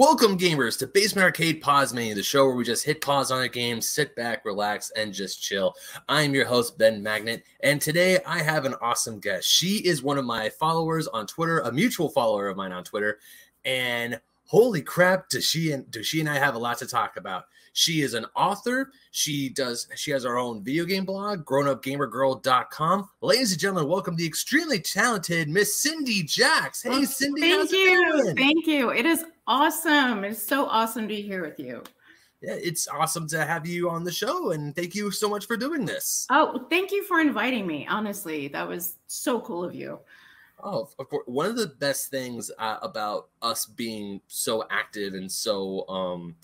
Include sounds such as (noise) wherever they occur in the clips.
Welcome, gamers, to Basement Arcade Pause Mania, the show where we just hit pause on a game, sit back, relax, and just chill. I'm your host, Ben Magnet, and today I have an awesome guest. She is one of my followers on Twitter, a mutual follower of mine on Twitter, and holy crap, does she and does she and I have a lot to talk about. She is an author. She does she has her own video game blog, grownupgamergirl.com. Ladies and gentlemen, welcome the extremely talented Miss Cindy Jacks. Hey Cindy, thank you. Thank you. It is awesome. It's so awesome to be here with you. Yeah, it's awesome to have you on the show and thank you so much for doing this. Oh, thank you for inviting me. Honestly, that was so cool of you. Oh, of course. One of the best things uh, about us being so active and so um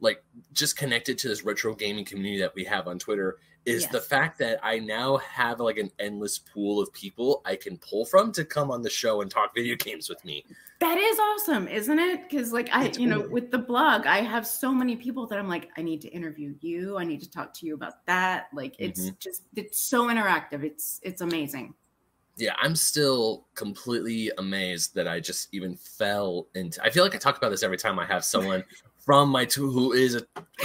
like just connected to this retro gaming community that we have on Twitter is yes. the fact that I now have like an endless pool of people I can pull from to come on the show and talk video games with me. That is awesome, isn't it? Because like I, it's you know, with the blog, I have so many people that I'm like, I need to interview you. I need to talk to you about that. Like it's mm-hmm. just it's so interactive. It's it's amazing. Yeah, I'm still completely amazed that I just even fell into. I feel like I talk about this every time I have someone (laughs) from my two who is a,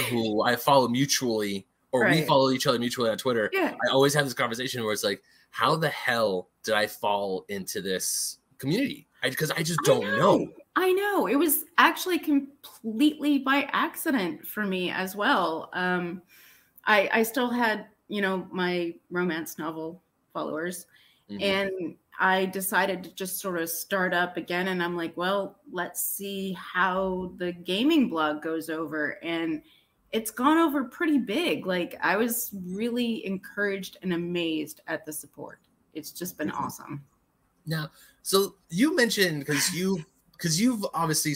who I follow mutually or right. we follow each other mutually on Twitter. Yeah. I always have this conversation where it's like, how the hell did I fall into this community? Because I, I, just don't I know. know. I know. It was actually completely by accident for me as well. Um, I, I still had, you know, my romance novel followers. Mm-hmm. And I decided to just sort of start up again. And I'm like, well, let's see how the gaming blog goes over. And it's gone over pretty big. Like, I was really encouraged and amazed at the support. It's just been mm-hmm. awesome. Now, so you mentioned because you because you've obviously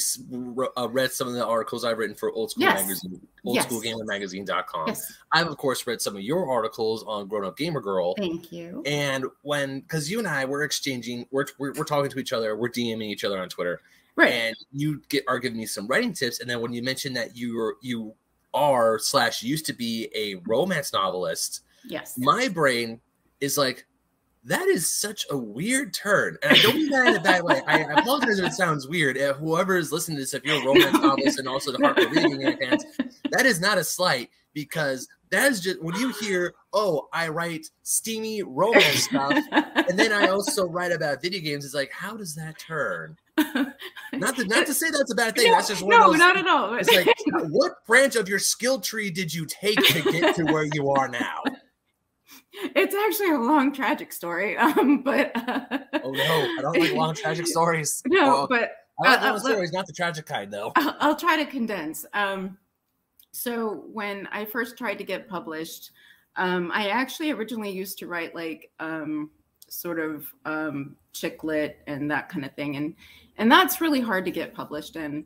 uh, read some of the articles I've written for Old School yes. Magazine, oldschoolgamermagazine.com. Yes. I've of course read some of your articles on Grown Up Gamer Girl. Thank you. And when because you and I were exchanging, we're, we're, we're talking to each other, we're DMing each other on Twitter, right? And you get are giving me some writing tips, and then when you mentioned that you were you are slash used to be a romance novelist, yes, my brain is like that is such a weird turn. And I don't mean that in a bad way. I, apologize if it sounds weird. If whoever is listening to this, if you're a romance novelist and also the hardcore reading fans, that is not a slight because that is just when you hear, oh, I write steamy romance stuff, and then I also write about video games. It's like, how does that turn? (laughs) Not to not to say that's a bad thing. No, that's just one no, of those, not at all. It's like, (laughs) what branch of your skill tree did you take to get to where you are now? (laughs) It's actually a long tragic story. Um, but uh, oh no, I don't like long tragic stories. No, well, but I like uh, long stories, not the tragic kind, though. I'll, I'll try to condense. Um, so when I first tried to get published, um, I actually originally used to write like um, sort of um, chick lit and that kind of thing, and and that's really hard to get published in.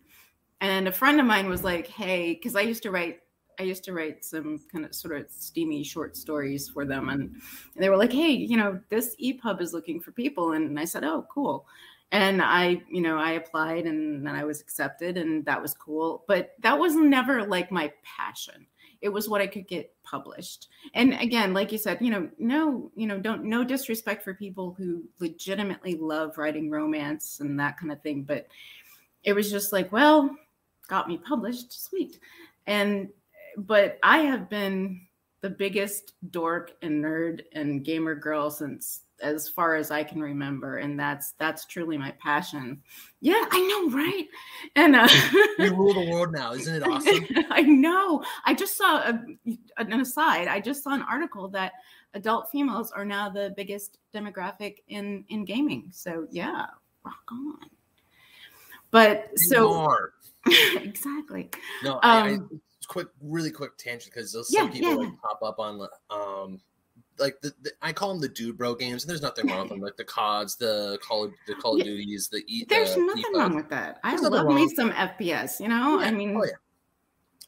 And a friend of mine was like, "Hey," because I used to write I used to write some kind of sort of steamy short stories for them, and, and they were like, "Hey, you know, this EPUB is looking for people," and I said, "Oh, cool." And I, you know, I applied and then I was accepted, and that was cool. But that was never like my passion. It was what I could get published. And again, like you said, you know, no, you know, don't no disrespect for people who legitimately love writing romance and that kind of thing, but it was just like, well, got me published, sweet. And but I have been the biggest dork and nerd and gamer girl since as far as I can remember, and that's that's truly my passion. Yeah, I know, right? And uh, you rule the world now, (laughs) isn't it awesome? I know. I just saw a, an aside. I just saw an article that adult females are now the biggest demographic in in gaming. So yeah, rock on. But so (laughs) exactly. No, um, I quick, really quick tangent because those yeah, some people yeah. like pop up on um like the, the, I call them the dude bro games, and there's nothing wrong with them. Like the CODs, the Call of the Call of Duties, the E. There's the nothing FIFA. wrong with that. I love me some FPS. You know, yeah. I oh, mean, oh yeah,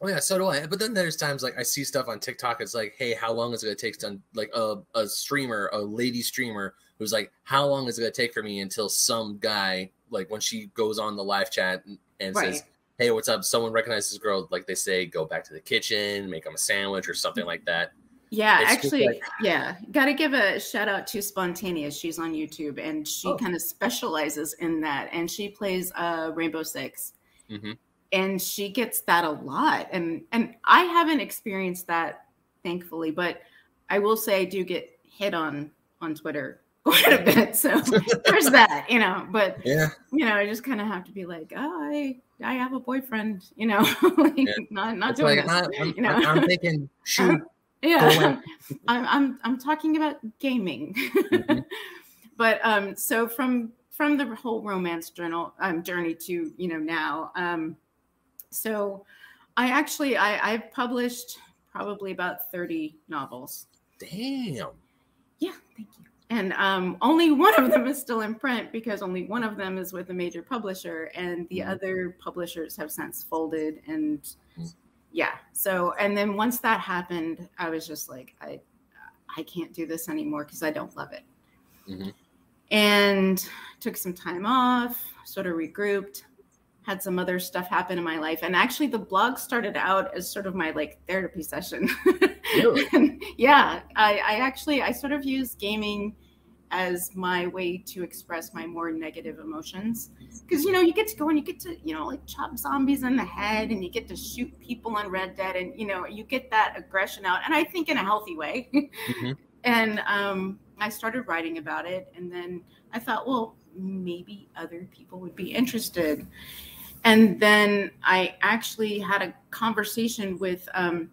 oh yeah, so do I. But then there's times like I see stuff on TikTok. It's like, hey, how long is it gonna take to like a a streamer, a lady streamer, who's like, how long is it gonna take for me until some guy like when she goes on the live chat and, and right. says hey, what's up? Someone recognizes this girl, like they say, go back to the kitchen, make them a sandwich or something like that. Yeah, it's actually, like, yeah, got to give a shout out to Spontaneous. She's on YouTube and she oh. kind of specializes in that, and she plays uh, Rainbow 6 mm-hmm. and she gets that a lot and and i haven't experienced that thankfully but i will say i do get hit on on twitter (laughs) quite a bit so (laughs) there's that you know but Yeah. you know i just kind of have to be like oh i i have a boyfriend you know (laughs) like, Yeah. not not It's doing like, this I'm, I'm, you know? I'm thinking, shoot, yeah. (laughs) I'm, I'm i'm talking about gaming Mhm. (laughs) but um so from from the whole romance journal um journey to you know now um so i actually i i've published probably about 30 novels damn. yeah thank you and um only one of them is still in print because only one of them is with a major publisher and the Mhm. other publishers have since folded and. Yeah so and then once that happened i was just like i i can't do this anymore because i don't love it Mhm. and took some time off sort of regrouped had some other stuff happen in my life and actually the blog started out as sort of my like therapy session Really? (laughs) Yeah I, I actually i sort of use gaming as my way to express my more negative emotions. Because you know you get to go and you get to you know like chop zombies in the head and you get to shoot people on red dead and you know you get that aggression out and i think in a healthy way. Mhm. (laughs) and um, i started writing about it and then i thought well maybe other people would be interested. And then i actually had a conversation with um,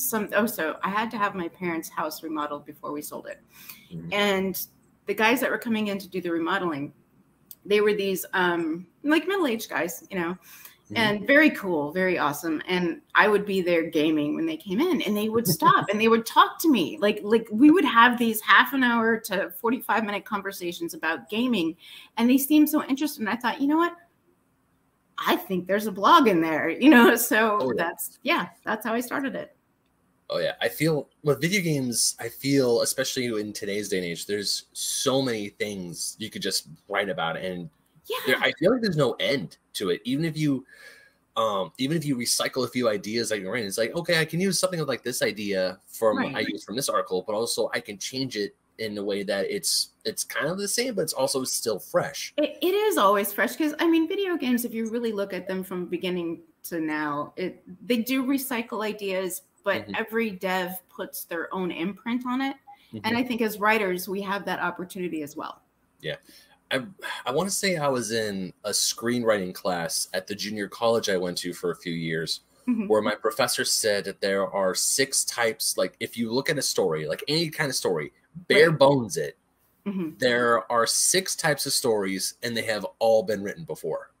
some oh so i had to have my parents house remodeled before we sold it. Mhm. and the guys that were coming in to do the remodeling they were these um like middle-aged guys you know Mhm. and very cool very awesome. And i would be there gaming when they came in and they would stop and they would talk to me. Like like we would have these half an hour to 45 minute conversations about gaming and they seemed so interested. And i thought you know what? I think there's a blog in there. You know (laughs) so Oh, yeah. that's yeah that's how i started it Oh yeah, I feel with video games. I feel, especially in today's day and age, there's so many things you could just write about, and yeah there, I feel like there's no end to it. Even if you, um, even if you recycle a few ideas that you're writing, it's like okay, I can use something like this idea from Right. I use from this article, but also I can change it in a way that it's it's kind of the same, but it's also still fresh. It, it is always fresh because I mean, video games. If you really look at them from beginning to now, it they do recycle ideas, but Mhm. every dev puts their own imprint on it. Mhm. And I think as writers, we have that opportunity as well. Yeah. I I want to say I was in a screenwriting class at the junior college I went to for a few years, Mhm. where my professor said that there are six types. Like if you look at a story, like any kind of story, bare Right. bones it, Mhm. there are six types of stories, and they have all been written before. (laughs)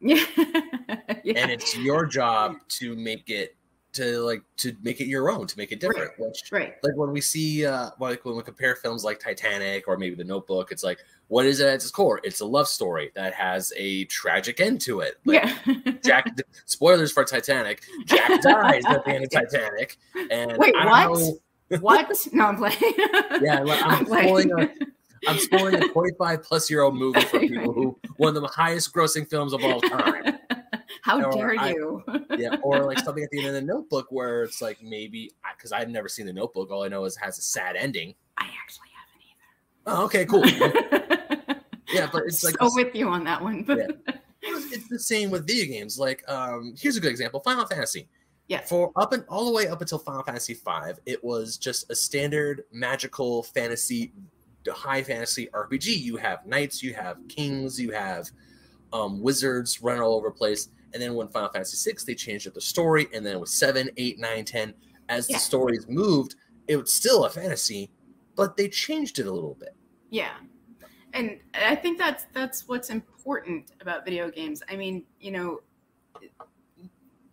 Yeah. And it's your job to make it to like to make it your own, to make it different. Which right. like when we see uh like when we compare films like titanic or maybe the notebook it's like what is it at its core it's a love story that has a tragic end to it like yeah. jack (laughs) spoilers for titanic jack (laughs) dies at the end of titanic and Wait, I don't what? know- (laughs) what? No, I'm playing. Yeah, well, I'm spoiling a- i'm spoiling a 45 plus year old movie for people who one of the highest grossing films of all time How Or dare I- you? yeah or like something at the end of (laughs) the notebook where it's like maybe because i've never seen the notebook all i know is it has a sad ending I actually haven't either. oh okay cool (laughs) yeah but it's like so with you on that one. But it's it's the same with video games. Like, um, here's a good example: Final Fantasy. Yeah. For up and all the way up until Final Fantasy V, it was just a standard magical fantasy, high fantasy RPG. You have knights, you have kings, you have um, wizards running all over the place. And then when Final Fantasy VI, they changed up the story. And then with 7, 8, 9, 10, as Yeah. the stories moved, it was still a fantasy, but they changed it a little bit. Yeah. And I think that's that's what's important about video games. I mean, you know,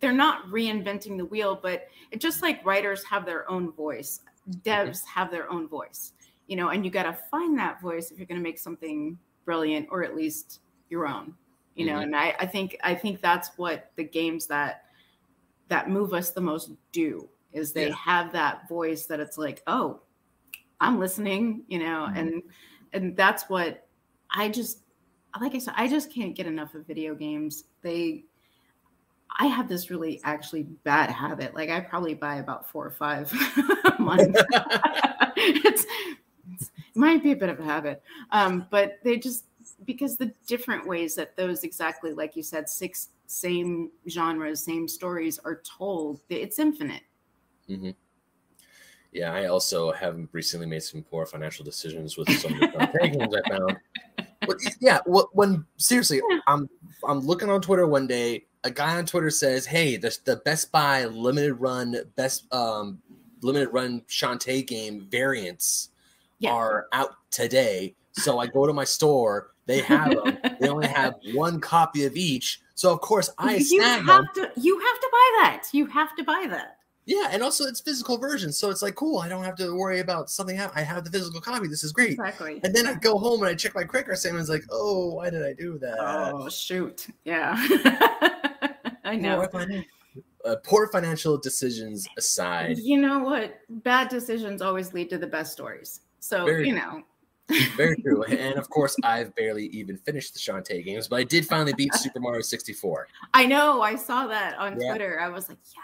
they're not reinventing the wheel, but it just like writers have their own voice, devs have their own voice. You know, and you got to find that voice if you're going to make something brilliant or at least your own. You know, Mhm. and I, I think I think that's what the games that that move us the most do is they Yeah. have that voice that it's like, oh, I'm listening, you know, Mhm. and and that's what I just like I said, I just can't get enough of video games. They I have this really actually bad habit. Like I probably buy about four or five (laughs) a month. (laughs) (laughs) it's, it's it might be a bit of a habit. Um, but they just because the different ways that those exactly like you said, six same genres, same stories are told, it's infinite. Mm-hmm. Yeah, I also have recently made some poor financial decisions with some of the games I found. But yeah, when seriously, I'm I'm looking on Twitter one day. A guy on Twitter says, "Hey, the the Best Buy limited run best um limited run Shantae game variants yeah. are out today." So I go to my store. They have them. they only (laughs) have one copy of each. So of course I you have them. to you have to buy that. You have to buy that. Yeah, and also it's physical version, so it's like cool. I don't have to worry about something. I have the physical copy. This is great. Exactly. And then I go home and I check my credit card statement. It's like, oh, why did I do that? Oh shoot! Yeah, (laughs) I know. Poor, finan- uh, poor financial decisions aside, you know what? Bad decisions always lead to the best stories. So Very you know. Very true. (laughs) And of course, I've barely even finished the Shantae games, but I did finally beat (laughs) Super Mario 64. I know. I saw that on yeah. Twitter. I was like, yeah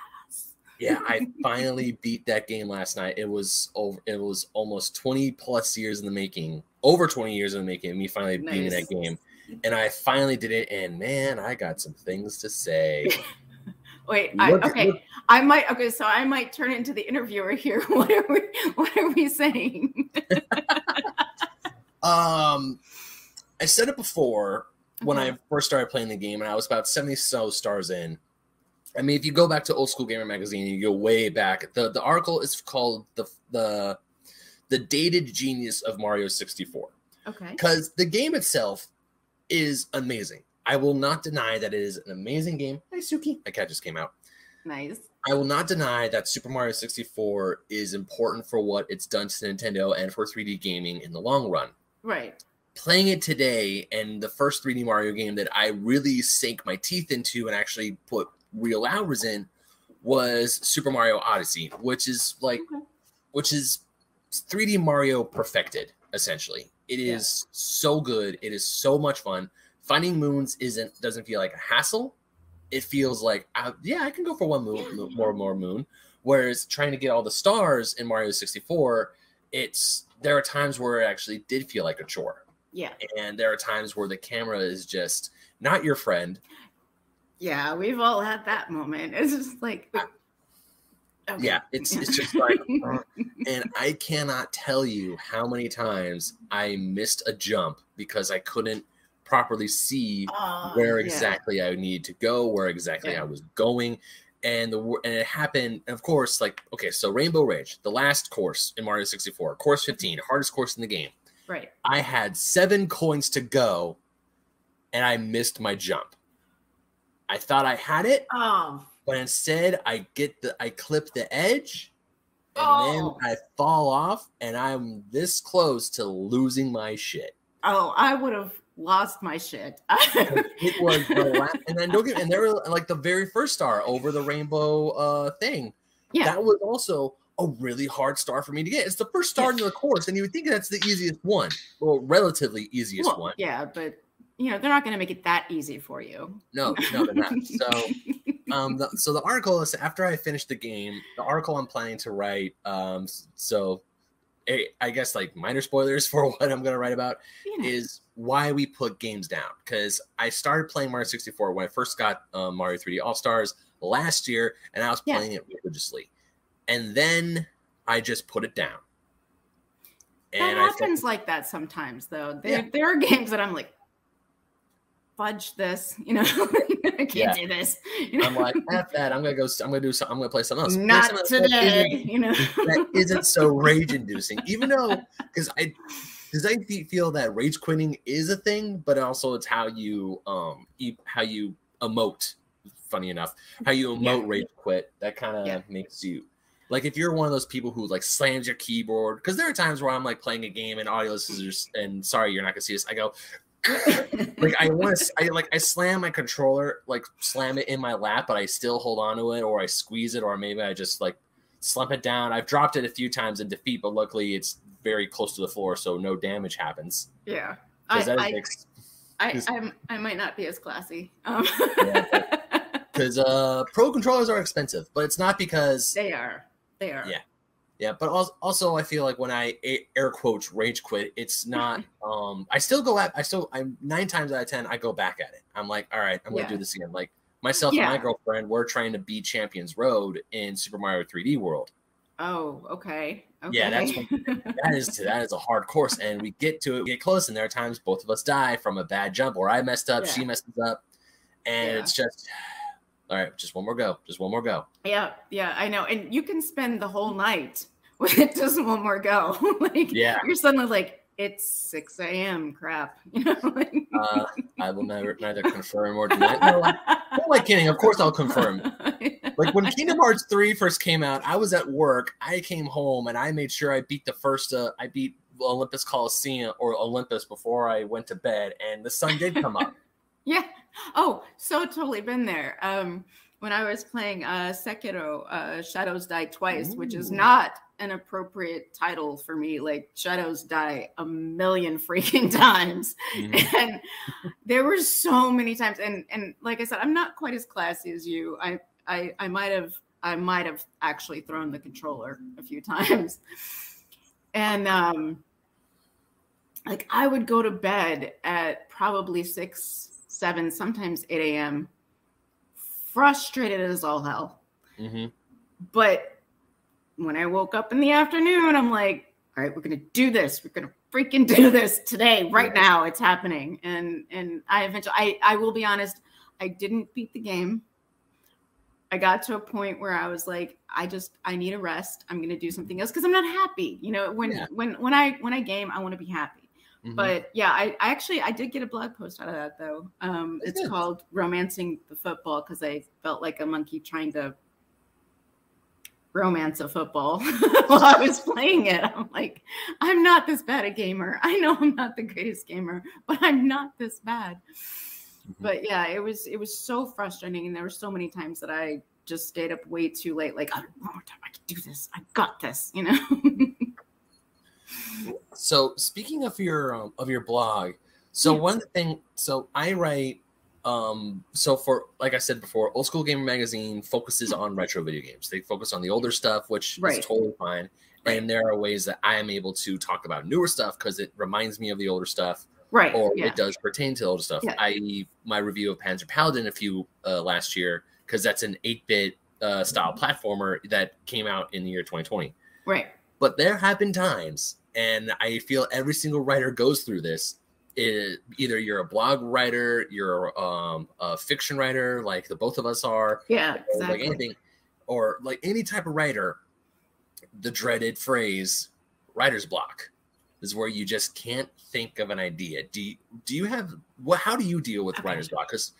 yeah, (laughs) I finally beat that game last night. It was over. It was almost twenty plus years in the making, over twenty years in the making. Me finally nice. beating that game, and I finally did it. And man, I got some things to say. Wait, I, okay. I might. Okay, so I might turn into the interviewer here. What are we? What are we saying? Um, I said it before when I first started playing the game, and I was about seventy so stars in I mean, if you go back to Old School Gamer magazine, you go way back. the The article is called the the the dated genius of Mario sixty four. Okay. Because the game itself is amazing. I will not deny that it is an amazing game. Hey, Suki, my cat just came out. Nice. I will not deny that Super Mario 64 is important for what it's done to Nintendo and for 3D gaming in the long run. Right. Playing it today and the first 3D Mario game that I really sank my teeth into and actually put real hours in was Super Mario Odyssey, which is like, okay. which is 3D Mario perfected. Essentially, it is yeah. so good. It is so much fun. Finding moons isn't doesn't feel like a hassle. It feels like, uh, yeah, I can go for one moon, yeah. more more moon. Whereas trying to get all the stars in Mario 64, it's there are times where it actually did feel like a chore. Yeah. And there are times where the camera is just not your friend. Yeah, we've all had that moment. It's just like okay. Yeah, it's it's just like (laughs) uh, and I cannot tell you how many times I missed a jump because I couldn't properly see where exactly yeah. I need to go, where exactly yeah. I was going. And the and it happened, And of course, like okay, so Rainbow Rage, the last course in Mario 64, course 15, hardest course in the game. Right. I had seven coins to go and I missed my jump. I thought I had it. Oh. But instead I get the I clip the edge and oh. then I fall off and I'm this close to losing my shit. Oh, I would have lost my shit. (laughs) it was the last, and then don't get and they were like the very first star over the rainbow uh thing. Yeah. That was also a really hard star for me to get. It's the first star yeah. in the course, and you would think that's the easiest one, well, relatively easiest well, one. Yeah, but you know they're not going to make it that easy for you no no they're not so um the, so the article is after i finished the game the article i'm planning to write um so I guess like minor spoilers (laughs) for what I'm going to write about yeah. is why we put games down. Because I started playing Mario 64 when I first got um, Mario 3D All Stars last year, and I was playing it religiously. And then I just put it down. And that happens like that sometimes, though. There, yeah. there are games that I'm like, fudge this, you know, (laughs) I can't yeah. do this. You know? I'm like, (laughs) F that. I'm gonna go. I'm gonna do something. I'm gonna play something else. Not something today. You know, that isn't so (laughs) rage inducing. Even though, because I, because I feel that rage quitting is a thing, but also it's how you um how you emote. Funny enough, how you emote yeah. rage quit that kind of yeah. makes you like if you're one of those people who like slams your keyboard because there are times where i'm like playing a game and audio scissors and sorry you're not gonna see this i go like I want to, (laughs) I like I slam my controller, like slam it in my lap, but I still hold on to it, or I squeeze it, or maybe I just like slump it down. I've dropped it a few times in defeat, but luckily it's very close to the floor, so no damage happens. Yeah, I, I, I, I, I, might not be as classy. Um. Because yeah, (laughs) uh, pro controllers are expensive, but it's not because they are. They are. Yeah. Yeah, but also I feel like when I air quotes rage quit, it's not. (laughs) um I still go at. I still. I'm nine times out of ten I go back at it. I'm like, all right, I'm gonna yeah. do this again. Like Myself Yeah. and my girlfriend, we're trying to beat Champions Road in Super Mario 3D World. Oh, okay. Okay. Yeah, that's (laughs) That is that is a hard course, and we get to it, we get close, and there are times both of us die from a bad jump, or I messed up, she Yeah. messes up, and it's just all right. Just one more go, just one more go. yeah, yeah, I know. And you can spend the whole night (laughs) with just one more go. (laughs) like Yeah. you're suddenly like, it's 6 a.m. Crap. (laughs) You know, like, Uh, I will never neither confirm or deny. No, I like kidding. Of course, I'll confirm. Like when Kingdom Hearts 3 first came out, I was at work. I came home and I made sure I beat the first. Uh, I beat Olympus Coliseum or Olympus before I went to bed, and the sun did come up. Yeah. Oh, so totally been there. Um, when I was playing uh Sekiro, uh Shadows Die Twice, which is not an appropriate title for me. Like Shadows die a million (laughs) freaking times. Mhm. And there were so many times. And and like I said, I'm not quite as classy as you. I I I might have I might have actually thrown the controller a few times. And um like I would go to bed at probably six, seven, sometimes 8 a.m. frustrated as all hell. Mhm. But when I woke up in the afternoon, I'm like, all right, we're gonna do this. We're gonna freaking do this today, right now. It's happening. And and I eventually I I will be honest, I didn't beat the game. I got to a point where I was like, I just I need a rest. I'm gonna do something else because I'm not happy. You know, when Yeah. when when I when I game, I want to be happy. Mhm. But yeah, I, I actually I did get a blog post out of that though. Um, it's good. called "Romancing the Football" because I felt like a monkey trying to romance a football (laughs) while I was playing it. I'm like, I'm not this bad a gamer. I know I'm not the greatest gamer, but I'm not this bad. Mhm. But yeah, it was it was so frustrating, and there were so many times that I just stayed up way too late. Like, oh, one more time, I can do this. I got this. You know. (laughs) So speaking of your um, of your blog, so Yeah. one thing, so I write, um, so for like I said before, Old School Gamer Magazine focuses on retro video games. They focus on the older stuff, which Right. is totally fine. Right. And there are ways that I am able to talk about newer stuff because it reminds me of the older stuff, right. or yeah. it does pertain to older stuff. Yeah. I.e., my review of Panzer Paladin a few uh, last year because that's an eight bit uh, style platformer that came out in the year 2020 Right. but there have been times and i feel every single writer goes through this it, either you're a blog writer you're um, a fiction writer like the both of us are Yeah. or Exactly. like anything or like any type of writer the dreaded phrase writer's block is where you just can't think of an idea do you, do you have what how do you deal with Okay. writer's block because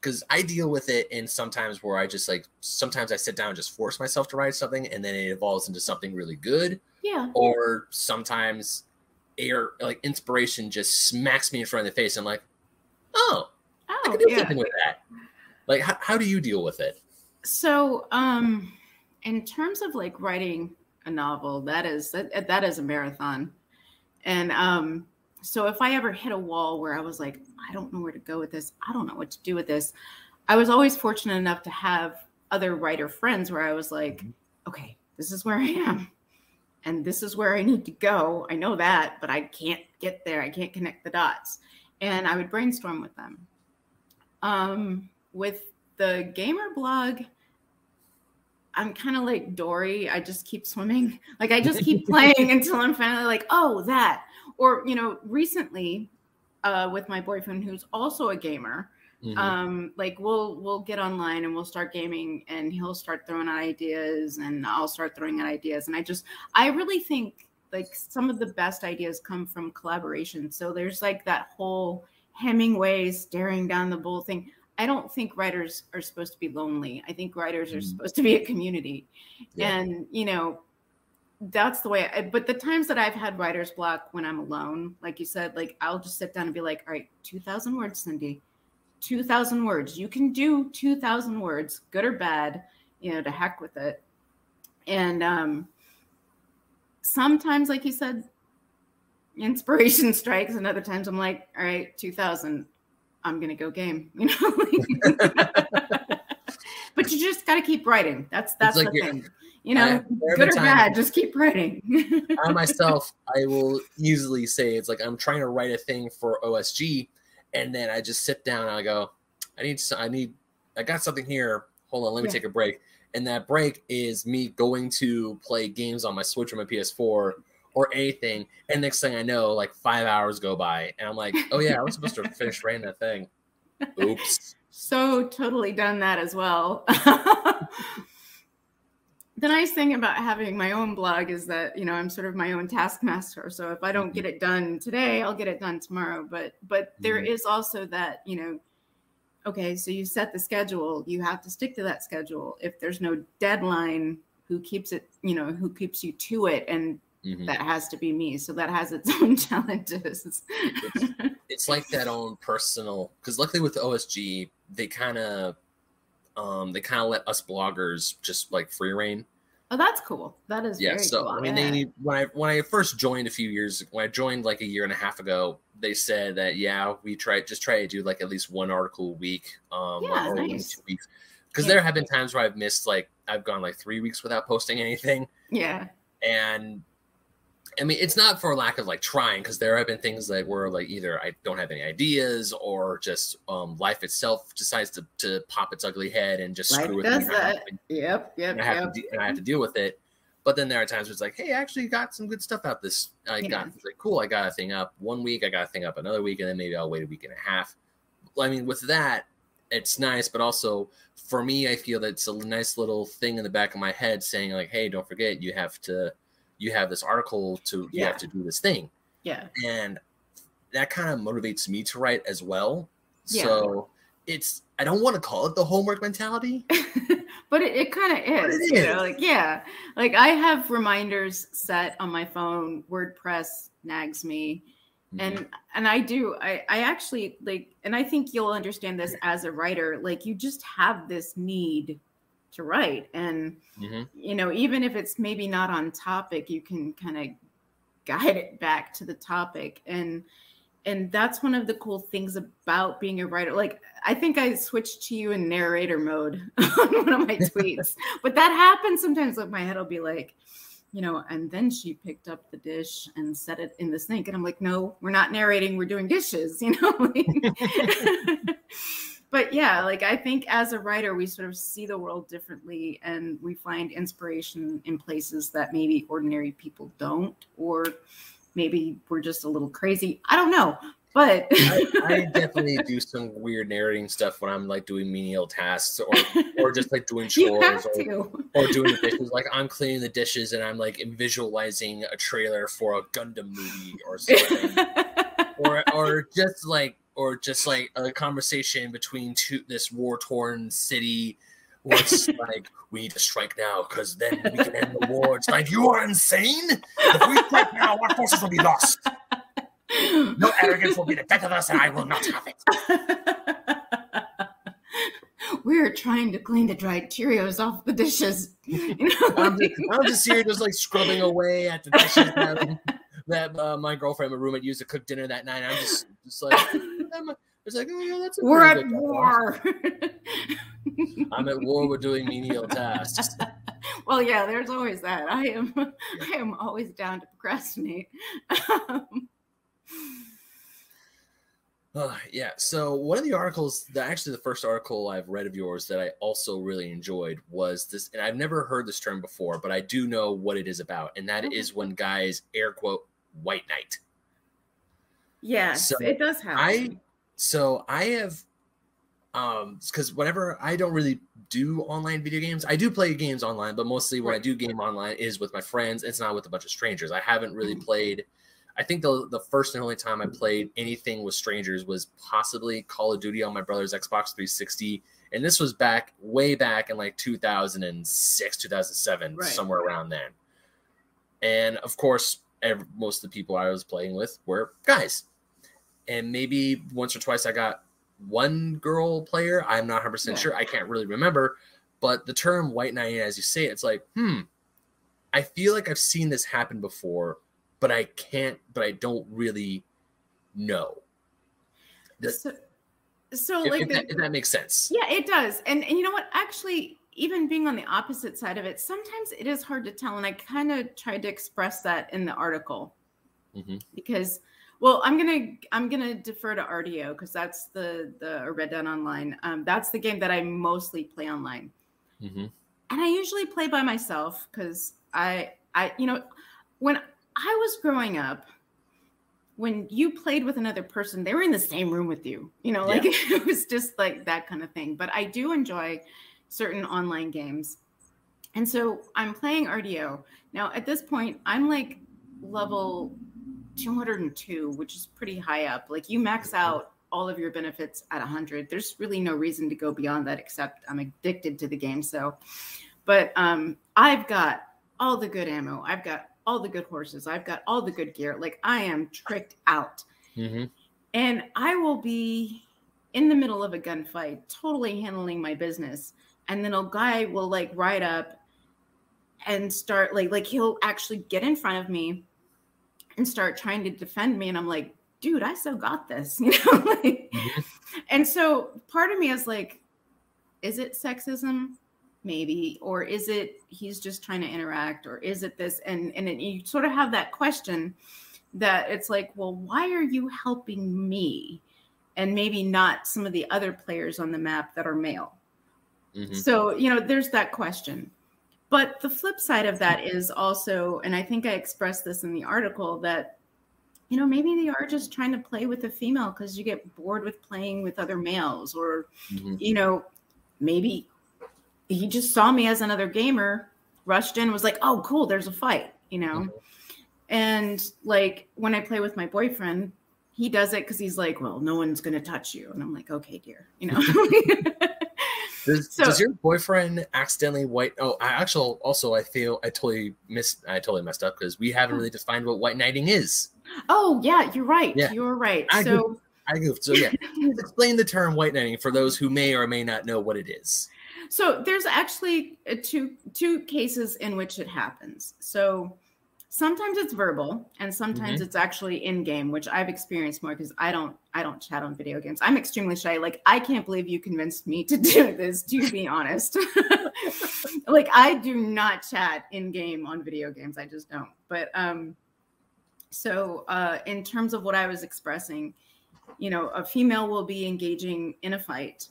because I deal with it in sometimes where I just like sometimes I sit down and just force myself to write something and then it evolves into something really good Yeah. or sometimes air like inspiration just smacks me in front of the face. I'm like, oh, I Oh, can do yeah. something with that. Like, how, how do you deal with it? So, um, in terms of like writing a novel, that is that, that is a marathon, and um, so if I ever hit a wall where I was like, I don't know where to go with this, I don't know what to do with this, I was always fortunate enough to have other writer friends where I was like, Mhm. okay, this is where I am. And this is where I need to go. I know that, but I can't get there. I can't connect the dots. And I would brainstorm with them. Um, with the gamer blog, I'm kind of like Dory. I just keep swimming. Like I just keep (laughs) playing until I'm finally like, oh, that. Or, you know, recently uh, with my boyfriend who's also a gamer, Mhm. um, like we'll we'll get online and we'll start gaming and he'll start throwing out ideas and I'll start throwing out ideas. And I just I really think like some of the best ideas come from collaboration. So there's like that whole Hemingway staring down the bull thing. I don't think writers are supposed to be lonely. I think writers are Mhm. supposed to be a community. Yeah. And, you know, that's the way I, but the times that I've had writer's block when I'm alone, like you said, like I'll just sit down and be like, all right, 2000 words, Cindy, 2000 words. You can do 2000 words, good or bad, you know, to heck with it. And, um, sometimes, like you said, inspiration (laughs) strikes, and other times I'm like, all right, 2000, I'm gonna go game, (laughs) you know. (laughs) just got to keep writing. That's that's like the thing, you know. I- good or bad, just keep writing. (laughs) I myself, I will easily say it's like I'm trying to write a thing for OSG, and then I just sit down and I go, I need, I need, I got something here. Hold on, let me Yeah. take a break. And that break is me going to play games on my Switch or my PS4 or anything. And next thing I know, like five hours go by, and I'm like, oh yeah, I was supposed to (laughs) finish writing that thing. Oops. So totally done that as well. (laughs) the nice thing about having my own blog is that you know I'm sort of my own taskmaster. So if I don't get it done today, I'll get it done tomorrow. But but there Mhm. is also that you know, okay, so you set the schedule, you have to stick to that schedule. If there's no deadline, who keeps it? You know, who keeps you to it? And Mhm. that has to be me. So that has its (laughs) own challenges. it's like that own personal because luckily with OSG they kind of um they kind of let us bloggers just like free reign. oh, that's cool. That is Yeah, very so cool. I mean yeah. they when I when I first joined a few years when I joined like a year and a half ago, they said that yeah we try just try to do like at least one article a week, um Yeah, or nice. two weeks. Because Yeah. there have been times where I've missed like I've gone like three weeks without posting anything, yeah. and I mean, it's not for lack of like trying, because there have been things that were like either I don't have any ideas or just um, life itself decides to, to pop its ugly head and just Life screw with me. and that. to- Yep. Yep. And I, have yep. to de- and I have to deal with it. But then there are times where it's like, hey, I actually got some good stuff out this. I Yeah. got it's like cool. I got a thing up one week. I got a thing up another week, and then maybe I'll wait a week and a half. I mean, with that, it's nice, but also for me, I feel that it's a nice little thing in the back of my head saying like, hey, don't forget, you have to, you have this article to, you have to do this thing, Yeah. and that kind of motivates me to write as well. Yeah. So it's I don't want to call it the homework mentality. (laughs) but it, it kind of is, it you is. know, like yeah, like I have reminders set on my phone. WordPress nags me, Mm-hmm. and and I do. I I actually like, and I think you'll understand this as a writer. Like you just have this need to write, and Mhm. you know, even if it's maybe not on topic, you can kind of guide it back to the topic. And and that's one of the cool things about being a writer. Like i think i switched to you in narrator mode (laughs) on one of my (laughs) tweets but that happens sometimes like my head will be like you know and then she picked up the dish and set it in the sink. And i'm like no we're not narrating we're doing dishes (laughs) you know but yeah like i think as a writer we sort of see the world differently and we find inspiration in places that maybe ordinary people don't or maybe we're just a little crazy i don't know but I, I (laughs) definitely do some weird narrating stuff when I'm like doing menial tasks or or just like doing (laughs) chores or, or doing dishes. Like I'm cleaning the dishes and I'm like visualizing a trailer for a Gundam movie or something. (laughs) or or just like or just like a conversation between two this war torn city where it's (laughs) like we need to strike now because then we can end the war. It's like you are insane. If we strike now, our forces will be lost. (laughs) No arrogance will be the death of us, and I will not have it. (laughs) We're trying to clean the dried Cheerios off the dishes. You know, I'm just, I'm just here, just like scrubbing away at the dishes that, uh, my girlfriend, my roommate, used to cook dinner that night. I'm just, just like, (laughs) I'm, it's like, oh yeah, that's. A We're at war. I'm at war. We're doing menial tasks. (laughs) well, yeah, there's always that. I am, I am always down to procrastinate. Uh, (sighs) (sighs) yeah. So one of the articles that actually the first article I've read of yours that I also really enjoyed was this, and I've never heard this term before, but I do know what it is about, and that is when guys air quote white knight. yes, So, it does happen. I so I have um because whenever I don't really do online video games, I do play games online, but mostly when I do game online is with my friends. It's not with a bunch of strangers. I haven't really Mhm. played. I think the the first and only time I played anything with strangers was possibly Call of Duty on my brother's Xbox 360, and this was back way back in like 2006, 2007, Right. somewhere around then. And of course, ev most of the people I was playing with were guys and maybe once or twice I got one girl player. I'm not 100 percent Yeah. sure. I can't really remember. But the term white knight, as you say, it's like, hmm, I feel like I've seen this happen before, but I can't, but I don't really know. Does- so, so If, like if the- that, if that makes sense. Yeah, it does. And and you know what? Actually, even being on the opposite side of it, sometimes it is hard to tell. And I kind of tried to express that in the article. Mhm. because well i'm gonna i'm gonna defer to rdo because that's the the red dead online um, that's the game that i mostly play online hmm and i usually play by myself because i i you know when i was growing up when you played with another person they were in the same room with you you know like (laughs) it was just like that kind of thing but i do enjoy certain online games. And so i'm playing rdo now at this point i'm like level 202 which is pretty high up. Like you max out all of your benefits at 100 there's really no reason to go beyond that except i'm addicted to the game so. But um i've got all the good ammo. I've got all the good horses. I've got all the good gear. Like i am tricked out. Hmm and I will be in the middle of a gunfight, totally handling my business, and then a guy will like ride up and start like like he'll actually get in front of me and start trying to defend me, and I'm like, dude, I still got this, (laughs) you know. like, Mhm. And so part of me is like, is it sexism? Maybe, or is it he's just trying to interact, or is it this? And and it, you sort of have that question that it's like, well, why are you helping me? And maybe not some of the other players on the map that are male. Hmm So, you know, there's that question. But the flip side of that is also, and I think I expressed this in the article, that, you know, maybe they are just trying to play with a female because you get bored with playing with other males, or, hmm you know, maybe he just saw me as another gamer, rushed in, was like, oh, cool, there's a fight, you know? Mhm. And like when I play with my boyfriend, he does it because he's like, well, no one's going to touch you. And I'm like, okay, dear, you know? (laughs) (laughs) Does, So- does your boyfriend accidentally white? Oh, I actually also I feel I totally missed. I totally messed up because we haven't really defined what white knighting is. oh, yeah, you're right. Yeah. You're right. I so, I goofed. So yeah, (laughs) please explain the term white knighting for those who may or may not know what it is. so there's actually uh, two two cases in which it happens. So sometimes it's verbal and sometimes it's actually in game, which I've experienced more because I don't I don't chat on video games. I'm extremely shy. Like I can't believe you convinced me to (laughs) do this. To be honest, (laughs) like I do not chat in game on video games. I just don't. But um, so uh, in terms of what I was expressing, you know, a female will be engaging in a fight,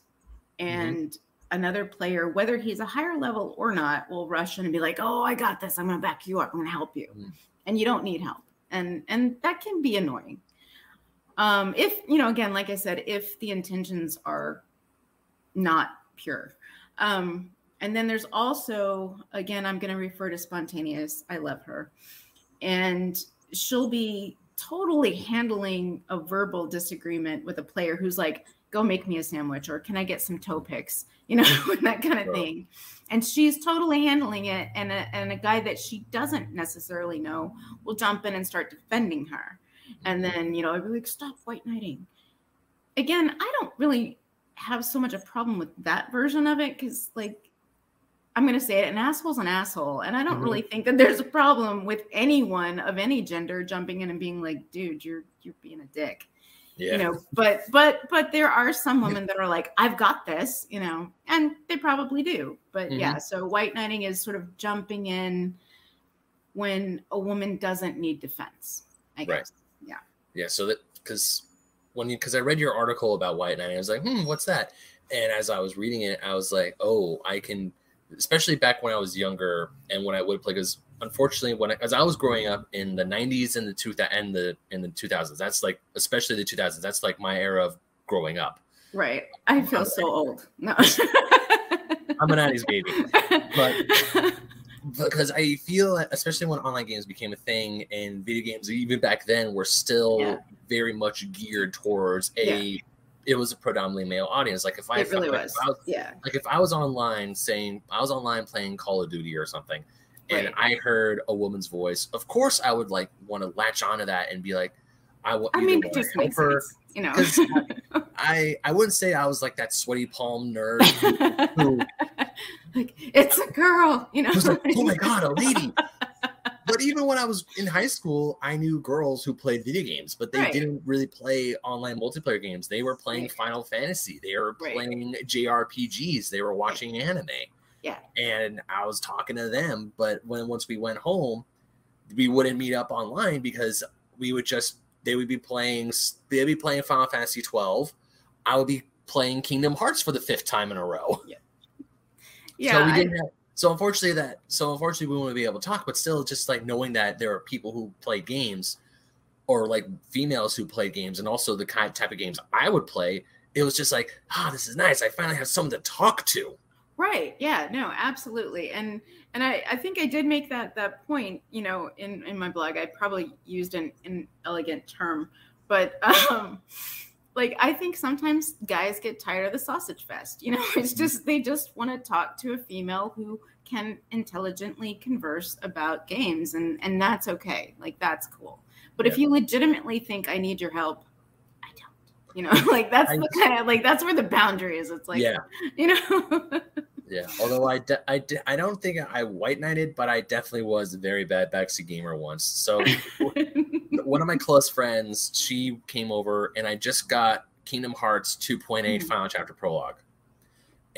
and another player, whether he's a higher level or not, will rush in and be like, "Oh, I got this. I'm going to back you up. I'm going to help you," Mhm. and you don't need help, and and that can be annoying. Um, if you know, again, like I said, if the intentions are not pure. Um, and then there's also, again, I'm going to refer to spontaneous. I love her. And she'll be totally handling a verbal disagreement with a player who's like, go make me a sandwich or can I get some toe picks? You know, (laughs) that kind of thing. And she's totally handling it. And a, and a guy that she doesn't necessarily know will jump in and start defending her. And then, you know, I'd be like, stop white knighting. Again, I don't really have so much a problem with that version of it because, like, I'm going to say it, an asshole's an asshole. And I don't Mhm. really think that there's a problem with anyone of any gender jumping in and being like, dude, you're you're being a dick. Yeah. You know, but but but there are some women that are like, I've got this, you know, and they probably do. But Mhm. yeah, so white knighting is sort of jumping in when a woman doesn't need defense, I Right. Yeah, Yeah. so that because when you because I read your article about white knighting, I was like, hmm, what's that? And as I was reading it, I was like, oh, I can, especially back when I was younger and when I would play, because unfortunately, when I, as I was growing up in the '90s and the two and the in the 2000s, that's like especially the 2000s, that's like my era of growing up. Right. I feel so old. No. (laughs) I'm an 90s baby. But- (laughs) because I feel, especially when online games became a thing, and video games even back then were still Yeah. very much geared towards a. It was a predominantly male audience. Like if I, it really like, if I was Yeah. like if I was online saying I was online playing Call of Duty or something, and Right. I heard a woman's voice, of course I would like want to latch onto that and be like, I will. I mean, it just makes her. sense, you know. (laughs) I I wouldn't say I was like that sweaty palm nerd who (laughs) like it's a girl, you know. like, oh my god, a lady. (laughs) But even when I was in high school, I knew girls who played video games, but they Right. didn't really play online multiplayer games. They were playing Right. Final Fantasy. They were playing JRPGs. They were watching anime. Yeah. And I was talking to them, but when once we went home, we wouldn't meet up online because we would just they would be playing they'd be playing Final Fantasy 12. I would be playing Kingdom Hearts for the fifth time in a row. Yeah. Yeah. (laughs) So we didn't have, so unfortunately that so unfortunately we wouldn't be able to talk, but still just like knowing that there are people who play games or like females who play games and also the kind type of games I would play, it was just like, ah, oh, this is nice. I finally have someone to talk to. Right. Yeah. No. Absolutely. And and I I think I did make that that point. You know, in in my blog, I probably used an an elegant term, but (laughs) um, like I think sometimes guys get tired of the sausage fest. You know, (laughs) it's just they just want to talk to a female who can intelligently converse about games, and and that's okay. Like that's cool. But yeah. if you legitimately think I need your help. You know, (laughs) like that's I, the kind of like that's where the boundary is. It's like, yeah, (laughs) you know. (laughs) Yeah, although I, de- I, de- I don't think I white knighted, but I definitely was a very bad backseat gamer once. So one of my close friends, she came over and I just got Kingdom Hearts 2.8 mm. Final Chapter Prologue.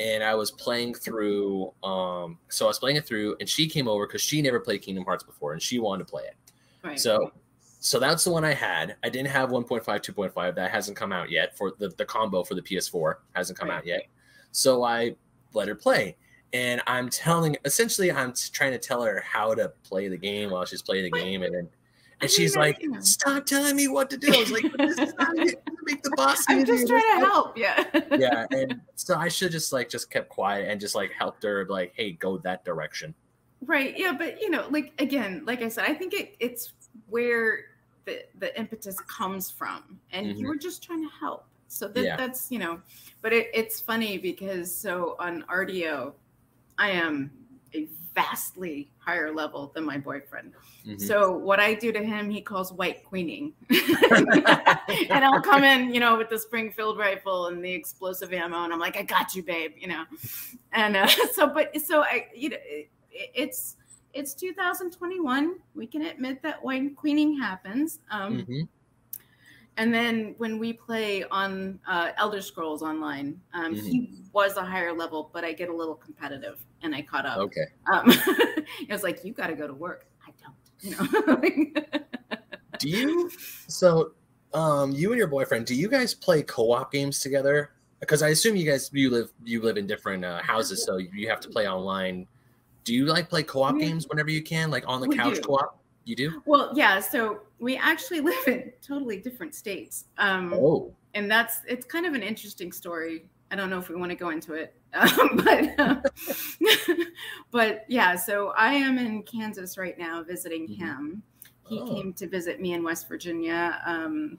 And I was playing through, um, so I was playing it through, and she came over because she never played Kingdom Hearts before, and she wanted to play it. Right. So, so that's the one I had. I didn't have 1.5, 2.5. That hasn't come out yet for the the combo for the PS4 hasn't come right. out yet. So I let her play. And I'm telling, essentially, I'm trying to tell her how to play the game while she's playing the game, and then, and she's like, "Stop telling me what to do." I was like, "This is not make the boss." (laughs) I'm just trying to help. Yeah. yeah, (laughs) and so I should just like just kept quiet and just like helped her, like, "Hey, go that direction." Right. Yeah, but you know, like again, like I said, I think it, it's where the the impetus comes from, and mm-hmm. you were just trying to help. So that, yeah. that's you know, but it, it's funny because so on RDO, I am a vastly higher level than my boyfriend. Mm-hmm. So what I do to him, he calls white queening, (laughs) and I'll come in, you know, with the Springfield rifle and the explosive ammo, and I'm like, I got you, babe, you know, and uh, (laughs) so but so I, you know, it, it's it's 2021. We can admit that white queening happens. Um, mm-hmm. And then when we play on uh, Elder Scrolls Online, um, mm-hmm. he was a higher level, but I get a little competitive, and I caught up. Okay. Um, (laughs) it was like you got to go to work. I don't. You know. do you? So, um, you and your boyfriend, do you guys play co-op games together? Because I assume you guys you live you live in different uh, houses, so you have to play online. Do you like play co-op mm-hmm. games whenever you can, like on the couch do. co-op? You do? Well, yeah. So we actually (laughs) live in totally different states. Um, oh. And that's it's kind of an interesting story. I don't know if we want to go into it, (laughs) um, but (laughs) but yeah. So I am in Kansas right now visiting mm-hmm. him. He oh. came to visit me in West Virginia um,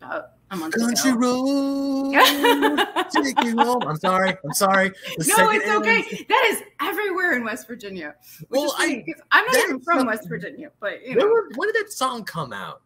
about a month Country road, take me (laughs) home. I'm sorry. I'm sorry. The no, it's okay. That is everywhere in West Virginia. well, I, I'm not even from West Virginia, but you know. When, when, did that song come out?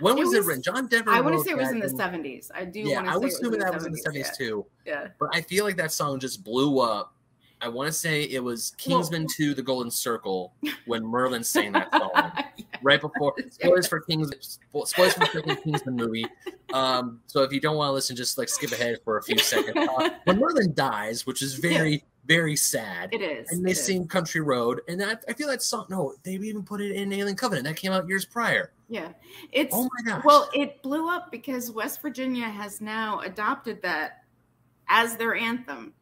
When was it, was, it written? John Denver. I want to say it was in the 70s. I do. Yeah, I was assuming that was in the 70s yeah. too. Yeah. But I feel like that song just blew up. I want to say it was Kingsman well, 2 The Golden Circle (laughs) when Merlin sang that song. (laughs) Right before spoilers for Kings spoilers for the Kingsman movie. Um, so if you don't want to listen, just like skip ahead for a few seconds. Uh, (laughs) when Merlin dies, which is very, very sad. It is. And they sing is. Country Road. And that, I feel that song, no, they even put it in Alien Covenant. That came out years prior. Yeah. It's, oh my gosh. Well, it blew up because West Virginia has now adopted that as their anthem.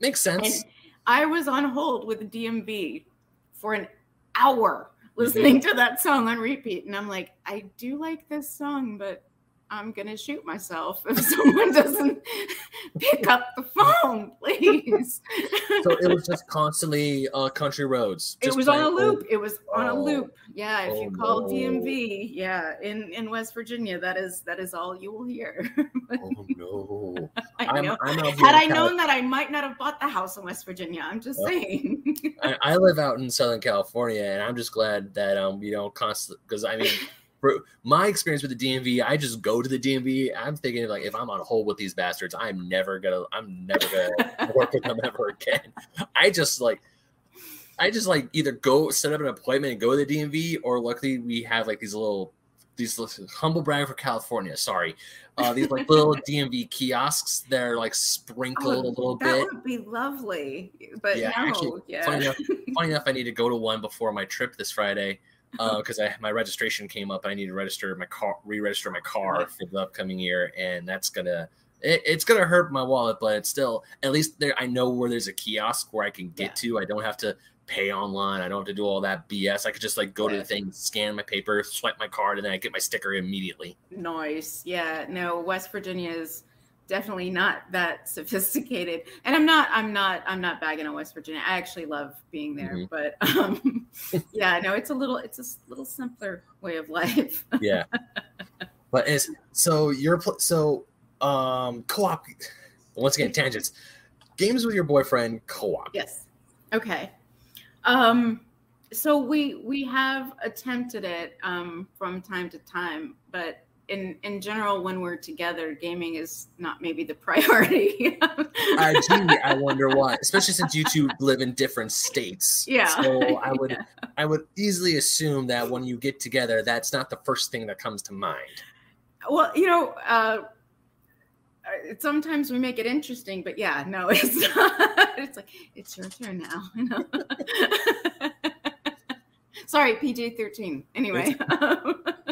Makes sense. And I was on hold with DMV for an hour listening mm-hmm. to that song on repeat. And I'm like, I do like this song, but I'm gonna shoot myself if (laughs) someone doesn't (laughs) pick up the phone, (laughs) please. so it was just constantly uh, country roads. It was on a loop. It was on oh. a loop. Yeah, if oh, you call no. DMV, yeah, in in West Virginia, that is that is all you will hear. oh no! I know. I'm, I'm Had I known that, I might not have bought the house in West Virginia. I'm just oh. saying. I, I, live out in Southern California, and I'm just glad that um you know constantly because I mean my experience with the DMV, I just go to the DMV. I'm thinking like if I'm on hold with these bastards, I'm never gonna I'm never gonna (laughs) work with them ever again. I just like I just like either go set up an appointment and go to the DMV, or luckily we have like these little these little, humble brag for California. Sorry, uh, these like little (laughs) DMV kiosks. They're like sprinkled oh, a little that bit. That would be lovely, but yeah, no, actually, yeah. Funny enough, funny (laughs) enough, I need to go to one before my trip this Friday Uh, because I my registration came up. I need to register my car, re-register my car for the upcoming year, and that's gonna it, it's gonna hurt my wallet, but it's still at least there. I know where there's a kiosk where I can get yeah. to. I don't have to pay online. I don't have to do all that BS. I could just like go yeah. to the thing, scan my paper, swipe my card, and then I get my sticker immediately. Nice. Yeah. No, West Virginia is definitely not that (laughs) sophisticated. And i'm not i'm not i'm not bagging on west virginia. I actually love being there mm-hmm. but (laughs) um yeah no it's a little it's a little simpler way of life. (laughs) Yeah. But it's so you're so um co-op once again tangents. Games with your boyfriend co-op. Yes. Okay. Um so we we have attempted it um from time to time but in in general when we're together gaming is not maybe the (laughs) priority. I, do I wonder why especially since you two live in different states. Yeah. So (laughs) i would yeah. i would easily assume that when you get together that's not the first thing that comes to mind. Well you know uh sometimes we make it interesting but yeah no (laughs) it's not. It's like it's your turn now you know? Sorry pg-13 anyway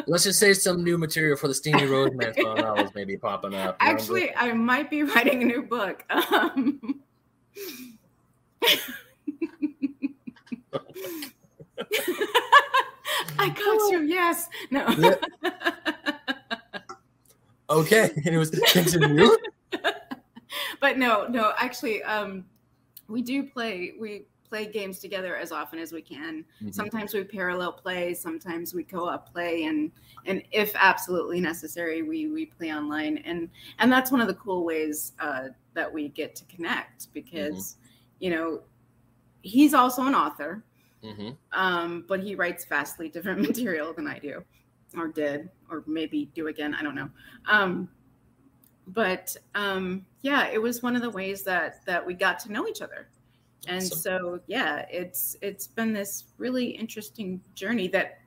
let's just say some new material for the Steamy Roseman novels may be popping up. Actually, I might be writing a new book. Um, (laughs) I got you. Yes. No. Yeah. (laughs) okay. And it was (laughs) continue. but no, no. Actually, um, we do play. We play games together as often as we can. Mm-hmm. Sometimes we parallel play, sometimes we co-op play, and and if absolutely necessary, we we play online. And and that's one of the cool ways uh, that we get to connect because mm-hmm. you know he's also an author, mm-hmm. um, but he writes vastly different (laughs) material than I do, or did, or maybe do again. I don't know. Um, but um, yeah, it was one of the ways that that we got to know each other and awesome. so yeah it's it's been this really interesting journey that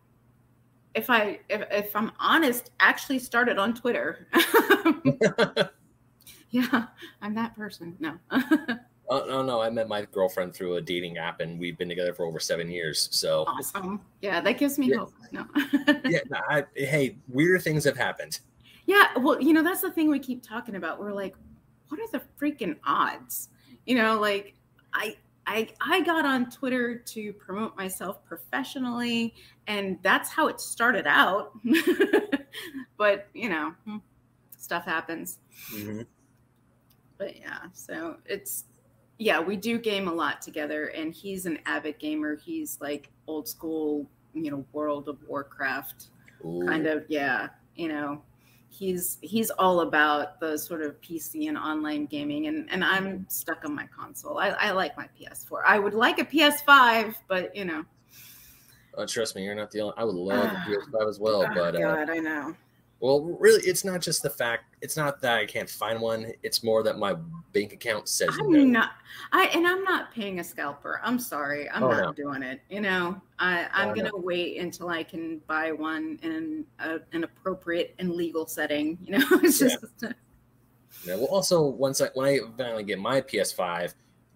if i if, if i'm honest actually started on twitter (laughs) (laughs) yeah i'm that person no (laughs) Oh no, no! I met my girlfriend through a dating app, and we've been together for over seven years. So awesome! Yeah, that gives me yeah. hope. No, yeah. No, I, hey, weirder things have happened. Yeah, well, you know that's the thing we keep talking about. We're like, what are the freaking odds? You know, like I I, I got on Twitter to promote myself professionally, and that's how it started out. (laughs) but, you know, stuff happens. Mm-hmm. But yeah, so it's, yeah, we do game a lot together, and he's an avid gamer. He's like old school, you know, World of Warcraft Ooh. kind of, yeah, you know, he's he's all about the sort of PC and online gaming, and and I'm stuck on my console. I, I like my PS4. I would like a PS5, but you know. Uh, trust me, you're not the only. I would love a (sighs) PS5 as well, oh, but uh, God, I know. Well, really, it's not just the fact. It's not that I can't find one. It's more that my bank account says I'm no. not. I and I'm not paying a scalper. I'm sorry. I'm oh, not no. doing it. You know, I oh, I'm oh, gonna no. wait until I can buy one in a, an appropriate and legal setting. You know, (laughs) it's just. Yeah. yeah. Well, also once I when I finally get my PS5,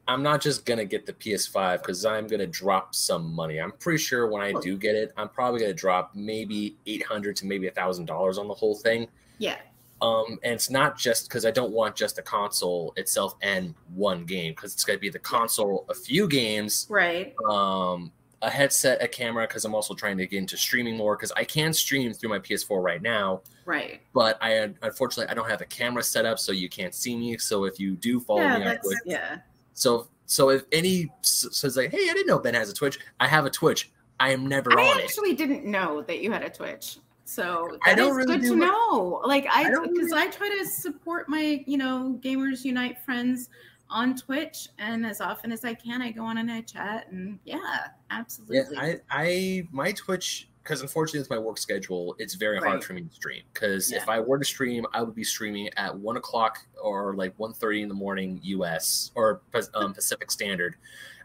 I'm not just gonna get the PS5 because I'm gonna drop some money. I'm pretty sure when I do get it, I'm probably gonna drop maybe eight hundred to maybe a thousand dollars on the whole thing. Yeah. Um, and it's not just because I don't want just the console itself and one game because it's gonna be the console, a few games, right? Um, a headset, a camera because I'm also trying to get into streaming more because I can stream through my PS4 right now. Right. But I unfortunately I don't have a camera set up so you can't see me. So if you do follow yeah, me on Twitch, yeah so so if any says like, "Hey, I didn't know Ben has a Twitch. I have a Twitch. I am never I on it." I actually didn't know that you had a Twitch. So I don't really good to know. Like I, because I, really... I try to support my, you know, Gamers Unite friends on Twitch, and as often as I can, I go on and I chat, and yeah, absolutely. Yeah, I, I, my Twitch because unfortunately it's my work schedule it's very right. hard for me to stream because yeah. if i were to stream i would be streaming at 1 o'clock or like 1.30 in the morning us or um, (laughs) pacific standard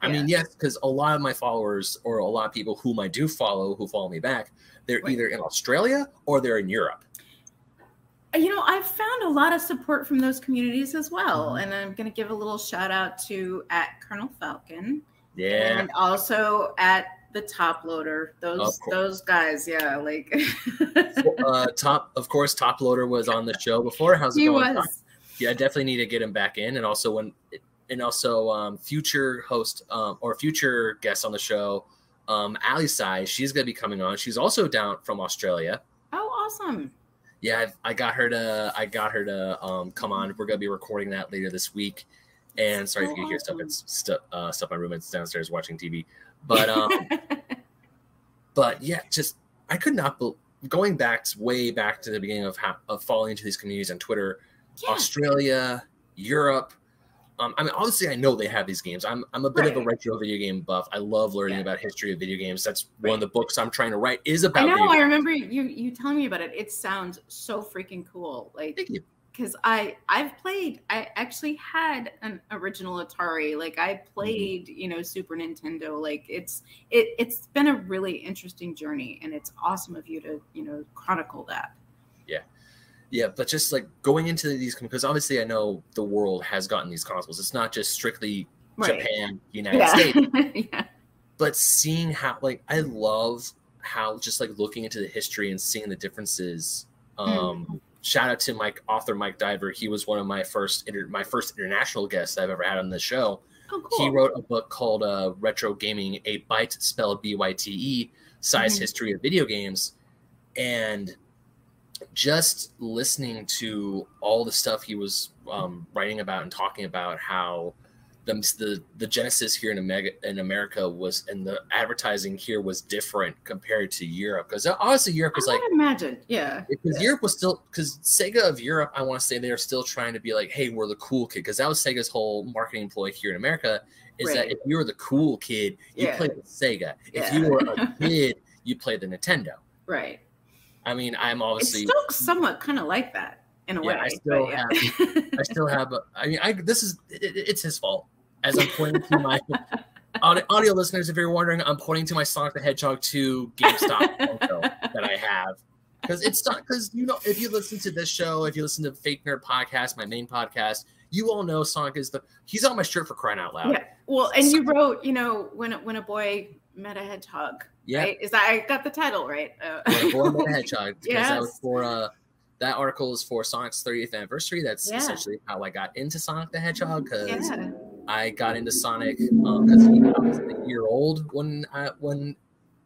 i yeah. mean yes because a lot of my followers or a lot of people whom i do follow who follow me back they're right. either in australia or they're in europe you know i've found a lot of support from those communities as well mm-hmm. and i'm going to give a little shout out to at colonel falcon yeah and also at the top loader. Those those guys, yeah, like (laughs) uh, top, of course, Top Loader was on the show before. How's it he going? was. Yeah, I definitely need to get him back in, and also when, and also um, future host um, or future guest on the show, um, Ali Sai. She's gonna be coming on. She's also down from Australia. Oh, awesome. Yeah, I've, I got her to. I got her to um, come on. We're gonna be recording that later this week. And sorry if So you hear stuff. It's stuff. Uh, stuff. My roommate's downstairs watching TV. But um, (laughs) but yeah, just I could not. Be, going back to, way back to the beginning of how of falling into these communities on Twitter. yeah. Australia, Europe. Um, I mean, obviously, I know they have these games. I'm, I'm a bit of a retro video game buff. I love learning Yeah. about history of video games. That's one of the books I'm trying to write is about. I know. I remember you you telling me about it. It sounds so freaking cool. Like Thank you. Because I I've played. I actually had an original Atari. Like I Mm-hmm. played, you know, Super Nintendo. Like it's it it's been a really interesting journey, and it's awesome of you to you know chronicle that. Yeah, yeah, but just like going into these because obviously I know the world has gotten these consoles. It's not just strictly Japan, United Yeah. States, (laughs) yeah. but seeing how like I love how just like looking into the history and seeing the differences. Um, Shout out to Mike author Mike Diver. He was one of my first inter- my first international guests I've ever had on the show. Oh, cool. He wrote a book called uh, Retro Gaming: A Byte Spelled B Y T E, Size Mhm. History of Video Games, and just listening to all the stuff he was um, writing about and talking about how the, the the Genesis here in America, in America was and the advertising here was different compared to Europe because obviously Europe I was like would imagine. Yeah. because Yeah. Europe was still because Sega of Europe, I want to say they're still trying to be like, hey, we're the cool kid because that was Sega's whole marketing employee here in America is that if you were the cool kid, you Yeah. played with Sega. If you were a (laughs) kid, you played the Nintendo. Right. I mean, I'm It's obviously still somewhat kind of like that in a Yeah, way. I still but yeah. I still (laughs) have. A, I mean, I this is it, it- it's his fault. As I'm pointing to my audio, audio listeners, if you're wondering, I'm pointing to my Sonic the Hedgehog 2 GameStop photo that I have because it's not because you know if you listen to this show, if you listen to Fake Nerd Podcast, my main podcast, you all know Sonic is the he's on my shirt for crying out loud. yeah. Well, and you wrote, you know, when when a boy met a hedgehog. Yeah. Right? Is that I got the title right? Uh, When a boy met a hedgehog because that was Yes. for uh that article is for Sonic's 30th anniversary. That's Yeah. essentially how I got into Sonic the Hedgehog because yeah. I got into Sonic because I was a year old when I when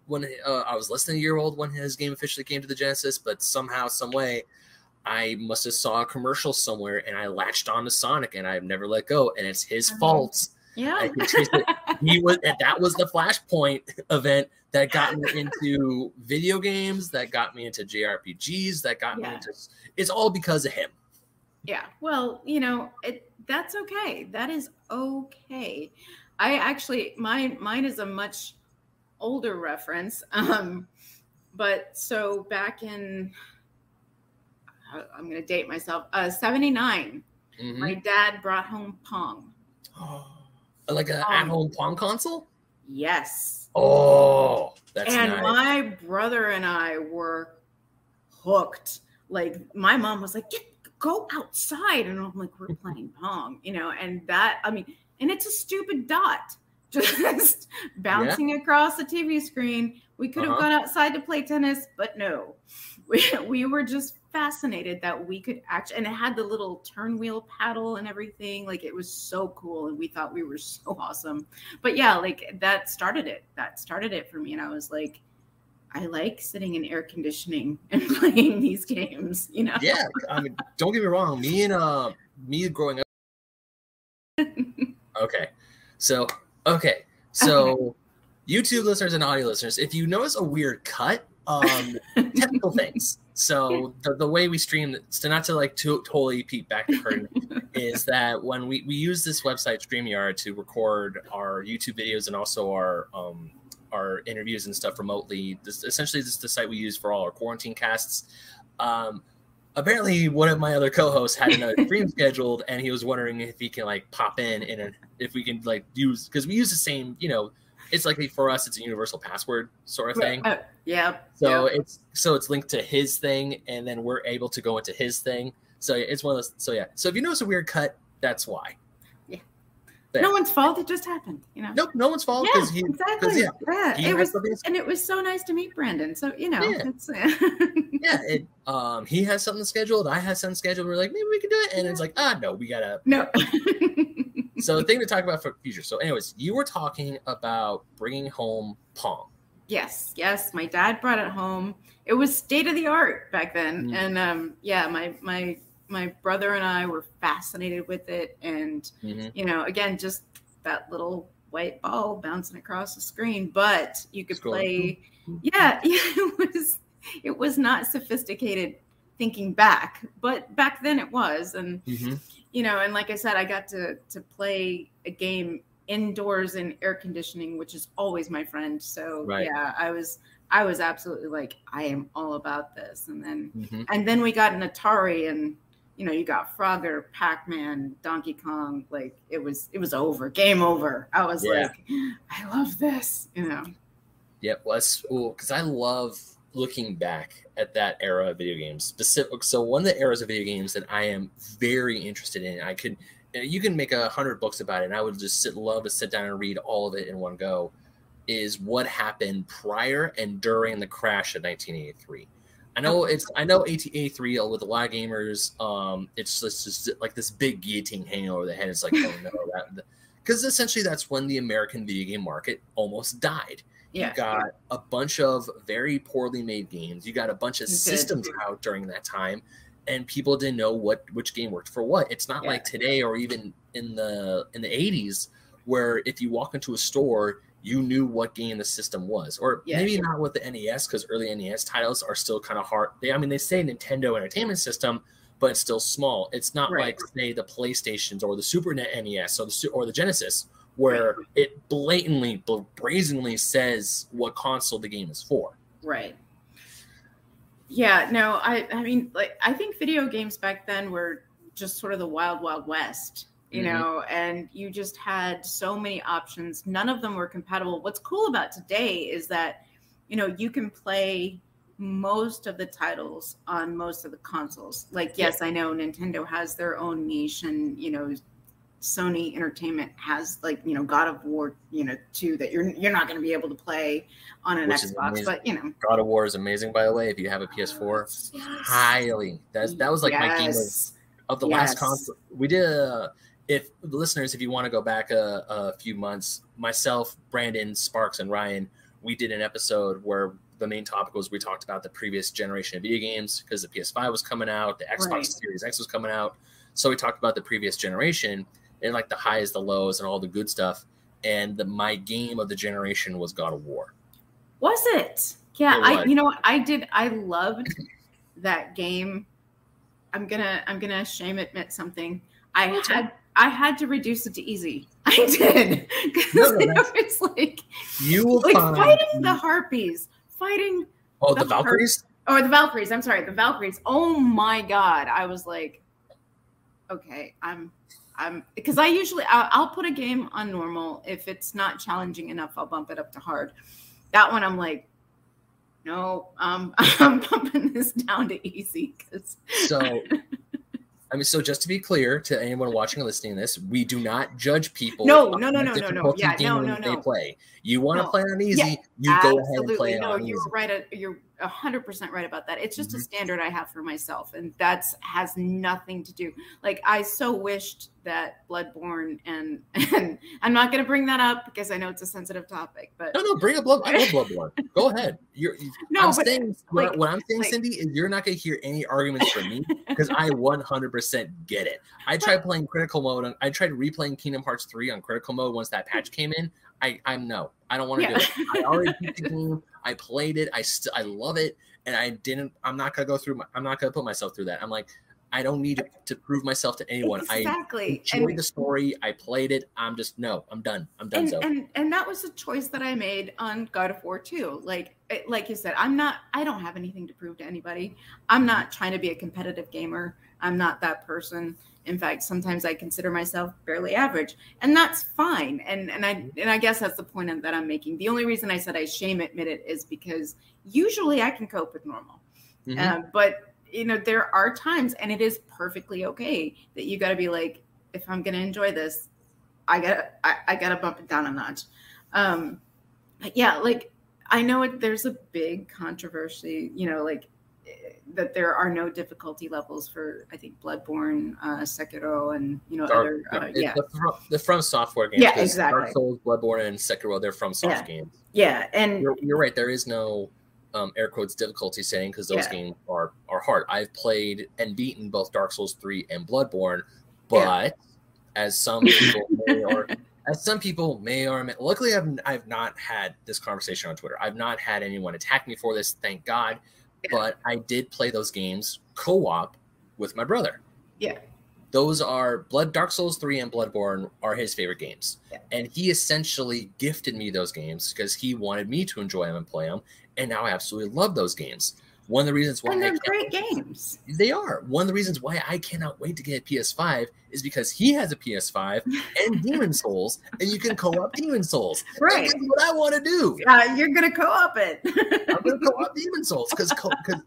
when uh, I was less than a year old when his game officially came to the Genesis. But somehow, some way, I must have saw a commercial somewhere and I latched on to Sonic and I've never let go. And it's his Oh. fault. Yeah. I can trace it. (laughs) He was that was the Flashpoint event that got me into video games, that got me into JRPGs, that got me into. It's all because of him. Yeah. Well, you know, it that's okay. That is okay. I actually mine mine is a much older reference. (laughs) Um but so back in I'm going to date myself. Uh 79. Mhm. My dad brought home Pong. (gasps) like an Um, at-home Pong console. Yes. Oh, that's and nice. my brother and I were hooked. Like my mom was like, "Get go outside," and I'm like, "We're playing pong," you know. And that, I mean, and it's a stupid dot (laughs) just bouncing across the TV screen. We could have Uh-huh. gone outside to play tennis, but no, (laughs) we we were just fascinated that we could actually, and it had the little turn wheel paddle and everything. Like it was so cool, and we thought we were so (laughs) awesome but yeah, like that started it. That started it for me. And I was like, I like sitting in air conditioning (laughs) and playing these games, you know? yeah, I mean, don't get me wrong. Me and uh, me growing up. (laughs) Okay, so okay, so YouTube listeners and audio listeners, if you notice a weird cut, um, technical things. So the, the way we stream, so not to like to, totally peek back the curtain, is (laughs) that when we, we use this website StreamYard to record our YouTube videos and also our um, our interviews and stuff remotely. This essentially this is the site we use for all our quarantine casts. Um, apparently, one of my other co-hosts had another (laughs) stream scheduled, and he was wondering if he can like pop in and if we can like use because we use the same you know. It's like for us, it's a universal password sort of thing. Uh, yeah. So yeah. it's so it's linked to his thing, and then we're able to go into his thing. So it's one of those. So yeah. So if you notice a weird cut, that's why. There. No one's fault. It just happened. You know. Nope, no one's fault Yeah, he exactly. yeah, Yeah, it was, and it was so nice to meet Brandon. So you know, Yeah. it's, (laughs) yeah, it um he has something scheduled, I had something scheduled. We're like, maybe we can do it, and it's like, ah, no, we gotta. no. (laughs) So the thing to talk about for future. So, anyways, you were talking about bringing home Pong. yes, yes. My dad brought it home. It was state of the art back then, Mm. and um, yeah, my my my brother and I were fascinated with it, and Mhm. you know, again, just that little white ball bouncing across the screen, but you could play. Yeah, (laughs) yeah, it was it was not sophisticated thinking back, but back then it was, and Mhm. you know, and like I said, I got to to play a game indoors in air conditioning, which is always my friend. So Right. yeah, I was I was absolutely like, I am all about this. And then Mhm. and then we got an Atari and you know, you got Frogger, Pac-Man, Donkey Kong, like it was it was over, game over. I was Yeah. like, I love this, you know. Yep, well, that's cool because I love looking back at that era of video games. Specific. So one of the eras of video games that I am very interested in, I could, you can make a hundred books about it, and I would just sit, love to sit down and read all of it in one go. Is what happened prior and during the crash of 1983. I know it's I know ATA3 with a lot of gamers. Um, it's just, just like this big guillotine hanging over the head. It's like oh no, that because essentially that's when the American video game market almost died. Yeah. You got a bunch of very poorly made games. You got a bunch of You did. systems out during that time, and people didn't know what which game worked for what. It's not Yeah. like today or even in the in the 80s where if you walk into a store, you knew what game the system was. Or Yeah. maybe not with the NES because early NES titles are still kind of hard. They I mean they say Nintendo Entertainment System, but it's still small. It's not Right. like say the PlayStations or the Super NES or the or the Genesis where it blatantly, brazenly says what console the game is for. Right. Yeah, no, I I mean like I think video games back then were just sort of the wild wild west, you Mhm. know, and you just had so many options. None of them were compatible. What's cool about today is that you know, you can play most of the titles on most of the consoles. Like yes, I know Nintendo has their own niche and, you know, Sony Entertainment has like, you know, God of War, you know, 2 that you're you're not going to be able to play on an Which Xbox, but you know, God of War is amazing, by the way. If you have a PS4, Yes. highly that's that was like my game of, of the last console. We did a. If listeners, if you want to go back a, a few months, myself, Brandon, Sparks, and Ryan, we did an episode where the main topic was we talked about the previous generation of video games because the PS5 was coming out, the Xbox Right. Series X was coming out. So we talked about the previous generation and like the highs, the lows, and all the good stuff. And the, my game of the generation was God of War. Was it? Yeah, It I you know what I did I loved that game. I'm gonna I'm gonna shame admit something. I had I had to reduce it to easy. (laughs) I did. 'Cause No, no, it that's- was like You will like find fighting the harpies, fighting oh the the Har- Valkyries. or the Valkyries. I'm sorry, the Valkyries. Oh my god, I was like, okay, I'm, I'm because I usually I'll, I'll put a game on normal if it's not challenging enough. I'll bump it up to hard. That one I'm like, no, um, (laughs) I'm bumping this down to easy because So, (laughs) I mean, so just to be clear to anyone watching or listening to this, we do not judge people. No, no, no, no, no, no. Yeah, no, game no, They no. play. You want to No. play on easy, Yeah, you go ahead and play absolutely no. on easy. You're right. uh, You're hundred percent right about that. It's just a Mhm. standard I have for myself, and that's has nothing to do. Like I so wished that Bloodborne and (laughs) and I'm not going to bring that up because I know it's a sensitive topic, but No, no, bring up blood. I love Bloodborne. (laughs) Go ahead. You're. no, I'm but saying what, like- what I'm saying, like- Cindy, is you're not going to hear any arguments from me (laughs) because I 100% get it. I tried playing critical mode. On, I tried replaying Kingdom Hearts 3 on critical mode once that patch came in. I, I'm no, I don't want to Yeah. do it. I already beat the game. I played it. I still, I love it, and I didn't. I'm not gonna go through. My, I'm not gonna put myself through that. I'm like, I don't need to prove myself to anyone. Exactly. I exactly. enjoyed And- the story. I played it. I'm just no. I'm done. I'm done. and, so and and that was a choice that I made on God of War too. Like it- like you said, I'm not. I don't have anything to prove to anybody. I'm not trying to be a competitive gamer. I'm not that person. In fact, sometimes I consider myself barely average, and that's fine. And and I and I guess that's the point that I'm making. The only reason I said I shame admit it is because usually I can cope with normal. Mhm. Uh, but you know, there are times, and it is perfectly okay that you got to be like, if I'm going to enjoy this, I got I, I got to bump it down a notch. Um, yeah, like I know it, there's a big controversy, you know, like that there are no difficulty levels for I think Bloodborne, uh, Sekiro, and you know Dark, other uh, yeah the, the, From Software games. Yeah, exactly. Dark Souls, Bloodborne, and Sekiro they're From Soft yeah. games. Yeah, and you're, you're right. There is no um, air quotes difficulty setting because those yeah. games are are hard. I've played and beaten both Dark Souls three and Bloodborne, but yeah. as some people may or (laughs) as some people may or may, luckily I've I've not had this conversation on Twitter. I've not had anyone attack me for this, thank God. But I did play those games co-op with my brother. Yeah. Those are Blood Dark Souls 3 and Bloodborne are his favorite games. Yeah. And he essentially gifted me those games because he wanted me to enjoy them and play them. And now I absolutely love those games. One of the reasons why and they're great games. They are. One of the reasons why I cannot wait to get a PS5 is because he has a PS5 (laughs) and Demon Souls, and you can co-op (laughs) Demon Souls. Right. That's what I want to do. Uh, you're gonna co-op it. I'm gonna co-op Demon Souls because because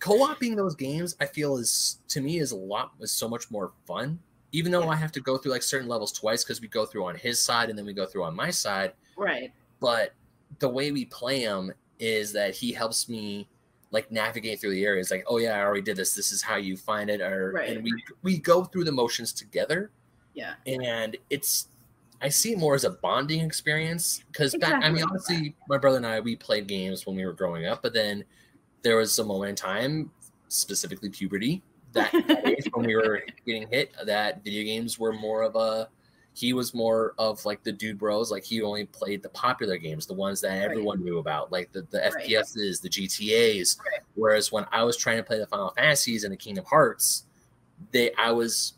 co-oping those games, I feel is to me is a lot is so much more fun. Even though yeah. I have to go through like certain levels twice because we go through on his side and then we go through on my side. Right. But the way we play them is that he helps me like navigate through the areas like oh yeah i already did this this is how you find it or right. and we we go through the motions together yeah and it's i see it more as a bonding experience because exactly. i mean honestly my brother and i we played games when we were growing up but then there was a moment in time specifically puberty that, (laughs) that age when we were getting hit that video games were more of a he was more of like the dude bros. Like he only played the popular games, the ones that everyone right. knew about, like the, the right. FPSs, the GTAs. Right. Whereas when I was trying to play the Final Fantasies and the Kingdom Hearts, they I was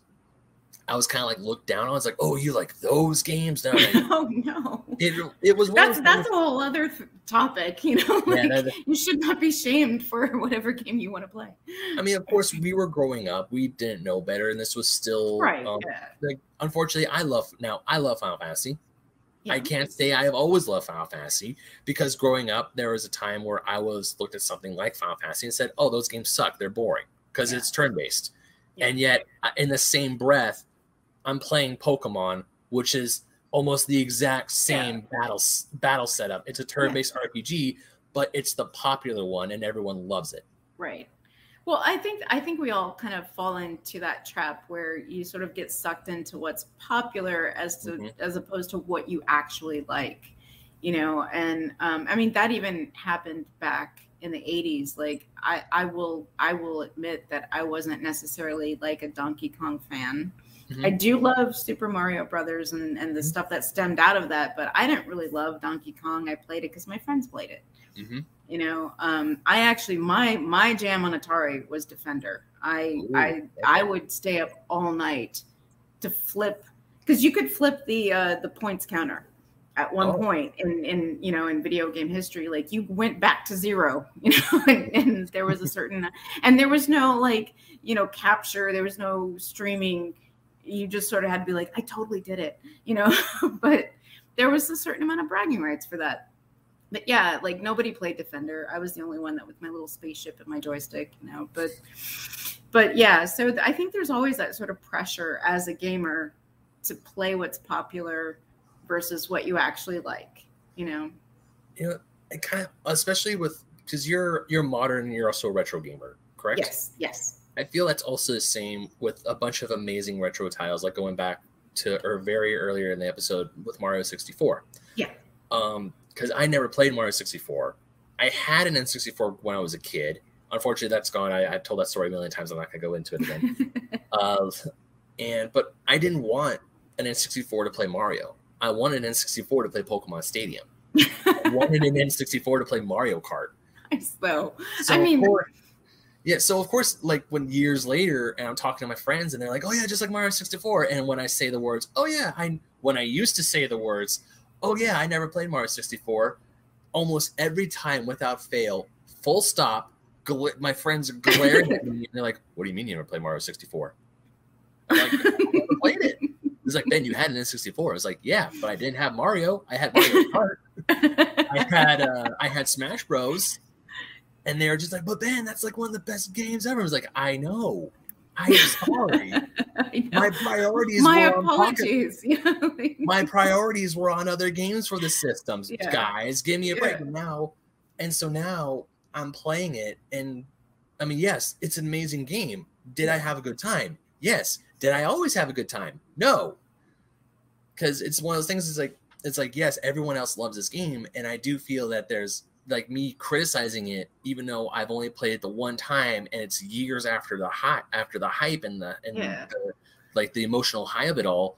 I was kind of like looked down on. I was like, "Oh, you like those games?" Now, like, (laughs) oh no, it it was that's that's a whole other th- topic. You know, (laughs) like, yeah, you should not be shamed for (laughs) whatever game you want to play. I mean, of course, we were growing up; we didn't know better, and this was still right. Um, yeah. Like, unfortunately, I love now. I love Final Fantasy. Yeah. I can't say I have always loved Final Fantasy because growing up, there was a time where I was looked at something like Final Fantasy and said, "Oh, those games suck. They're boring because it's turn based." And yet, in the same breath, I'm playing Pokemon, which is almost the exact same yeah. battle battle setup. It's a turn-based yeah. RPG, but it's the popular one and everyone loves it. Right. Well, I think I think we all kind of fall into that trap where you sort of get sucked into what's popular as to mm-hmm. as opposed to what you actually like, you know. And um, I mean that even happened back in the 80s. Like I I will I will admit that I wasn't necessarily like a Donkey Kong fan. Mm-hmm. I do love Super Mario Brothers and, and the mm-hmm. stuff that stemmed out of that, but I didn't really love Donkey Kong. I played it because my friends played it. Mm-hmm. You know, um, I actually my my jam on Atari was Defender. I Ooh, I okay. I would stay up all night to flip because you could flip the uh, the points counter at one oh. point in in you know in video game history like you went back to zero (laughs) you know and, and there was a certain and there was no like you know capture there was no streaming you just sort of had to be like, I totally did it, you know. (laughs) but there was a certain amount of bragging rights for that. But yeah, like nobody played Defender. I was the only one that with my little spaceship and my joystick, you know. But but yeah, so I think there's always that sort of pressure as a gamer to play what's popular versus what you actually like, you know. You know, it kind of especially with because you're you're modern, and you're also a retro gamer, correct? Yes, yes. I feel that's also the same with a bunch of amazing retro titles, like going back to or very earlier in the episode with Mario 64. Yeah. Um, because I never played Mario 64. I had an N64 when I was a kid. Unfortunately, that's gone. I, I told that story a million times. I'm not gonna go into it again. (laughs) uh, and but I didn't want an N64 to play Mario. I wanted an N64 to play Pokemon Stadium. I wanted an N64 to play Mario Kart. (laughs) Though. So I mean, yeah, so of course, like when years later, and I'm talking to my friends, and they're like, "Oh yeah, just like Mario 64." And when I say the words, "Oh yeah," I when I used to say the words, "Oh yeah," I never played Mario 64. Almost every time, without fail, full stop. Gl- my friends glared at me, and they're like, "What do you mean you never played Mario 64?" I'm like, "I never (laughs) played it." He's like, "Ben, you had an N64." I was like, "Yeah, but I didn't have Mario. I had Mario Kart. (laughs) I had uh, I had Smash Bros." And they're just like, "But Ben, that's like one of the best games ever." I was like, "I know, I'm (laughs) sorry. my priorities my were apologies. (laughs) On my priorities were on other games for the systems. Yeah. Guys, give me a break yeah. now. And so now I'm playing it, and I mean, yes, it's an amazing game. Did I have a good time? Yes. Did I always have a good time? No. Because it's one of those things. It's like it's like yes, everyone else loves this game, and I do feel that there's like me criticizing it, even though I've only played it the one time, and it's years after the hot after the hype and the and yeah. the, like the emotional high of it all.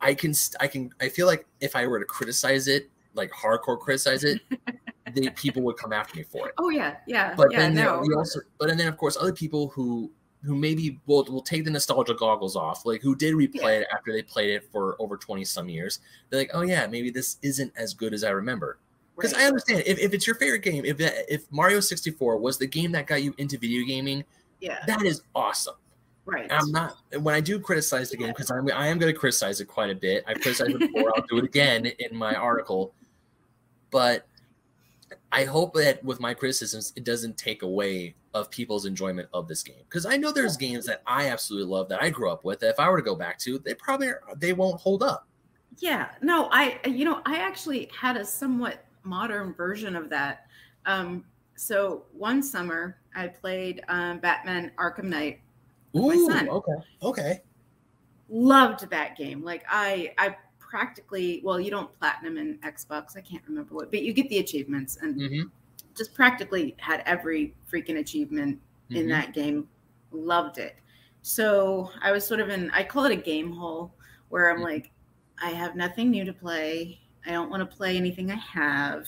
I can I can I feel like if I were to criticize it, like hardcore criticize it, (laughs) the people would come after me for it. Oh yeah, yeah. But yeah, then no. you also, but and then of course other people who who maybe will will take the nostalgia goggles off, like who did replay yeah. it after they played it for over twenty some years. They're like, oh yeah, maybe this isn't as good as I remember. Because right. I understand if, if it's your favorite game, if if Mario sixty four was the game that got you into video gaming, yeah, that is awesome. Right. I'm not when I do criticize the game because I'm I am going to criticize it quite a bit. I criticized it before. I'll do it (laughs) again in my article, but I hope that with my criticisms, it doesn't take away of people's enjoyment of this game. Because I know there's games that I absolutely love that I grew up with. That if I were to go back to, they probably they won't hold up. Yeah, no, I you know I actually had a somewhat modern version of that. Um, so one summer I played um, Batman Arkham Knight with Ooh, my son. Okay, okay. Loved that game. Like I I practically well you don't platinum in xbox i can't remember what but you get the achievements and mm-hmm. just practically had every freaking achievement mm-hmm. in that game loved it so i was sort of in i call it a game hole where i'm mm-hmm. like i have nothing new to play i don't want to play anything i have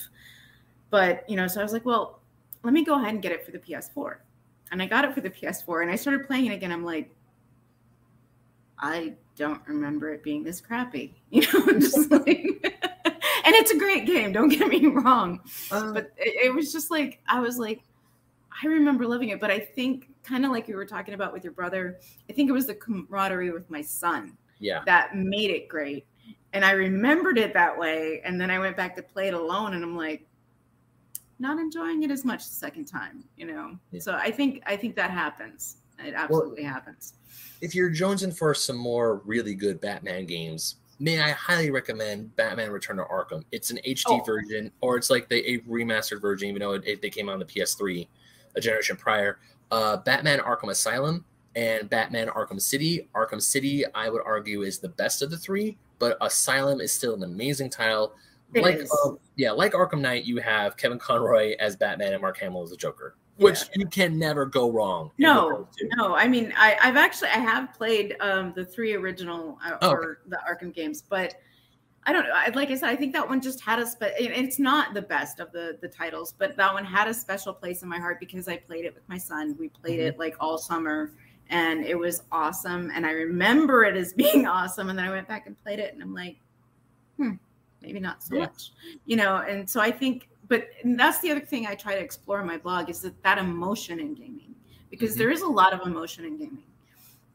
but you know so i was like well let me go ahead and get it for the ps4 and i got it for the ps4 and i started playing it again i'm like I don't remember it being this crappy. (laughs) You know, just like, (laughs) and it's a great game. Don't get me wrong, uh, but it, it, was just like I was like, I remember loving it. But I think, kind of like you were talking about with your brother, I think it was the camaraderie with my son. Yeah, that made it great, and I remembered it that way. And then I went back to play it alone, and I'm like, not enjoying it as much the second time. You know, yeah. so I think I think that happens. It absolutely well, happens if you're jonesing for some more really good Batman games, may I highly recommend Batman Return to Arkham. It's an HD oh. version, or it's like the a remastered version, even though it, it, they came out on the PS3 a generation prior. Uh, Batman Arkham Asylum and Batman Arkham City. Arkham City, I would argue, is the best of the three, but Asylum is still an amazing title. It like, uh, yeah, like Arkham Knight, you have Kevin Conroy as Batman and Mark Hamill as the Joker which yeah. you can never go wrong. No, no. I mean, I, have actually I have played um, the three original uh, oh. or the Arkham games, but I don't know. I, like I said, I think that one just had a spe- it's not the best of the the titles, but that one had a special place in my heart because I played it with my son. We played mm-hmm. it like all summer and it was awesome and I remember it as (laughs) being awesome and then I went back and played it and I'm like, hmm, maybe not so yeah. much. You know, and so I think but that's the other thing I try to explore in my blog is that that emotion in gaming because mm-hmm. there is a lot of emotion in gaming,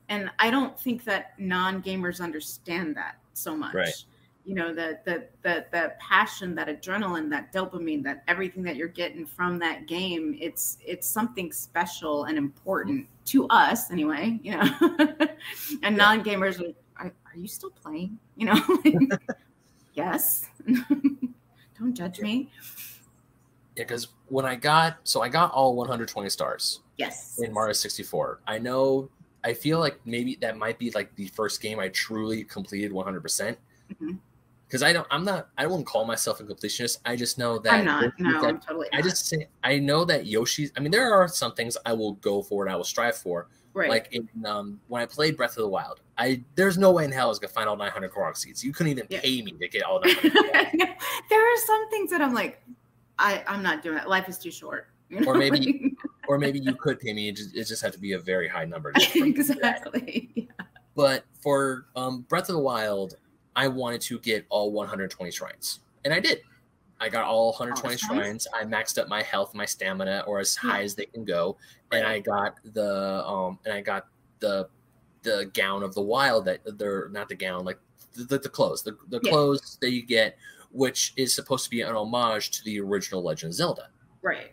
and I don't think that non gamers understand that so much. Right. You know that that that that passion, that adrenaline, that dopamine, that everything that you're getting from that game, it's it's something special and important to us anyway. You know, (laughs) and non gamers are, are, are you still playing? You know, (laughs) yes. (laughs) don't judge me yeah, because when I got so I got all 120 stars. Yes. In Mario 64, I know. I feel like maybe that might be like the first game I truly completed 100. percent mm-hmm. Because. I don't, I'm not, I won't call myself a completionist. I just know that I'm not. No, that, I'm totally. Not. I just say I know that Yoshi's. I mean, there are some things I will go for and I will strive for. Right. Like in, um, when I played Breath of the Wild, I there's no way in hell I was gonna find all 900 Korok seeds. You couldn't even yeah. pay me to get all 900. (laughs) there are some things that I'm like, I I'm not doing it. Life is too short. You know? Or maybe (laughs) or maybe you could pay me. It just, it just had to be a very high number. (laughs) exactly. Yeah. But for um, Breath of the Wild, I wanted to get all 120 shrines, and I did. I got all 120 shrines. I maxed up my health, my stamina, or as high as they can go, and I got the um and I got the the gown of the wild that they're not the gown like the, the, clothes the, the yeah. clothes that you get which is supposed to be an homage to the original Legend of Zelda. Right.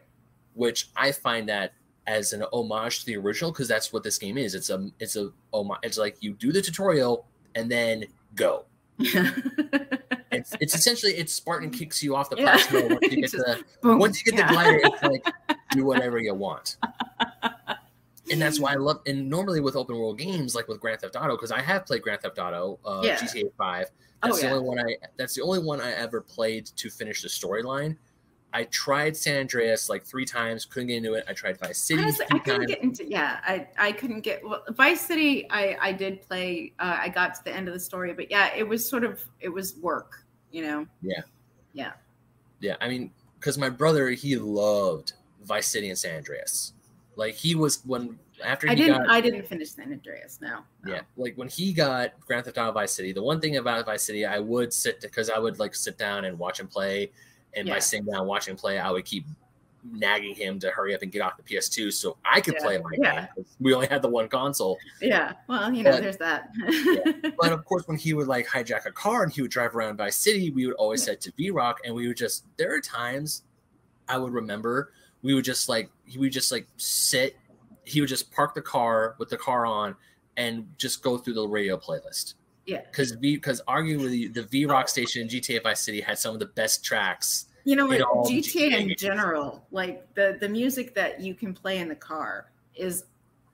Which I find that as an homage to the original because that's what this game is. It's a it's a homage. It's like you do the tutorial and then go. (laughs) it's, it's essentially it's Spartan kicks you off the Yeah. plateau once you (laughs) get Just the (laughs) Boom. once you get Yeah. the glider. It's like do whatever you want. And that's why I love. And normally with open world games, like with Grand Theft Auto, because I have played Grand Theft Auto, uh, Yeah. GTA Five. Oh, That's the yeah. only one I. That's the only one I ever played to finish the storyline. I tried San Andreas like three times, couldn't get into it. I tried Vice City Honestly, I couldn't times. get into yeah, I I couldn't get well, Vice City. I I did play. Uh, I got to the end of the story, but yeah, it was sort of it was work, you know. Yeah, Yeah. Yeah, I mean, because my brother he loved Vice City and San Andreas. Like he was when after he I didn't got I didn't finish San Andreas. No. no. yeah, like when he got Grand Theft Auto Vice City. The one thing about Vice City, I would sit because I would like sit down and watch him play, and by sitting down watching play, I would keep nagging him to hurry up and get off the PS2 so I could Yeah, play my yeah. game. We only had the one console. Yeah. Well, you know, But- there's that. (laughs) But of course, when he would like hijack a car and he would drive around Vice City, we would always set to V Rock, and we would just. There are times I would remember we would just like he would just like sit. He would just park the car with the car on and just go through the radio playlist. Yeah. because V because arguably the V Rock station in GTA Vice City had some of the best tracks. you know what? in GTA GTA in general, like the the music that you can play in the car is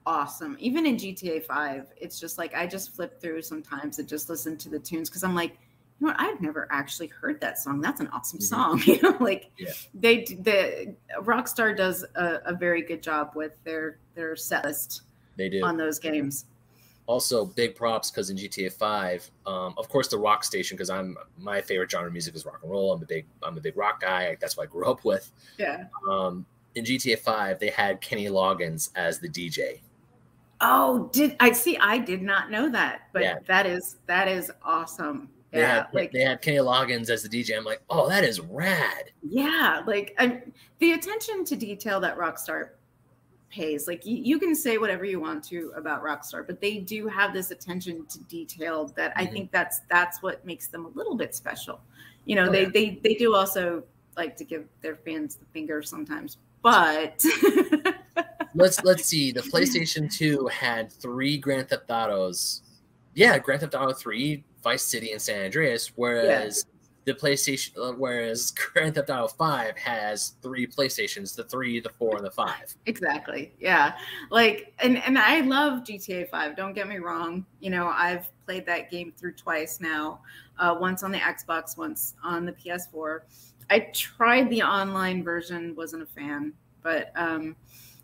awesome. Even in GTA 5, it's just like I just flip through sometimes and just listen to the tunes because I'm like, you know what? I've never actually heard that song. That's an awesome Mhm. song. (laughs) You know, like Yeah. they the Rockstar does a, a very good job with their their set list They do. on those games. Also big props because in GTA Five, um, of course, the rock station because I'm my favorite genre of music is rock and roll. I'm a big I'm a big rock guy. That's what I grew (laughs) up with. Yeah. Um, in GTA Five, they had Kenny Loggins as the DJ. Oh, did I see? I did not know that, but Yeah. that is that is awesome. They Yeah, had like they had Kenny Loggins as the DJ. I'm like, oh, that is rad. yeah, like I, the attention to detail that Rockstar pays. Like you, you can say whatever you want to about Rockstar, but they do have this attention to detail that I Mhm. think that's that's what makes them a little bit special. You know, Oh, they yeah. they they do also like to give their fans the finger sometimes, but (laughs) let's let's see. The PlayStation Two had three Grand Theft Autos. Yeah, Grand Theft Auto Three, Vice City, and San Andreas. Whereas the PlayStation, uh, whereas (laughs) Grand Theft Auto Five has three PlayStations: the three, the four, and the five. (laughs) Exactly. Yeah. Like and and I love GTA 5. Don't get me wrong. You know, I've played that game through twice now. Uh, once on the Xbox, once on the PS4. I tried the online version, wasn't a fan, but um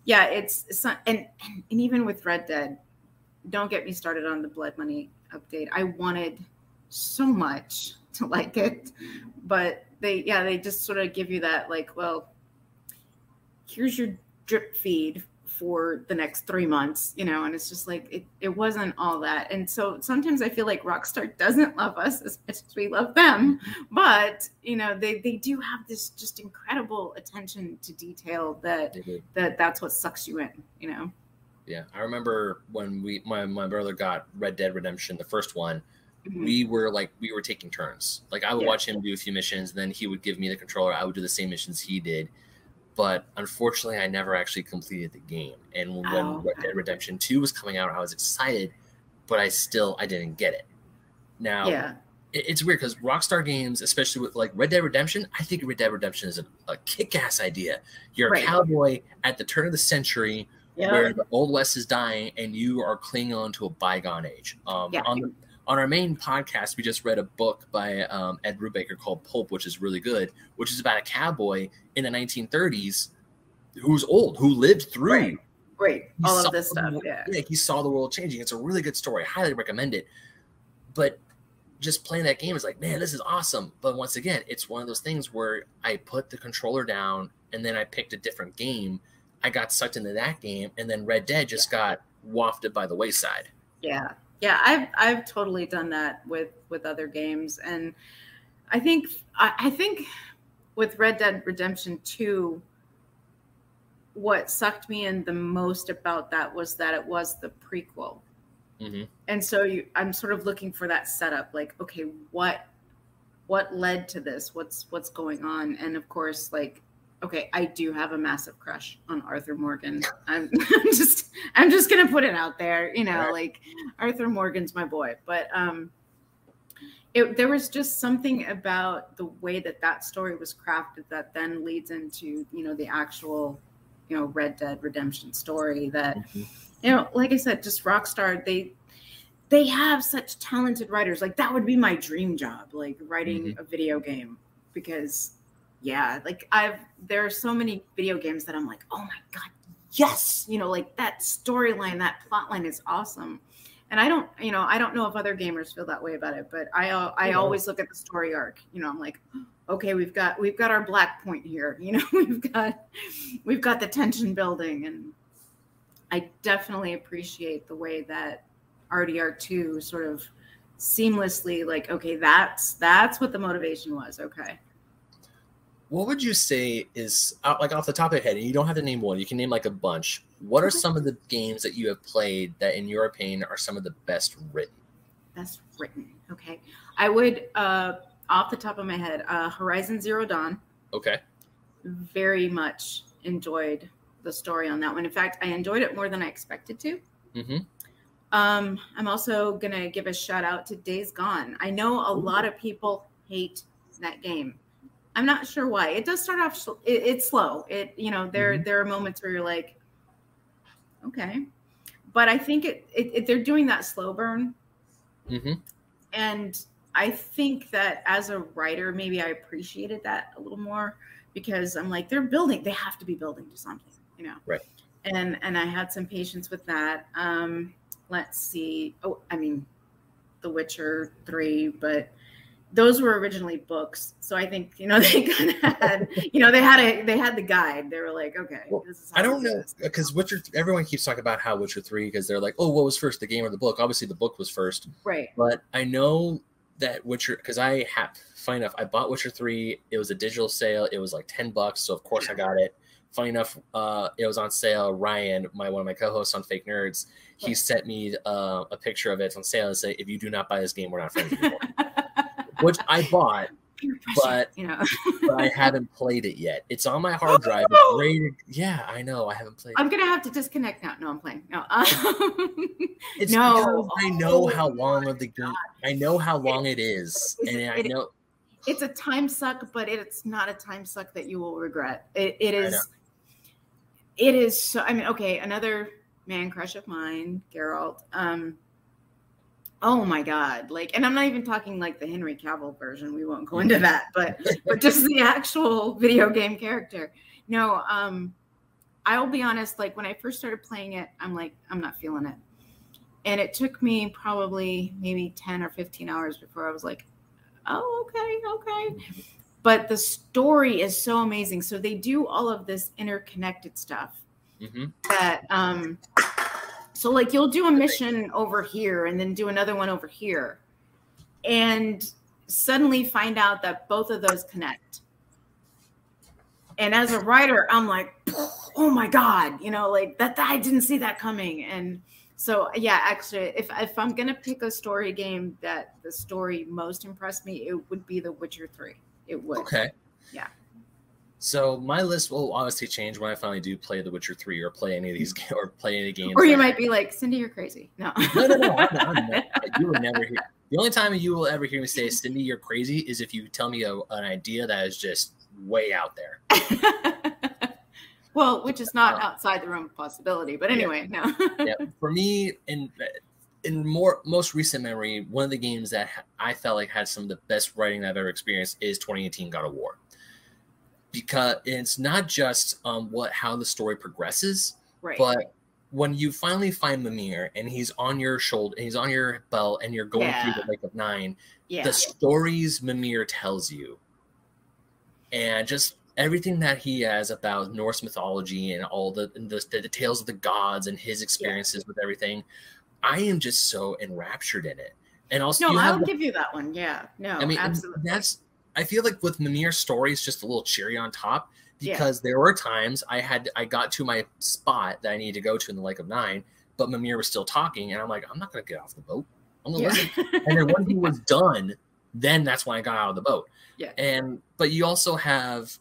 yeah, it's, and and even with Red Dead, don't get me started on the Blood Money update. I wanted so much (laughs) to like it, but they yeah, they just sort of give you that like, well, here's your drip feed for the next three months, you know, and it's just like it, it wasn't all that. And so sometimes I feel like Rockstar doesn't love us as much as we love them, but you know, they they do have this just incredible attention to detail that did. that that's what sucks you in, you know. Yeah, I remember when we my my brother got Red Dead Redemption, the first one. We were like we were taking turns. Like I would Yeah. watch him do a few missions, then he would give me the controller. I would do the same missions he did. But unfortunately, I never actually completed the game. And when Oh, Red. Dead Redemption Two was coming out, I was excited, but I still I didn't get it. Now Yeah. it- it's weird because Rockstar games, especially with like Red Dead Redemption, I think Red Dead Redemption is a, a kick-ass idea. You're Right. a cowboy at the turn of the century where the old west is dying and you are clinging on to a bygone age. Um, Yeah. on the, on our main podcast, we just read a book by um, Ed Brubaker called Pulp, which is really good, which is about a cowboy in the 1930s who's old, who lived through Right. Great. All of this stuff. world- Yeah. he saw the world changing. It's a really good story. Highly recommend it. But just playing that game is like, man, this is awesome. But once again, it's one of those things where I put the controller down and then I picked a different game. I got sucked into that game, and then Red Dead just got wafted by the wayside. Yeah. Yeah, I've I've totally done that with with other games, and I think I, I think with Red Dead Redemption Two, what sucked me in the most about that was that it was the prequel, Mhm. and so you, I'm sort of looking for that setup, like okay, what what led to this? What's what's going on? And of course, like okay, I do have a massive crush on Arthur Morgan. I'm, (laughs) I'm just I'm just gonna put it out there, you know, right. like Arthur Morgan's my boy. But um, it, there was just something about the way that that story was crafted that then leads into you know the actual you know Red Dead Redemption story that mm-hmm. you know, like I said, just Rockstar they they have such talented writers. Like that would be my dream job, like writing mm-hmm. a video game because yeah, like I've there are so many video games that I'm like, oh my god, yes, you know, like that storyline, that plot line is awesome. And I don't, you know, I don't know if other gamers feel that way about it, but I uh, I always look at the story arc. You know, I'm like, okay, we've got we've got our black point here. (laughs) You know, we've got we've got the tension building, and I definitely appreciate the way that RDR2 sort of seamlessly like okay that's that's what the motivation was okay what would you say is like off the top of your head and you don't have to name one you can name like a bunch what are some of the games that you have played that in your opinion are some of the best written? Best written okay. I would uh off the top of my head uh horizon zero dawn. Okay. Very much enjoyed the story on that one. In fact i enjoyed it more than i expected to. Mm-hmm. um i'm also gonna give a shout out to days gone. I know a Ooh. lot of people hate that game I'm not sure why. It does start off. It, it's slow. It you know there mm-hmm. there are moments where you're like, okay, but I think it, it, it they're doing that slow burn, mm-hmm. and I think that as a writer, maybe I appreciated that a little more because I'm like they're building. They have to be building to something, you know. Right. And and I had some patience with that. Um, let's see. Oh, I mean, The Witcher three, but those were originally books so i think you know (laughs) they kind of had you know they had a they had the guide. They were like okay well, i don't know because witcher everyone keeps talking about how witcher 3 because they're like oh what was first the game or the book? Obviously the book was first right. but i know that witcher because i have funny enough i bought witcher 3 it was a digital sale it was like 10 bucks so of course i got it. Funny enough uh it was on sale ryan my one of my co-hosts on fake nerds he sent me uh, a picture of it. On sale and say if you do not buy this game we're not friends anymore (laughs) which I bought, but you know, but I (laughs) haven't played it yet. It's on my hard drive. Oh. Yeah, I know. I haven't played. I'm gonna have to disconnect now. No, I'm playing. No, um, (laughs) it's no. I know how long of the game. I know how long it is, (laughs) and I know it's a time suck, but it's not a time suck that you will regret. It, it is. It is so. I mean, okay, another man crush of mine, Geralt. Um, Oh my god! Like, and I'm not even talking like the Henry Cavill version. We won't go into that, but but just the actual video game character. No, um, I'll be honest. Like when I first started playing it, I'm like, I'm not feeling it, and it took me probably maybe ten or fifteen hours before I was like, oh okay, okay. But the story is so amazing. So they do all of this interconnected stuff mm-hmm. that um so like you'll do a mission over here and then do another one over here. And suddenly find out that both of those connect. And as a writer, I'm like, oh my God, you know, like that, that I didn't see that coming. And so yeah, actually, if if I'm gonna pick a story game that the story most impressed me, it would be The Witcher 3. It would. Okay. Yeah. So my list will obviously change when I finally do play The Witcher Three or play any of these or play any games. Or you might be like, Cindy, you're crazy. No, no, no, no. I'm, I'm not, (laughs) you will never hear. The only time you will ever hear me say, Cindy, you're crazy, is if you tell me a, an idea that is just way out there. (laughs) well, which is not uh, outside the realm of possibility. But anyway, yeah. no. yeah, for me, in in more most recent memory, one of the games that I felt like had some of the best writing I've ever experienced is 2018 God of War because it's not just um, what how the story progresses, right. but when you finally find Mimir and he's on your shoulder, he's on your belt, and you're going yeah. through the Lake of Nine, yeah. the stories Mimir tells you, and just everything that he has about Norse mythology and all the the, the tales of the gods and his experiences yeah. with everything, I am just so enraptured in it. And also, no, I'll give you that one. Yeah, no, I mean, absolutely. That's I feel like with Mimir's story, it's just a little cherry on top because yeah. there were times I had I got to my spot that I needed to go to in the Lake of Nine, but Mimir was still talking, and I'm like, I'm not gonna get off the boat. I'm gonna yeah. listen. and then when he was (laughs) done, then that's when I got out of the boat. Yeah. And but you also have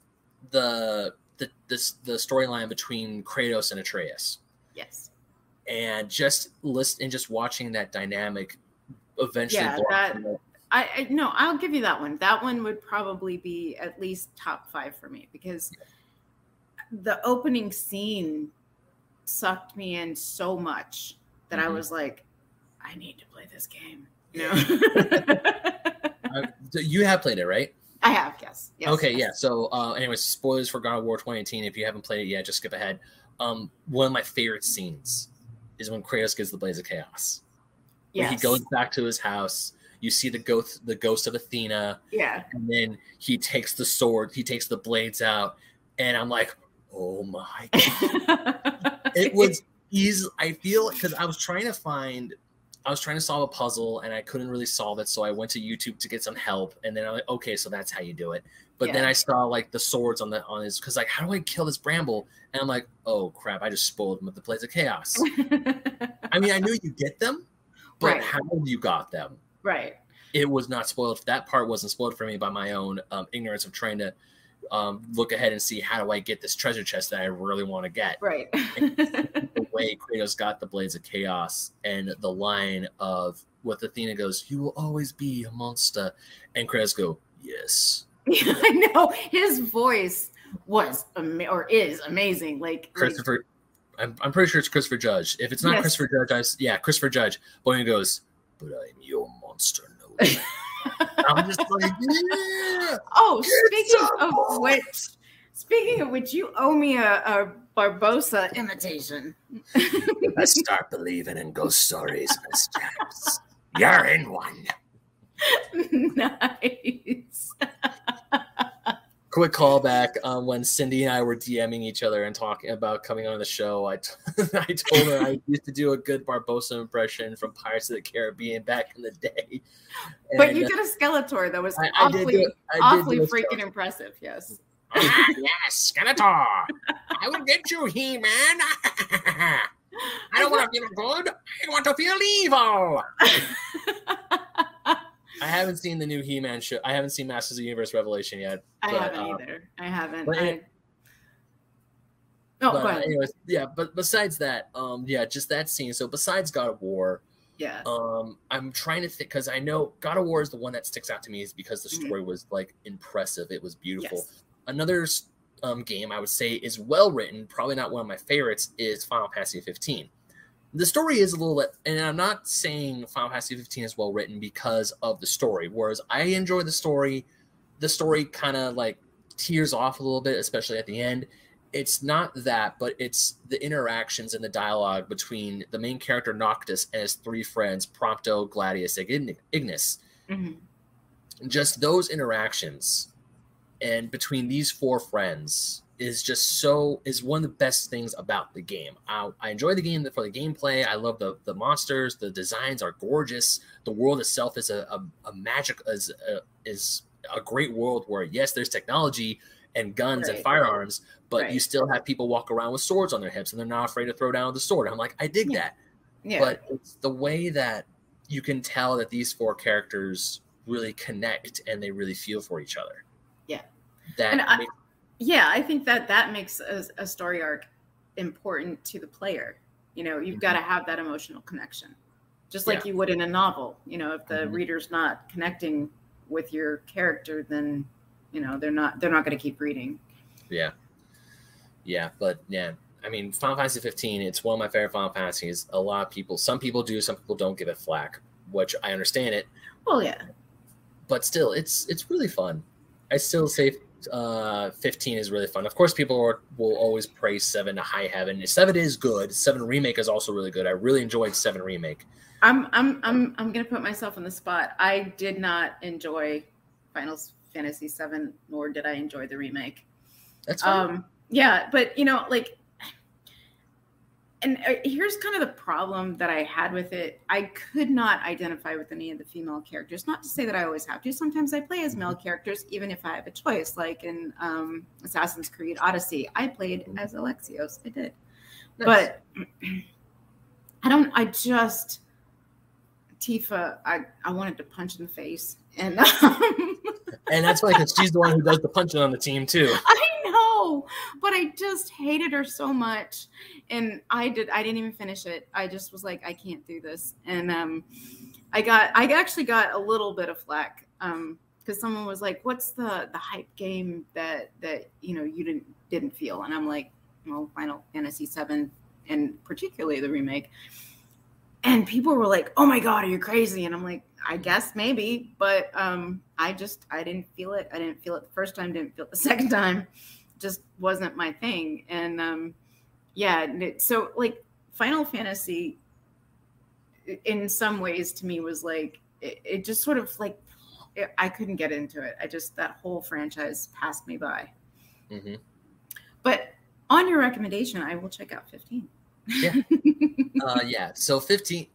the the this the storyline between Kratos and Atreus. Yes. And just list and just watching that dynamic eventually Yeah, that- I, I no, I'll give you that one. That one would probably be at least top five for me because the opening scene sucked me in so much that I Mhm. was like, I need to play this game. You know? Uh, you have played it, right? I have, yes. yes okay, yes. yeah. So, uh, anyways, spoilers for God of War 2018. If you haven't played it yet, just skip ahead. Um, one of my favorite scenes is when Kratos gets the Blades of Chaos. When Yes. He goes back to his house. You see the ghost, the ghost of Athena, Yeah. and then he takes the sword, he takes the blades out, and I'm like, oh my god! (laughs) it was easy. I feel because I was trying to find, I was trying to solve a puzzle and I couldn't really solve it, so I went to YouTube to get some help, and then I'm like, okay, so that's how you do it. But then I saw like the swords on the on his because like how do I kill this bramble? And I'm like, oh crap! I just spoiled him with the blades of chaos. (laughs) I mean, I knew you get them, but Right. how you got them? Right. It was not spoiled. That part wasn't spoiled for me by my own um, ignorance of trying to um, look ahead and see how do I get this treasure chest that I really want to get Right. the way (laughs) Kratos got the blades of chaos and the line of what Athena goes, "You will always be a monster," and Kratos go, "Yes." (laughs) I know his voice was ama- or is amazing. Like, like Christopher, I'm, I'm pretty sure it's Christopher Judge. If it's not Yes. Christopher Judge, I, yeah, Christopher Judge. When he goes, "But I'm your monster," no, (laughs) I'm just like, yeah. oh, speaking of more. which, speaking of which, you owe me a, a Barbossa imitation. Let's (laughs) start believing in ghost stories, Miss James. You're in one. (laughs) nice. Quick callback um, when Cindy and I were DMing each other and talking about coming on the show. I, t- (laughs) I told her I used to do a good Barbossa impression from Pirates of the Caribbean back in the day. But you uh, did a Skeletor that was I, awfully, I awfully freaking show. impressive. Yes. Ah, (laughs) yes, Skeletor. I will get you, He Man. (laughs) I don't want to feel good. I want to feel evil. I haven't seen the new He Man show. I haven't seen Masters of the Universe Revelation yet. I But, haven't uh, either. I haven't. but I... Oh, but, go ahead. anyways, yeah. But besides that, um, yeah, just that scene. So besides God of War, yeah. um, I'm trying to think because I know God of War is the one that sticks out to me is because the Mhm. story was like impressive. It was beautiful. Yes. Another um, game I would say is well written, probably not one of my favorites, is Final Fantasy 15. The story is a little, bit- and I'm not saying Final Fantasy 15 is well written because of the story. Whereas I enjoy the story, the story kind of like tears off a little bit, especially at the end. It's not that, but it's the interactions and the dialogue between the main character Noctis and his three friends, Prompto, Gladius, and Ign- Ignis Mhm. just those interactions and between these four friends is just so is one of the best things about the game. I, I enjoy the game for the gameplay. I love the the monsters. The designs are gorgeous. The world itself is a, a, a magic is a, is a great world where yes, there's technology and guns and firearms, but you still have people walk around with swords on their hips and they're not afraid to throw down the sword. I'm like, I dig Yeah. that Yeah. but it's the way that you can tell that these four characters really connect and they really feel for each other. Yeah. That And I- makes- yeah, I think that that makes a, a story arc important to the player. You know, you've Mhm. got to have that emotional connection, just like Yeah. you would in a novel. You know, if the Mhm. reader's not connecting with your character, then you know they're not they're not going to keep reading. yeah. Yeah, but yeah. I mean, Final Fantasy 15, it's one of my favorite Final Fantasies. A lot of people, some people do, some people don't give it flack, which I understand it, Well, yeah, but still, it's it's really fun. I still say uh 15 is really fun. Of course, people are, will always praise 7 to high heaven. 7 is good. 7 remake is also really good. I really enjoyed 7 remake. I'm I'm I'm I'm going to put myself in the spot. I did not enjoy Final Fantasy 7 nor did I enjoy the remake. That's fine. um yeah but you know like and uh, here's kind of the problem that i had with it. I could not identify with any of the female characters. Not to say that i always have to. Sometimes i play as male characters even if i have a choice like in um assassin's creed odyssey. I played as alexios. I did. Nice. but (clears throat) i don't i just tifa i i wanted to punch in the face and um, and that's why because she's the one who does the punching on the team too. (laughs) I know. but I just hated her so much, and I did. I didn't even finish it. I just was like, I can't do this, and um, I got. I actually got a little bit of flack. Um, because someone was like, "What's the the hype game that that you know you didn't didn't feel?" And I'm like, "Well, Final Fantasy VII, and particularly the remake." And people were like, "Oh my god, are you crazy?" And I'm like, "I guess maybe, but um, I just I didn't feel it. I didn't feel it the first time. Didn't feel it the (laughs) second time. Just wasn't my thing." And um, yeah, so like Final Fantasy, in some ways, to me was like it, it just sort of like it, I couldn't get into it. I just that whole franchise passed me by. Mm-hmm. But on your recommendation, I will check out 15. Yeah, (laughs) uh, yeah. So 15.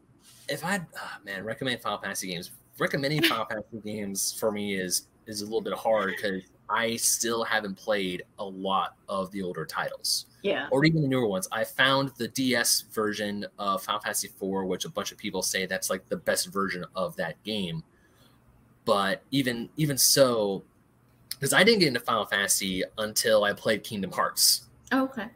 If I, oh man, recommend Final Fantasy games. Recommending Final (laughs) Fantasy games for me is is a little bit hard because I still haven't played a lot of the older titles. Yeah. Or even the newer ones. I found the DS version of Final Fantasy IV, which a bunch of people say that's like the best version of that game but even even so because i didn't get into final fantasy until i played kingdom hearts oh, okay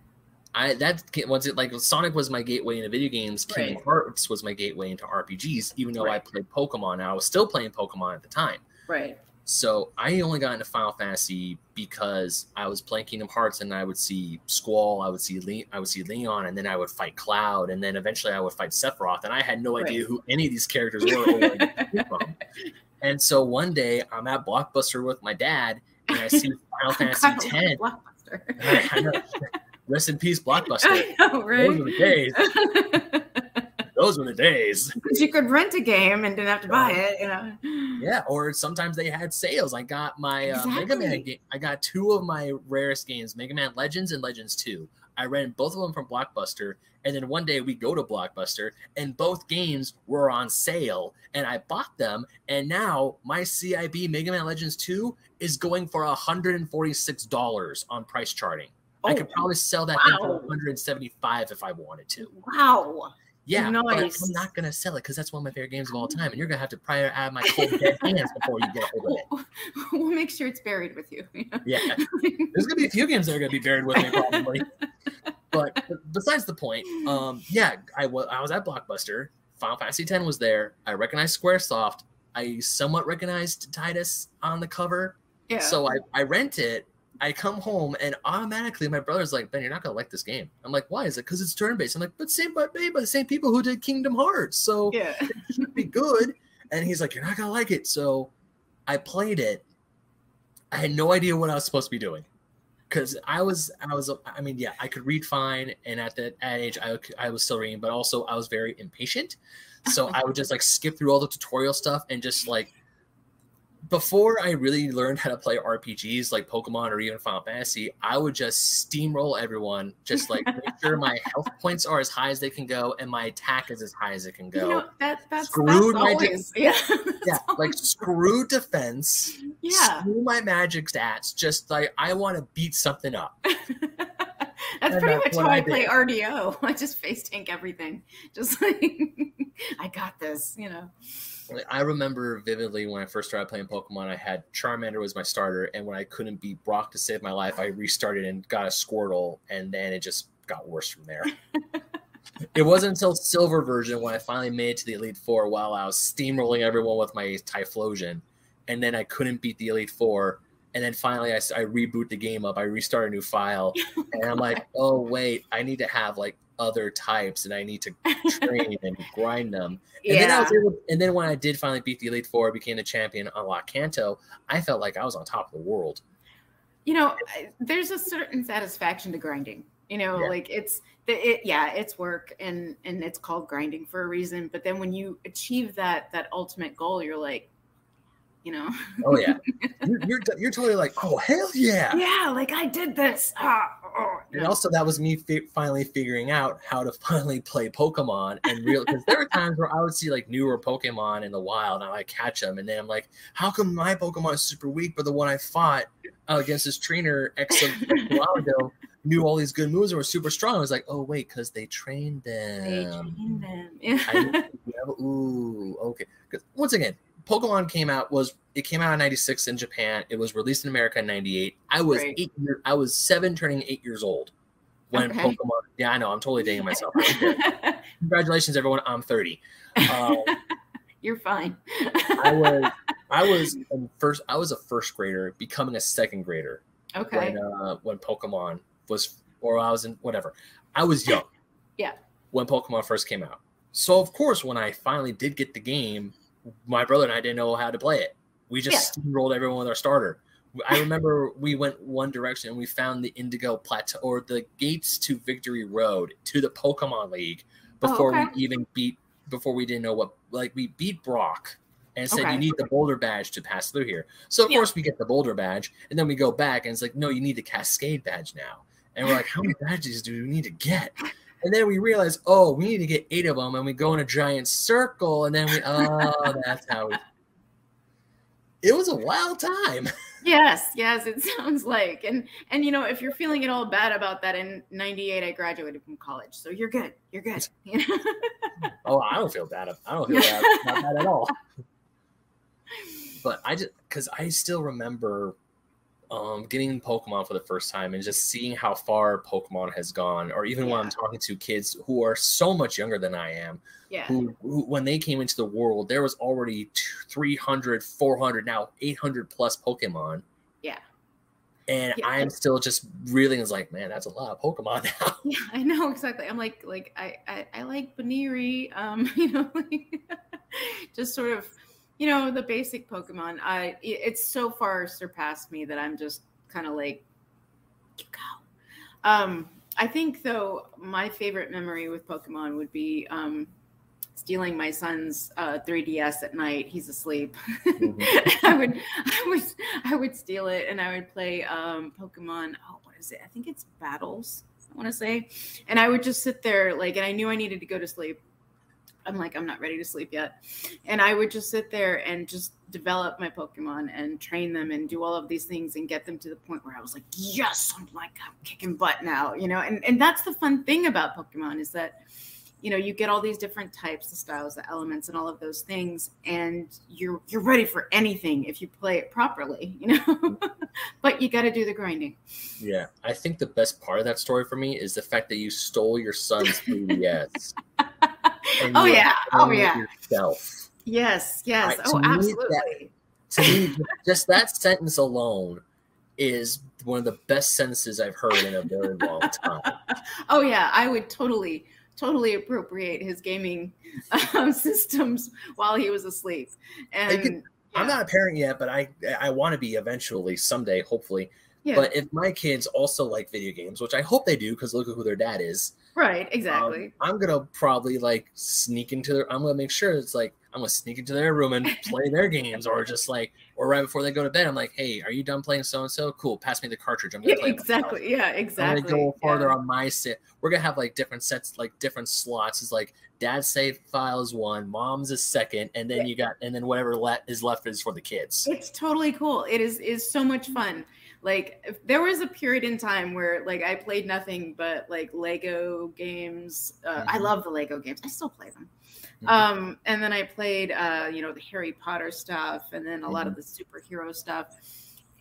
i that once it like sonic was my gateway into video games kingdom right. hearts was my gateway into rpgs even though right. i played pokemon and i was still playing pokemon at the time right so I only got into Final Fantasy because I was playing Kingdom Hearts and I would see Squall, I would see Le- I would see Leon, and then I would fight Cloud, and then eventually I would fight Sephiroth, and I had no right. idea who any of these characters were. (laughs) And so one day I'm at Blockbuster with my dad and I see (laughs) Final Fantasy X. Blockbuster. (laughs) Rest in peace, (laughs) Blockbuster. Know, right? (laughs) Those were the days. Those were the days. You could rent a game and didn't have to buy it, you know. Yeah, or sometimes they had sales. I got my uh, Mega Man game. I got two of my rarest games, Mega Man Legends and Legends 2. I rented both of them from Blockbuster. And then one day we go to Blockbuster and both games were on sale and I bought them. And now my CIB Mega Man Legends 2 is going for $146 on price charting. Oh, I could probably sell that wow. thing for 175 if I wanted to. Wow. Yeah, nice. I'm not gonna sell it because that's one of my favorite games of all time, and you're gonna have to prior add my (laughs) cold dead hands before you get hold of it. (laughs) We'll make sure it's buried with you. (laughs) yeah, there's gonna be a few games that are gonna be buried with me probably. but besides the point, um, yeah, I was I was at Blockbuster. Final Fantasy X was there. I recognized SquareSoft. I somewhat recognized Tidus on the cover. Yeah. So I, I rent it I come home and automatically my brother's like, Ben, you're not gonna like this game. I'm like, why is it? Because it's turn based. I'm like, but same, but made by the same people who did Kingdom Hearts, so yeah, it should be good. And he's like, you're not gonna like it. So I played it. I had no idea what I was supposed to be doing because I was, I was, I mean, yeah, I could read fine, and at that age, I I was still reading, but also I was very impatient. So I would just like skip through all the tutorial stuff and just like before I really learned how to play RPGs like Pokemon or even Final Fantasy, I would just steamroll everyone, just like make (laughs) sure my health points are as high as they can go and my attack is as high as it can go. You know, that, that's that's always, de- (laughs) yeah, yeah, like screw defense, yeah, screw my magic stats. Just like I want to beat something up. (laughs) That's and pretty that's much how I, I play RDO. I just face tank everything. Just like I got this, you know. I remember vividly when I first started playing Pokemon, I had Charmander was my starter, and when I couldn't beat Brock to save my life, I restarted and got a Squirtle, and then it just got worse from there. (laughs) it wasn't until Silver version when I finally made it to the Elite Four while I was steamrolling everyone with my Typhlosion, and then I couldn't beat the Elite Four. And then finally, I, I reboot the game up. I restart a new file, (laughs) and I'm like, "Oh wait, I need to have like other types and I need to (laughs) train and grind them. And yeah. then I was able, and then when I did finally beat the Elite Four, became the champion, unlock Kanto, I felt like I was on top of the world. You know, there's a certain satisfaction to grinding. You know, yeah. like it's it, yeah, it's work and and it's called grinding for a reason. But then when you achieve that that ultimate goal, you're like, you know. oh yeah, (laughs) you're, you're, you're totally like, oh hell yeah, yeah, like I did this. Ah, oh, And also that was me fi- finally figuring out how to finally play Pokemon and real because there were (laughs) times where I would see like newer Pokemon in the wild and I catch them and then I'm like, how come my Pokemon is super weak, but the one I fought uh, against this trainer X a (laughs) while ago knew all these good moves and were super strong. I was like, oh wait, because they trained them. They trained them. Yeah. I, ooh, okay. Because once again, Pokemon came out was it came out in 96 in Japan. It was released in America in 98. I was Right. eight year, I was seven turning eight years old when Okay. Pokemon. Yeah, I know. I'm totally dating myself. (laughs) Congratulations, everyone. I'm 30. Um, (laughs) You're fine. I (laughs) was I was first I was a first grader becoming a second grader okay. when uh, when Pokemon was or I was in whatever. I was young. Yeah. When Pokemon first came out. So of course when I finally did get the game, my brother and I didn't know how to play it. We just steamrolled everyone with our starter. I remember we went one direction and we found the Indigo Plateau or the gates to Victory Road to the Pokemon League oh, before Oh, okay. we even beat before we didn't know what like we beat Brock and said Okay. you need the boulder badge to pass through here. So of Yeah. course we get the boulder badge and then we go back and it's like no you need the Cascade badge now. And we're like how many badges do we need to get? And then we realize oh we need to get 8 of them and we go in a giant circle and then we oh (laughs) that's how we It was a wild time. (laughs) Yes, yes, it sounds like. And and you know, if you're feeling at all bad about that in 98 I graduated from college. So you're good. You're good. (laughs) Oh, I don't feel bad. I don't feel bad, not bad at all. But I just because I still remember um, getting Pokemon for the first time and just seeing how far Pokemon has gone, or even when I'm talking to kids who are so much younger than I am, yeah. who, who when they came into the world, there was already t- 300, 400, now 800 plus Pokemon. Yeah. And Yeah. I'm still just reeling. Is like, man, that's a lot of Pokemon (laughs) now. Yeah, I know exactly. I'm like, like I, I, I like Baniri. Um, (laughs) you know, like, (laughs) just sort of, you know, the basic Pokemon. I, it's so far surpassed me that I'm just kind of like, you go. Um, I think though my favorite memory with Pokemon would be um, stealing my son's uh, 3DS at night. He's asleep. (laughs) I would, I would, I would steal it and I would play um, Pokemon. Oh, what is it? I think it's Battles. I want to say, and I would just sit there like, and I knew I needed to go to sleep. I'm like, I'm not ready to sleep yet, and I would just sit there and just develop my Pokemon and train them and do all of these things and get them to the point where I was like, yes, I'm like I'm kicking butt now, you know. And and that's the fun thing about Pokemon is that you know you get all these different types the styles the elements and all of those things and you're you're ready for anything if you play it properly you know (laughs) but you got to do the grinding Yeah, I think the best part of that story for me is the fact that you stole your son's (laughs) 3DS. (laughs) oh yeah oh yeah Yourself. yes yes Right, oh me, that- absolutely To me, just that sentence alone is one of the best sentences I've heard in a very long time. (laughs) oh yeah i would totally totally appropriate his gaming um, (laughs) systems while he was asleep and could- I'm not a parent yet, but I I want to be eventually, someday, hopefully. yeah But if my kids also like video games, which I hope they do, because look at who their dad is. Right um, exactly I'm gonna probably like sneak into their. I'm gonna make sure it's like I'm gonna sneak into their room and (laughs) play their games, or just like, or right before they go to bed, I'm like, hey, are you done playing so and so? Cool, pass me the cartridge. I'm gonna yeah, play myself." exactly yeah I'm exactly gonna go farther yeah. on my set. We're gonna have like different sets, like different slots. It's like dad's save file is one, mom's is second, and then Yeah. you got, and then whatever le- is left is for the kids. It's totally cool. It is is so much fun. Like if there was a period in time where like I played nothing but like Lego games. Uh, I Mhm. love the Lego games. I still play them. Mhm. Um, and then I played uh, you know the Harry Potter stuff, and then a lot of the superhero stuff.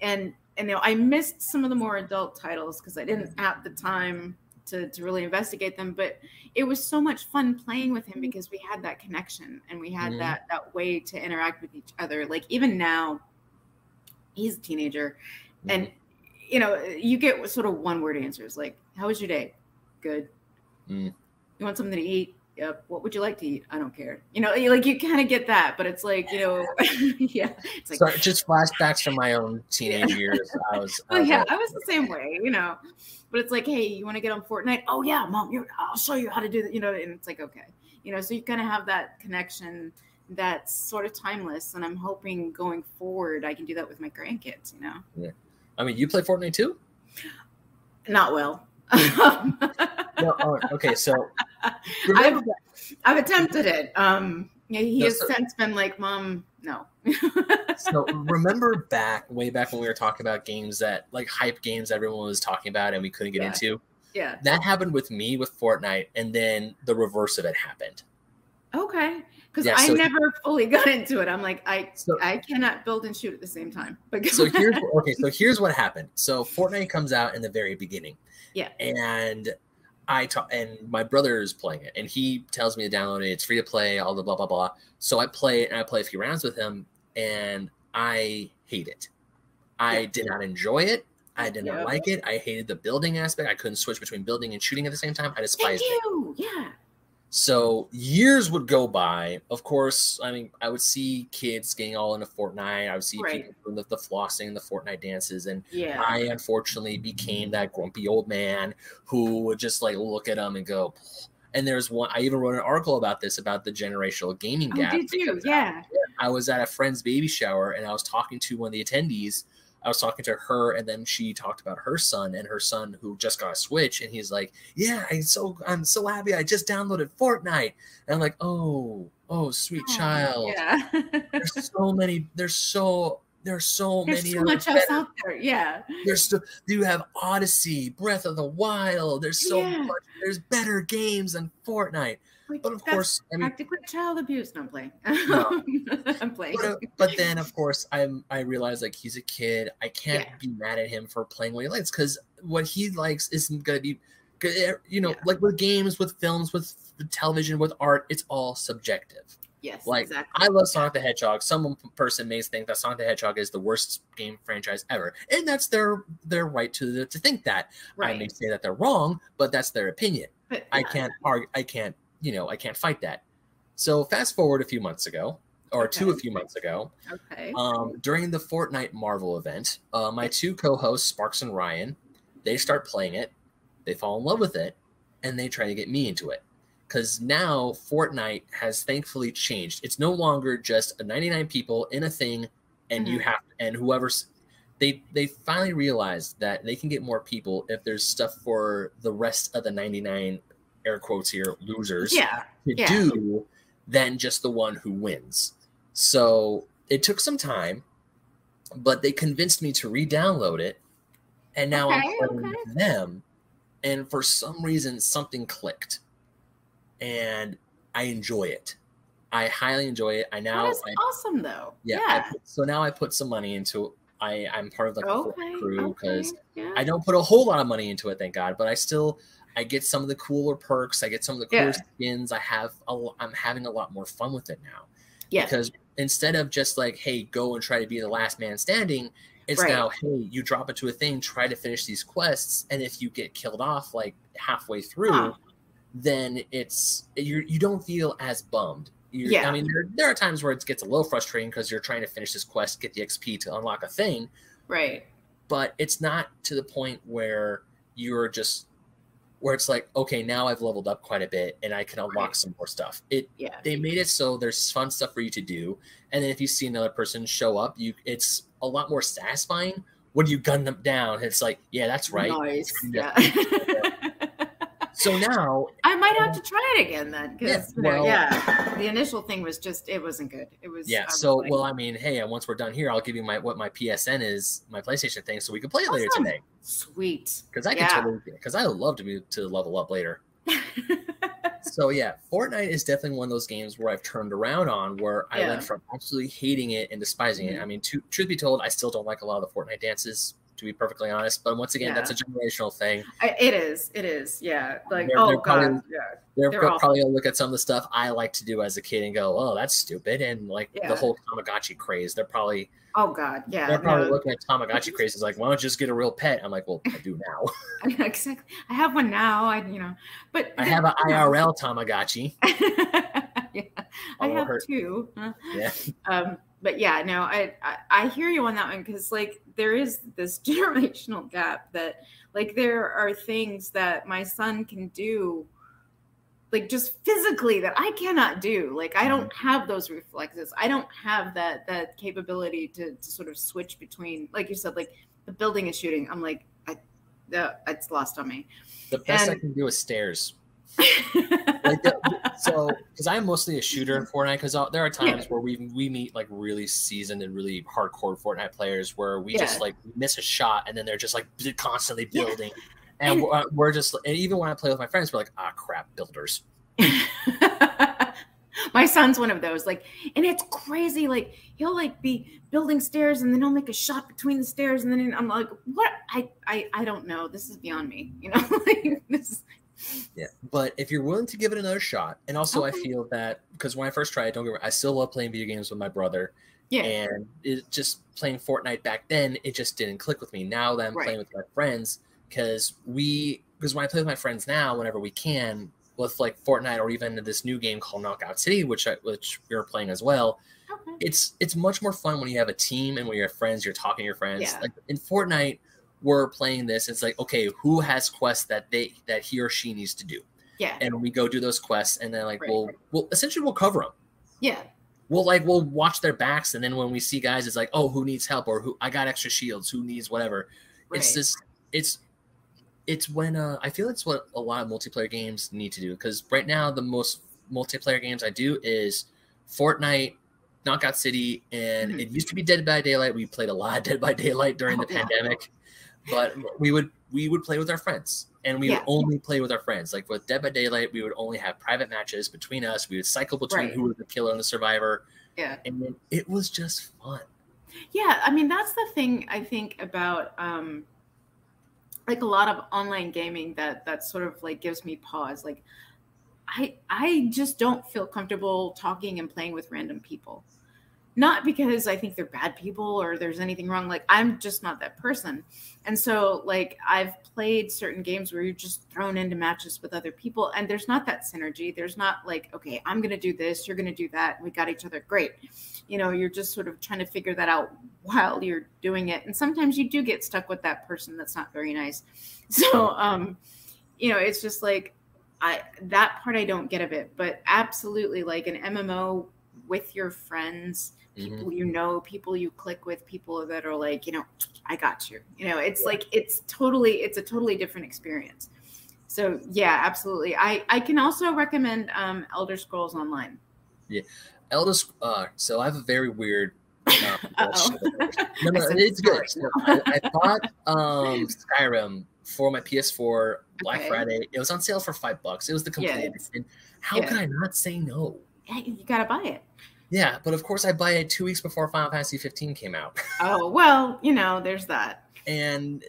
And and you know I missed some of the more adult titles because I didn't have the time to to really investigate them. But it was so much fun playing with him because we had that connection and we had Mhm. that that way to interact with each other. Like even now, he's a teenager, and you know you get sort of one word answers like, "How was your day? Good. Mm. You want something to eat?" Yep. What would you like to eat? I don't care. You know, like you kind of get that, but it's like you know, (laughs) yeah. It's like, Sorry, just flashbacks from my own teenage years. I was, (laughs) I well, yeah, like, I was the same way, you know. But it's like, hey, you want to get on Fortnite? Oh yeah, mom, you're, I'll show you how to do that. You know, and it's like, okay, you know, so you kind of have that connection that's sort of timeless, and I'm hoping going forward I can do that with my grandkids. You know, I mean, you play Fortnite too? not well. No, (laughs) oh, okay, so I've, I've attempted it. Um, he No, has so- since been like, mom, no. so remember back way back when we were talking about games that like hype games everyone was talking about and we couldn't get Yeah. into. yeah. That happened with me with Fortnite, and then the reverse of it happened. Okay. Because Yeah, I so- never fully (laughs) got into it. I'm like, I So- I cannot build and shoot at the same time. But so here's okay so here's what happened so fortnite comes out in the very beginning Yeah. and i talk and my brother is playing it and he tells me to download it it's free to play all the blah blah blah so i play it and i play a few rounds with him and i hate it i Yeah. did not enjoy it i did not Yeah. like it i hated the building aspect i couldn't switch between building and shooting at the same time i despised it. Yeah. So years would go by. Of course, I mean, I would see kids getting all into Fortnite. I would see Right. people doing the, the flossing, the Fortnite dances, and Yeah. I unfortunately became that grumpy old man who would just like look at them and go. And there's one. I even wrote an article about this about the generational gaming oh, gap. did you? Yeah. I was at a friend's baby shower and I was talking to one of the attendees. I was talking to her, and then she talked about her son and her son who just got a Switch, and he's like, "Yeah, I'm so I'm so happy. I just downloaded Fortnite." And I'm like, "Oh, oh, sweet Oh, child. Yeah. There's so many. There's so there's so There's many. so much else out there. Yeah. There's so, you have Odyssey, Breath of the Wild. There's so Yeah. much. There's better games than Fortnite. Like, But of course, I mean, practically child abuse. No, I'm playing. No. (laughs) I'm playing. but, uh, but then of course I'm I realize like he's a kid. I can't Yeah. be mad at him for playing what he likes because what he likes isn't gonna be good. eh, You know, Yeah. like with games, with films, with television, with art, it's all subjective. yes. Like exactly. I love Sonic the Hedgehog. Some person may think that Sonic the Hedgehog is the worst game franchise ever, and that's their their right to to think that. I may say that they're wrong, but that's their opinion. But I can't argue. I can't. You know, I can't fight that. So fast forward a few months ago, or two a few months ago, Okay. um, during the Fortnite Marvel event, uh, my two co-hosts, Sparks and Ryan, they start playing it. They fall in love with it, and they try to get me into it. Because now Fortnite has thankfully changed. It's no longer just a 99 people in a thing, and you Mhm. have and whoever's they they finally realized that they can get more people if there's stuff for the rest of the 99 air quotes here losers yeah. to Yeah. do than just the one who wins. So it took some time, but they convinced me to re-download it, and now Okay, I'm playing okay. with them. And for some reason, something clicked, and I enjoy it. I highly enjoy it. I now, that is I, awesome, though. yeah. I put- so now I put some money into. I I'm part of the Okay. Crew because yeah. I don't put a whole lot of money into it, thank God, but I still I get some of the cooler perks. I get some of the cooler Yeah. skins. I have a, I'm having a lot more fun with it now yeah. because instead of just like hey go and try to be the last man standing, it's Right. now hey you drop into a thing, try to finish these quests, and if you get killed off like halfway through, then it's you you don't feel as bummed. You're, Yeah. I mean, there, there are times where it gets a little frustrating because you're trying to finish this quest, get the XP to unlock a thing, Right. but it's not to the point where you're just where it's like okay now i've leveled up quite a bit and i can unlock Right. some more stuff it Yeah. they made it so there's fun stuff for you to do and then if you see another person show up you it's a lot more satisfying when you gun them down it's like yeah that's right Nice. (laughs) Yeah. (laughs) So now I might have to try it again then, because Yeah, well- yeah, the initial thing was just it wasn't good. It was yeah so like, well i mean hey once we're done here i'll give you my what my psn is my playstation thing so we can play it later today sweet. because i can Yeah. totally because i love to be to level up later (laughs) so yeah, Fortnite is definitely one of those games where I've turned around on where I Yeah. went from absolutely hating it and despising it. Mhm. I mean, to, truth be told, I still don't like a lot of the Fortnite dances, to be perfectly honest. But once again, that's a generational thing. I- it is. It is. Yeah. Like They're- oh they're god. probably- yeah. They're, They're probably gonna look at some of the stuff I like to do as a kid and go, "Oh, that's stupid," and like Yeah. the whole Tamagotchi craze. They're probably Oh god. Yeah. they're probably no. looking at Tamagotchi craze as like, "Why don't you just get a real pet?" I'm like, "Well, I do now. (laughs) (laughs) exactly. I have one now. I you know, but I have an (laughs) IRL Tamagotchi." yeah, I Oh, have hurt. two. Huh? Yeah. Um, but yeah, no, I, I I hear you on that one because like there is this (laughs) generational gap that like there are things that my son can do like just physically that I cannot do. Like I don't have those reflexes. I don't have that that capability to, to sort of switch between like you said, like the building is shooting. I'm like, I uh, it's lost on me. The best I can do is stairs. Like (laughs) so because i'm mostly a shooter in fortnite because there are times where we we meet like really seasoned and really hardcore fortnite players where we just like miss a shot and then they're just like constantly Yeah. building and (laughs) And- we're, we're just and even when i play with my friends we're like ah crap builders (laughs) my son's one of those. Like, and it's crazy. Like, he'll like be building stairs, and then he'll make a shot between the stairs, and then I'm like, what? I I I don't know. This is beyond me. You know, like this. Yeah, but if you're willing to give it another shot, and also Okay. I feel that because when I first tried, it, don't get me wrong, I still love playing video games with my brother, Yeah. and it just playing Fortnite back then, it just didn't click with me. Now that I'm Right. playing with my friends, because we because when I play with my friends now, whenever we can, with like Fortnite or even this new game called Knockout City, which I, which we were playing as well, okay. it's it's much more fun when you have a team and when you're friends, you're talking to your friends. Yeah. Like in Fortnite, we're playing this. It's like okay, who has quests that they that he or she needs to do, Yeah. and we go do those quests, and then like Right. we'll we'll essentially we'll cover them. Yeah. We'll like we'll watch their backs, and then when we see guys, it's like oh, who needs help or who I got extra shields, who needs whatever. It's Right. this. It's it's when uh, I feel it's what a lot of multiplayer games need to do because right now the most multiplayer games I do is Fortnite, Knockout City, and Mhm. it used to be Dead by Daylight. We played a lot of Dead by Daylight during the Oh, yeah. pandemic, but we would we would play with our friends, and we Yeah. would only play with our friends. Like with Dead by Daylight, we would only have private matches between us. We would cycle between Right. who was the killer and the survivor, Yeah. and then it was just fun. Yeah, I mean that's the thing I think about um like a lot of online gaming that that sort of like gives me pause. Like I I just don't feel comfortable talking and playing with random people. Not because I think they're bad people or there's anything wrong. Like I'm just not that person. And so like I've played certain games where you're just thrown into matches with other people and there's not that synergy. There's not like, okay, I'm gonna do this, you're gonna do that, we got each other. Great. You know, you're just sort of trying to figure that out while you're doing it. And sometimes you do get stuck with that person that's not very nice. (laughs) So um, you know, it's just like I that part I don't get of it, but absolutely like an MMO with your friends, People you know, people you click with, people that are like, you know, I got you. You know, it's like it's totally it's a totally different experience. So yeah, absolutely. I I can also recommend um Elder Scrolls Online. Yeah, Elder, uh, so I have a very weird. (laughs) Uh, no, (laughs) no, it's good. So I, I bought um, (laughs) Skyrim for my PS4 Black Okay. Friday. It was on sale for five bucks. It was the complete Yeah. edition. How Yeah. could I not say no? Yeah, you gotta buy it. Yeah, but of course I buy it two weeks before Final Fantasy 15 came out. (laughs) Oh well, you know, there's that. And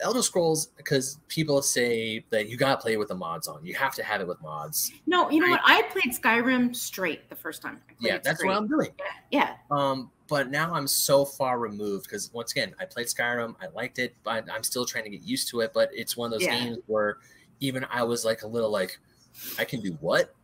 Elder Scrolls, because people say that you gotta play with the mods on. You have to have it with mods. No, you know Right. what? I played Skyrim straight the first time. I Yeah, that's straight. what I'm doing. Yeah, Um, but now I'm so far removed because once again, I played Skyrim, I liked it, but I'm still trying to get used to it. But it's one of those Yeah. games where even I was like a little like, I can do what?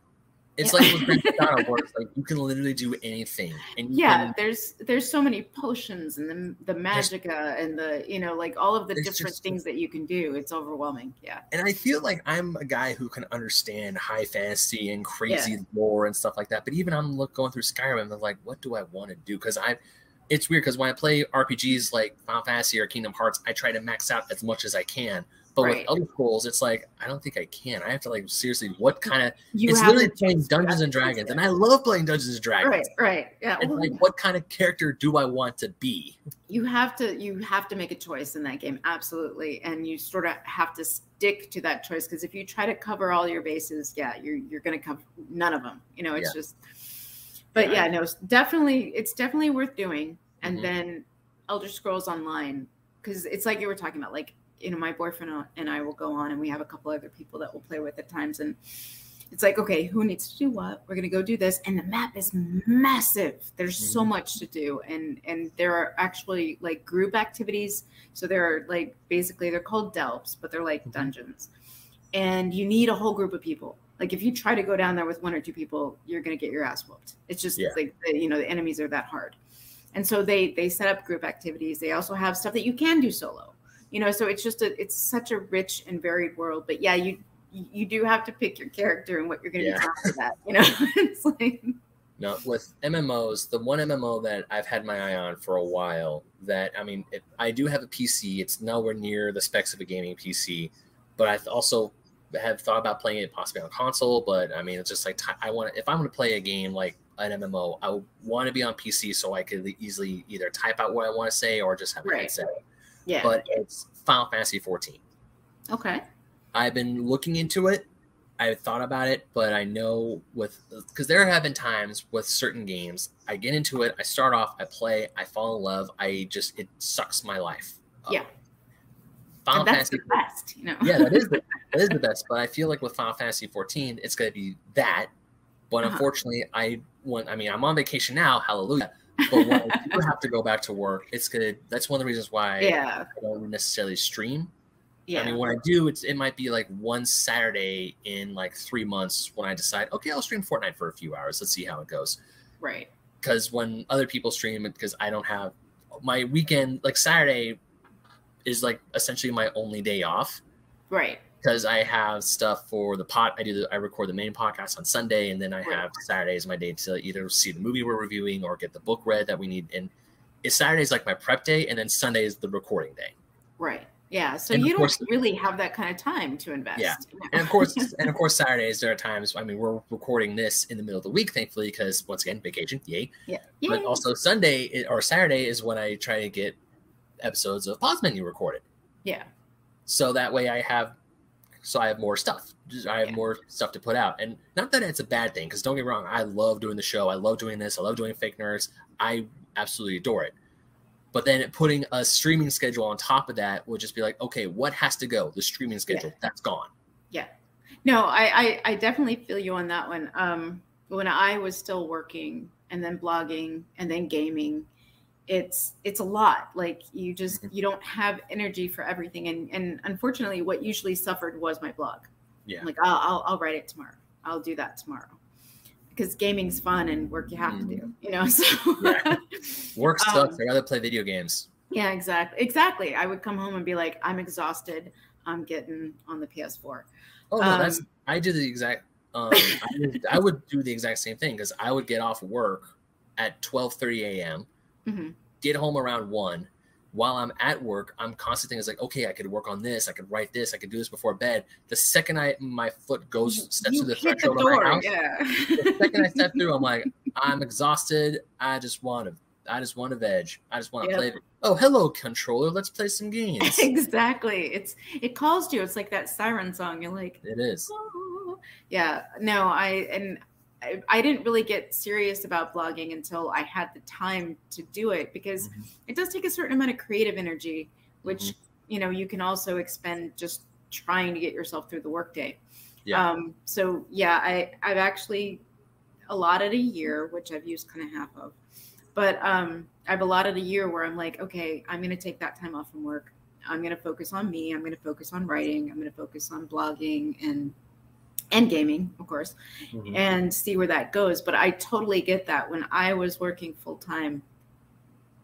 It's Yeah. like with Grand (laughs) like you can literally do anything, and yeah. can- There's there's so many potions and the the magica and the you know like all of the different just- things that you can do. It's overwhelming. Yeah. and I feel like I'm a guy who can understand high fantasy and crazy lore and stuff like that. But even I'm look going through Skyrim, I'm like, what do I want to do? Because I, it's weird because when I play RPGs like Final Fantasy or Kingdom Hearts, I try to max out as much as I can. But Right. with Elder Scrolls, it's like I don't think I can. I have to like seriously, what kind of? You it's literally playing Dungeons and Dragons, and I love playing Dungeons and Dragons. right, right. Yeah. Well, like, what kind of character do I want to be? you have to you have to make a choice in that game absolutely and you sort of have to stick to that choice because if you try to cover all your bases yeah you're you're going to cover none of them you know it's Yeah. just but Yeah, yeah, no it's definitely it's definitely worth doing and Mhm. then elder scrolls online because it's like you were talking about like you know my boyfriend and i will go on and we have a couple other people that we'll play with at times and it's like okay who needs to do what? We're going to go do this and the map is massive. There's so Mhm. much to do and and there are actually like group activities. So there are like basically they're called delves but they're like Mhm. dungeons. And you need a whole group of people. Like if you try to go down there with one or two people you're going to get your ass whooped. It's just Yeah. like the, you know the enemies are that hard. And so they they set up group activities. They also have stuff that you can do solo you know so it's just a it's such a rich and varied world but yeah you you do have to pick your character and what you're going to Yeah. be talking about you know (laughs) it's like No, with MMOs, the one MMO that I've had my eye on for a while, that I mean, it, I do have a PC. It's nowhere near the specs of a gaming PC, but I also have thought about playing it possibly on console. But I mean, it's just like I want if I'm going to play a game like an MMO, I want to be on PC so I could easily either type out what I want to say or just have a Right. headset. Yeah But it's Final Fantasy 14. okay I've been looking into it. I've thought about it, but I know with because there have been times with certain games, I get into it, I start off, I play, I fall in love, I just it sucks my life. up. Yeah. Final that's Fantasy the best, you know. yeah, that is the, (laughs) that is the best. But I feel like with Final Fantasy 14, it's going to be that. But Uh-huh. unfortunately, I want. I mean, I'm on vacation now. Hallelujah. But when I (laughs) do have to go back to work, it's good. That's one of the reasons why yeah, I don't necessarily stream. yeah. I mean, when I do, it's it might be like one Saturday in like three months when I decide, okay, I'll stream Fortnite for a few hours. Let's see how it goes. right. Because when other people stream because I don't have my weekend, like Saturday, is like essentially my only day off Right. Because I have stuff for the pot. I do the I record the main podcast on Sunday, and then I have Saturdays my day to either see the movie we're reviewing or get the book read that we need. And it's Saturday is like my prep day, and then Sunday is the recording day. Right. Yeah. So And you don't course- really have that kind of time to invest. Yeah. And of course, (laughs) and of course, Saturdays there are times. I mean, we're recording this in the middle of the week, thankfully, because once again, vacation, yay! yeah. But also Sunday or Saturday is when I try to get episodes of Pause Menu recorded. yeah. so that way I have so I have more stuff. I have Yeah. more stuff to put out, and not that it's a bad thing. Because don't get me wrong, I love doing the show. I love doing this. I love doing fake nerds. I absolutely adore it. But then putting a streaming schedule on top of that would just be like, okay, what has to go? The streaming schedule that's gone. Yeah. No, I, I I definitely feel you on that one. Um, when I was still working and then blogging and then gaming, it's it's a lot. Like you just Mhm. you don't have energy for everything, and and unfortunately, what usually suffered was my blog. Yeah. I'm like I'll, I'll I'll write it tomorrow. I'll do that tomorrow. Because gaming's fun and work you have to do, you know. (laughs) So Yeah. Work Um, sucks. I rather play video games. Yeah, exactly. Exactly. I would come home and be like, I'm exhausted. I'm getting on the PS4. Oh no, that's um, I do the exact. Um, I, would, I would do the exact same thing because I would get off work at twelve thirty a.m. Mhm. get home around one. While I'm at work, I'm constantly thinking, it's like, okay, I could work on this, I could write this, I could do this before bed. The second I my foot goes steps You through the threshold of my house, Yeah. the second I step through, I'm like, I'm exhausted. I just want to, I just want to veg. I just want to Yeah. play. Oh, hello, controller. Let's play some games. (laughs) exactly. It's it calls you. It's like that siren song. You're like, it is. "Oh." yeah. No, I and I, I didn't really get serious about blogging until I had the time to do it because Mhm. it does take a certain amount of creative energy, which Mhm. you know you can also expend just trying to get yourself through the workday. Yeah. Um, so yeah, I I've actually allotted a year, which I've used kind of half of, but um, I've allotted a year where I'm like, okay, I'm going to take that time off from work. I'm going to focus on me. I'm going to focus on writing. I'm going to focus on blogging and and gaming, of course, Mhm. and see where that goes. But I totally get that. When I was working full time,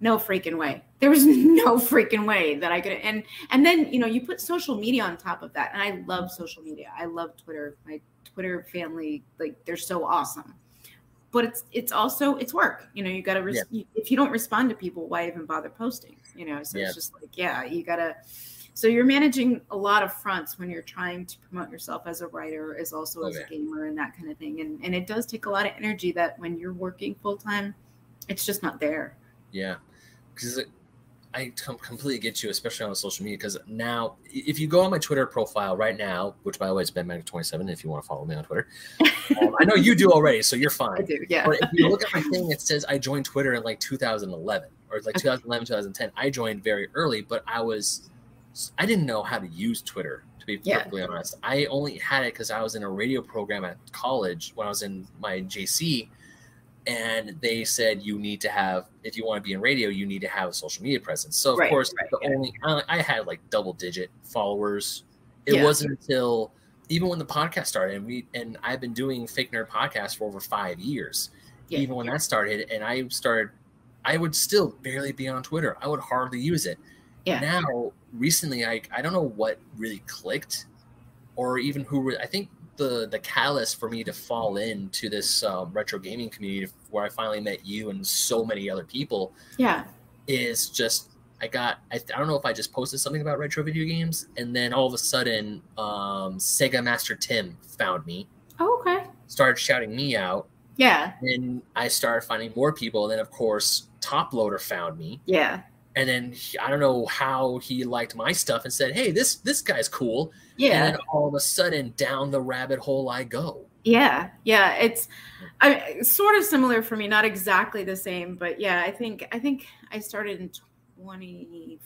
no freaking way. There was (laughs) no freaking way that I could. And and then you know you put social media on top of that, and I love social media. I love Twitter. My Twitter family, like they're so awesome. But it's it's also it's work. You know, you got to res- if you don't respond to people, why even bother posting? You know, so Yeah. it's just like yeah, you gotta. So you're managing a lot of fronts when you're trying to promote yourself as a writer, as also as Okay. a gamer, and that kind of thing. And and it does take a lot of energy that when you're working full time, it's just not there. Yeah, because I com- completely get you, especially on social media. Because now, if you go on my Twitter profile right now, which by the way is BenMag27, if you want to follow me on Twitter, (laughs) um, I know you do already, so you're fine. I do, yeah. But if you look at my thing, it says I joined Twitter in like 2011 or like 2011, 2010. I joined very early, but I was I didn't know how to use Twitter. To be Yeah. perfectly honest, I only had it because I was in a radio program at college when I was in my JC, and they said you need to have if you want to be in radio, you need to have a social media presence. So of Right, course, right, the yeah. only I, I had like double digit followers. It Yeah. wasn't until even when the podcast started, and we and I've been doing fake nerd Podcast for over five years even when that started and i started i would still barely be on twitter i would hardly use it Yeah. now recently i i don't know what really clicked or even who re- i think the the catalyst for me to fall into this um, retro gaming community where i finally met you and so many other people Yeah. is just I got I, I don't know if I just posted something about retro video games and then all of a sudden um, Sega Master Tim found me, Oh, okay. started shouting me out, Yeah. And I started finding more people. And then, of course, Top Loader found me. Yeah. And then he, I don't know how he liked my stuff and said, "Hey, this this guy's cool." Yeah. And then all of a sudden, down the rabbit hole I go. Yeah, yeah, it's I, sort of similar for me, not exactly the same, but yeah, I think I think I started in 2010,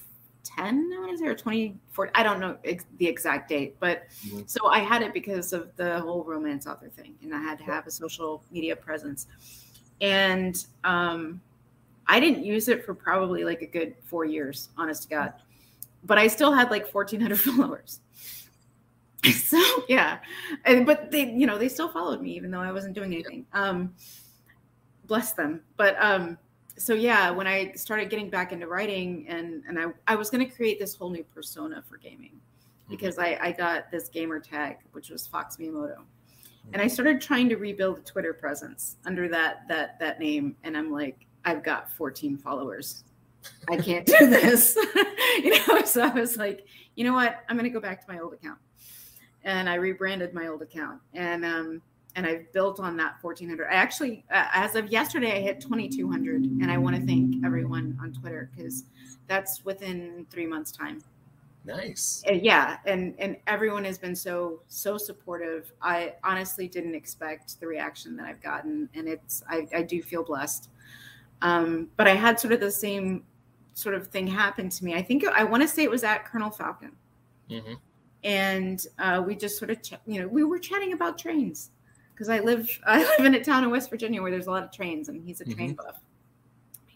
I want to say, or 2014. I don't know ex- the exact date, but Mhm. so I had it because of the whole romance author thing, and I had to have a social media presence, and um, I didn't use it for probably like a good four years, honest to God, but I still had like 1,400 (laughs) followers. so yeah. And but they you know they still followed me even though i wasn't doing anything. Um bless them. But um so yeah when i started getting back into writing and and i i was going to create this whole new persona for gaming because i i got this gamer tag which was fox miyamoto. And i started trying to rebuild a twitter presence under that that that name. And i'm like i've got 14 followers i can't do (laughs) this (laughs) you know so i was like you know what i'm going to go back to my old account and I rebranded my old account and um and I've built on that 1400. I actually uh, as of yesterday I hit 2200 and I want to thank everyone on Twitter cuz that's within 3 months time. Nice. Uh, yeah, and and everyone has been so so supportive. I honestly didn't expect the reaction that I've gotten and it's I I do feel blessed. Um but I had sort of the same sort of thing happen to me. I think I want to say it was at Colonel Falcon. Hmm and uh, we just sort of ch- you know we were chatting about trains. Because I live (laughs) I live in a town in West Virginia where there's a lot of trains and he's a train buff.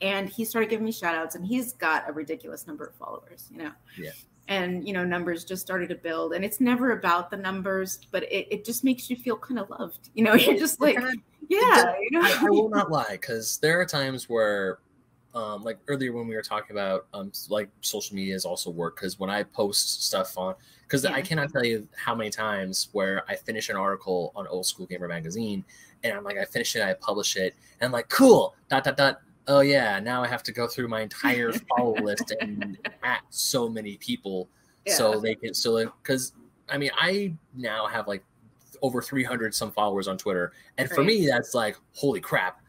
And he started giving me shout outs and he's got a ridiculous number of followers you know? Yeah. And you know numbers just started to build. And it's never about the numbers but it, it just makes you feel kind of loved you know (laughs) you're just like yeah you know? I, I will not (laughs) lie because there are times where um, like earlier when we were talking about um, like social media is also work because when I post stuff on because I cannot tell you how many times where I finish an article on Old School Gamer magazine and I'm like I finish it I publish it and I'm like cool dot dot dot oh yeah now I have to go through my entire (laughs) follow list and at so many people so they can so because I mean I now have like over 300 some followers on Twitter and for me that's like holy crap.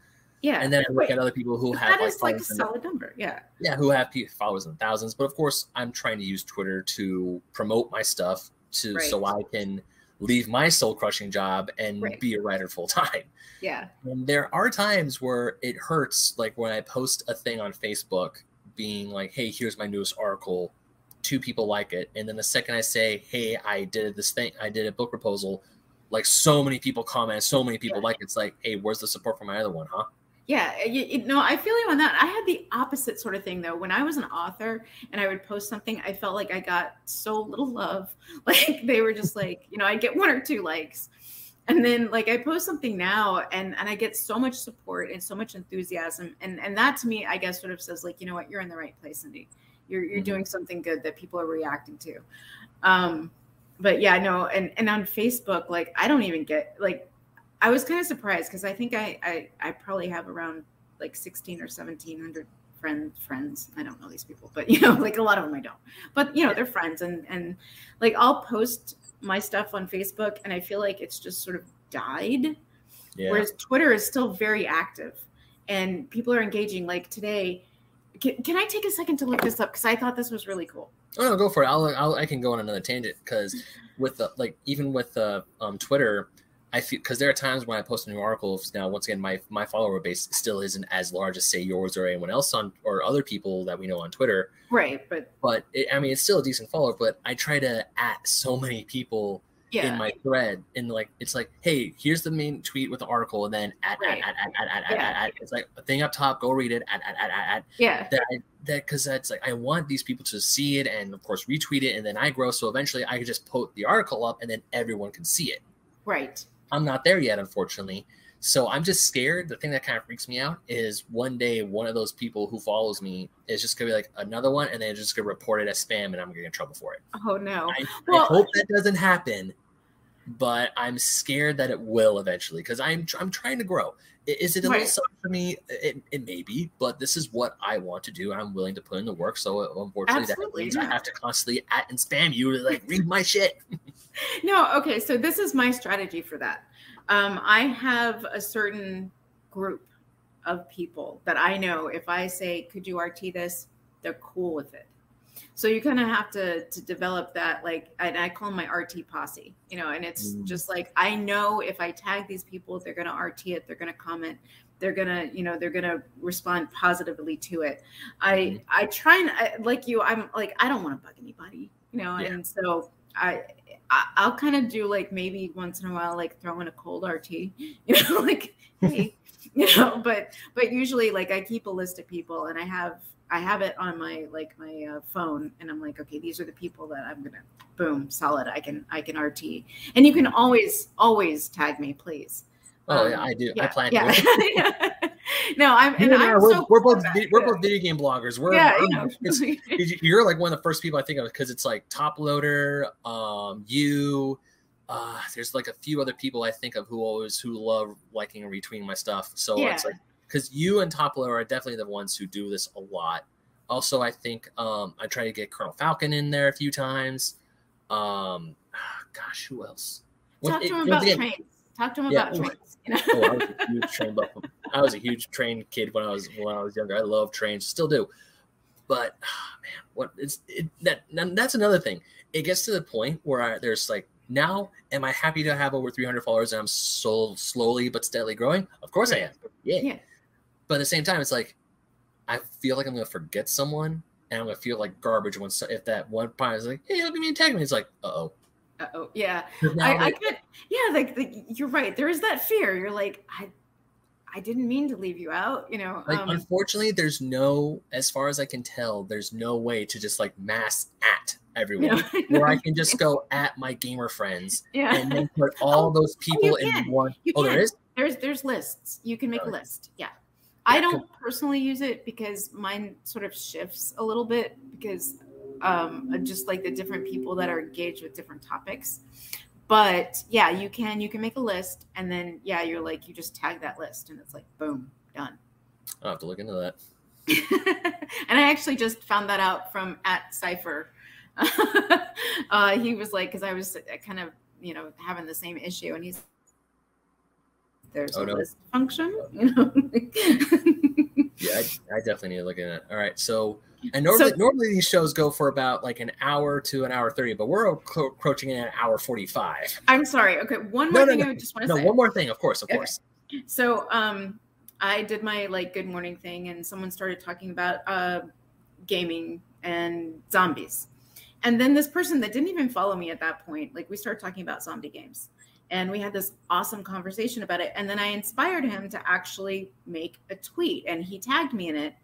Yeah and then I look at other people who have that like, is like a solid number yeah. Yeah, who have followers in thousands. But of course, I'm trying to use Twitter to promote my stuff to so I can leave my soul crushing job and Right. be a writer full time. yeah And there are times where it hurts, like when I post a thing on Facebook, being like, "Hey, here's my newest article." Two people like it, and then the second I say, "Hey, I did this thing. I did a book proposal," like so many people comment, so many people Yeah. like it. it's like, "Hey, where's the support for my other one, huh?" Yeah, you, you know, I feel you on that. I had the opposite sort of thing though. When I was an author and I would post something, I felt like I got so little love. (laughs) Like they were just like, you know, I'd get one or two likes. And then like I post something now and and I get so much support and so much enthusiasm. And and that to me, I guess sort of says like, you know what, you're in the right place, Cindy. You're you're Mhm. doing something good that people are reacting to. Um but yeah, no, and and on Facebook, like I don't even get like I was kind of surprised because I think I, I I probably have around like sixteen or seventeen hundred friend friends. I don't know these people, but you know, (laughs) like a lot of them I don't. But you know, they're friends, and and like I'll post my stuff on Facebook, and I feel like it's just sort of died. Yeah. Whereas Twitter is still very active, and people are engaging. Like today, can, can I take a second to look this up because I thought this was really cool. Oh no, go for it. I'll, I'll I can go on another tangent because (laughs) with the like even with the um Twitter, I feel because there are times when I post a new articles. Now, once again, my my follower base still isn't as large as say yours or anyone else on or other people that we know on Twitter. Right, but But it, I mean, it's still a decent follower. But I try to at so many people yeah, in my thread, and like it's like, hey, here's the main tweet with the article, and then at Right. at at at at at, Yeah. at, at it's like a thing up top. Go read it. At at at at. at yeah, that I, that because that's like I want these people to see it and of course retweet it and then I grow so eventually I could just put the article up and then everyone can see it. right. I'm not there yet, unfortunately. So I'm just scared. The thing that kind of freaks me out is one day one of those people who follows me is just gonna be like another one and they're just gonna report it as spam and I'm gonna get in trouble for it. Oh no. I, Well- I hope that doesn't happen, but I'm scared that it will eventually because I'm I'm trying to grow. Is it a little Right. selfish for me? It, it may be, but this is what I want to do. and I'm willing to put in the work. So uh, unfortunately, Absolutely, that means I have to constantly at and spam you to like read my shit. (laughs) (laughs) No, okay. So this is my strategy for that. Um, I have a certain group of people that I know if I say, could you RT this? they're cool with it. So you kind of have to to develop that like and I call them my RT posse, you know, and it's Mm. just like I know if I tag these people, they're gonna RT it, they're gonna comment, they're gonna, you know, they're gonna respond positively to it. I Mhm. I try and I, like you, I'm like I don't want to bug anybody, you know, Yeah. and so I, I I'll kind of do like maybe once in a while like throw in a cold RT, (laughs) you know, like hey, (laughs) you know, but but usually like I keep a list of people and I have I have it on my like my uh, phone and I'm like okay these are the people that I'm gonna boom solid I can I can RT and you can always always tag me please. Oh Um, yeah, I do. I Yeah, plan yeah. (laughs) (laughs) no, I'm and You and I, I'm we're, so we're both vi- we're both video game bloggers. We're yeah, know. (laughs) it's- you're like one of the first people I think of because it's like Top Loader, um, you. Uh, there's like a few other people I think of who always who love liking and retweeting my stuff. So Yeah. it's like because you and Top Loader are definitely the ones who do this a lot. Also, I think um, I try to get Colonel Falcon in there a few times. Um, (sighs) gosh, who else? Talk to him about trains. Talk to him Yeah. about trains. You know? (laughs) oh, I was a huge train buff. I was a huge train kid when I was when I was younger. I love trains, still do. But ah, (sighs) man, what it's it, that that's another thing. It gets to the point where I, there's like now, am I happy to have over 300 followers and I'm so slowly but steadily growing? Of course I am. Yeah. Yeah. But at the same time, it's like I feel like I'm gonna forget someone, and I'm gonna feel like garbage when so- if that one part is like, hey, look at me and tag me. It's like, uh oh. Yeah. I, I could, yeah, like the, you're right. There is that fear. You're like, I, I didn't mean to leave you out. You know, Like, um, unfortunately, there's no, as far as I can tell, there's no way to just like mass at everyone. (laughs) know, Where I can just go at my gamer friends yeah. and then put (laughs) all those people in can. one. You Oh, can. is. There's there's lists. You can make a list. Yeah. I don't personally use it because mine sort of shifts a little bit because um just like the different people that are engaged with different topics. But yeah, you can you can make a list and then yeah, you're like you just tag that list and it's like boom, done. I'll have to look into that. (laughs) and I actually just found that out from at Cipher. (laughs) uh, he was like, because I was kind of, you know, having the same issue, and he's there's Oh, a no. list function, (laughs) you know. Yeah, I, I definitely need to look at it. All right, so and normally So- normally these shows go for about like an hour to an hour thirty, but we're approaching in an hour forty five. I'm sorry. Okay, one more no, thing no. I just want to say. No, say. one more thing, of course, of Okay. course. So, um, I did my like good morning thing, and someone started talking about uh, gaming and zombies. And then this person that didn't even follow me at that point, like we started talking about zombie games, and we had this awesome conversation about it. And then I inspired him to actually make a tweet, and he tagged me in it.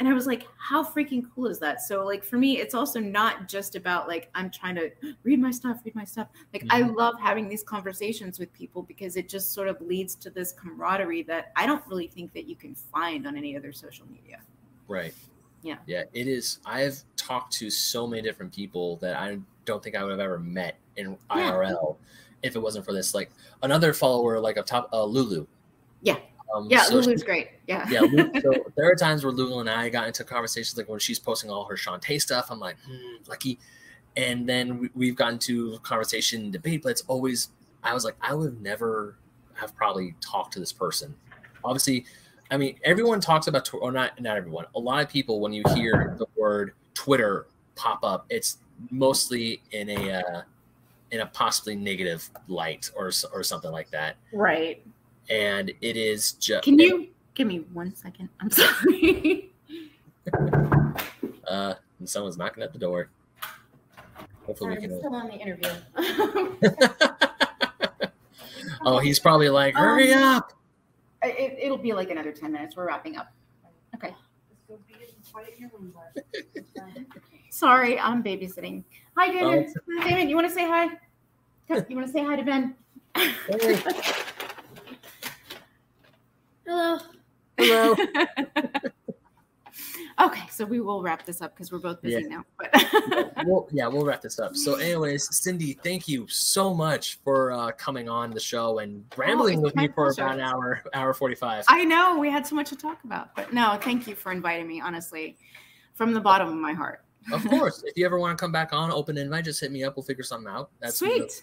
And I was like, how freaking cool is that? So, like, for me, it's also not just about like, I'm trying to (gasps) read my stuff, read my stuff. Like, I Mhm. love having these conversations with people because it just sort of leads to this camaraderie that I don't really think that you can find on any other social media. Right. Yeah. Yeah, it is. I've talked to so many different people that I don't think I would have ever met in Yeah. IRL if it wasn't for this. Like another follower, like a top uh, Lulu. Yeah. Um, Yeah, so Lulu's she- great. Yeah. yeah. (laughs) So there are times where Lulu and I got into conversations like when she's posting all her Shantae stuff. I'm like, hmm, lucky. And then we, we've gotten to conversation debate, but it's always I was like, I would never have probably talked to this person. Obviously, I mean, everyone talks about or not not everyone. A lot of people, when you hear the word Twitter pop up, it's mostly in a uh, in a possibly negative light or or something like that. Right. And it is just Can you give me one second? I'm (laughs) sorry. (laughs) Uh, and someone's knocking at the door. Hopefully sorry we I'm can. still on the interview. (laughs) oh, he's probably like, hurry Um, up. it, it'll be like another 10 minutes. We're wrapping up. Okay. Sorry, I'm babysitting. Hi, David. David, you want to say hi? You want to say hi to Ben? Hey, Hello. hello. (laughs) (laughs) okay, so we will wrap this up because we're both busy now. But well, yeah, we'll wrap this up. So, (laughs) anyways, Cindy, thank you so much for uh, coming on the show and rambling it's with me for pleasure. about an hour, hour forty-five. I know we had so much to talk about. But no, thank you for inviting me, honestly, from the bottom of my heart. of course, if you ever want to come back on, open invite, just hit me up. We'll figure something out. That's Sweet.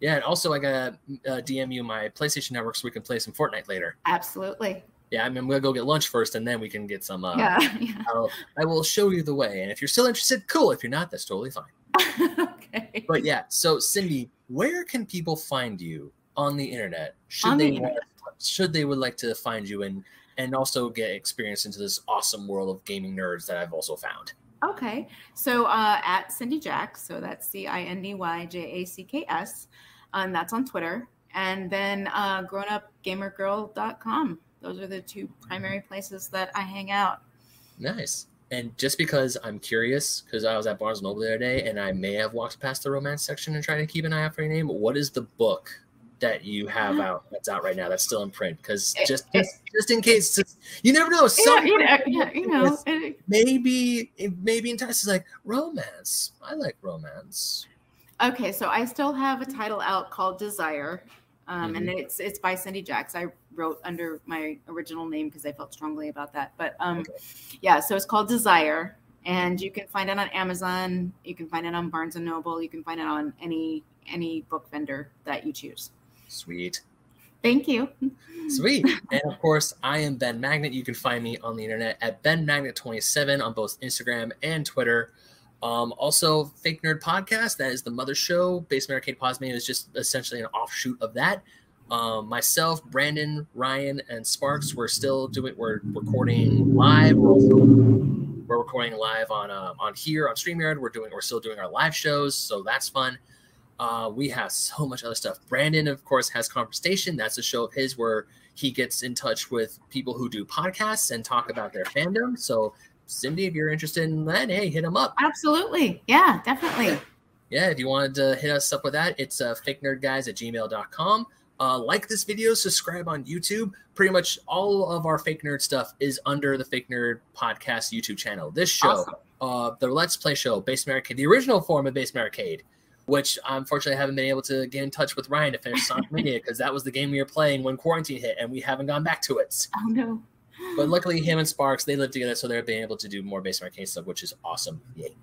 Yeah, and also I gotta uh, DM you my PlayStation Network so we can play some Fortnite later. Absolutely. Yeah, I mean, I'm gonna go get lunch first, and then we can get some. Uh, yeah, (laughs) yeah. I'll, I will show you the way, and if you're still interested, cool. If you're not, that's totally fine. (laughs) okay. But yeah, so Cindy, where can people find you on the internet? Should On the they internet. should they would like to find you and and also get experience into this awesome world of gaming nerds that I've also found? Okay. So uh, at Cindy Jack, so that's C I N D Y J A C K S, and that's on Twitter. And then uh, grownupgamergirl.com. Those are the two primary places that I hang out. Nice. And just because I'm curious, because I was at Barnes Noble the other day, and I may have walked past the romance section and tried to keep an eye out for your name. What is the book that you have out that's out right now that's still in print? Because just, just just in case, just- you never know. Yeah, Some know, yeah, you know, it- maybe maybe entices like romance. I like romance. Okay, so I still have a title out called Desire, um, and Mm-hmm. it's it's by Cindy Jacks. I wrote under my original name because I felt strongly about that. But um, Okay. yeah, so it's called Desire, and you can find it on Amazon. You can find it on Barnes and Noble. You can find it on any any book vendor that you choose. Sweet. Thank you. Sweet. (laughs) and of course, I am Ben Magnet. You can find me on the internet at Ben Magnet27 on both Instagram and Twitter. Um, also, Fake Nerd Podcast, that is the mother show. Basement Arcade Pause Menu is just essentially an offshoot of that. Um, myself, Brandon, Ryan, and Sparks, we're still doing, we're recording live. We're also we're recording live on um, on here on StreamYard. We're doing, we're still doing our live shows, so that's fun. Uh, we have so much other stuff. Brandon, of course, has Conversation. That's a show of his where he gets in touch with people who do podcasts and talk about their fandom. So, Cindy, if you're interested in that, hey, hit him up. Absolutely. Yeah, definitely. Yeah, if you wanted to hit us up with that, it's uh, fake nerd guys at gmail.com. Uh, like this video, subscribe on YouTube. Pretty much all of our fake nerd stuff is under the fake nerd podcast YouTube channel. This show, Awesome. uh, the Let's Play show, Basement Arcade, the original form of Base Arcade, which unfortunately I haven't been able to get in touch with Ryan to finish Sonic (laughs) Mania because that was the game we were playing when quarantine hit, and we haven't gone back to it. Oh no. But luckily, him and Sparks they live together, so they're being able to do more Basement Arcade stuff, which is awesome. Yay!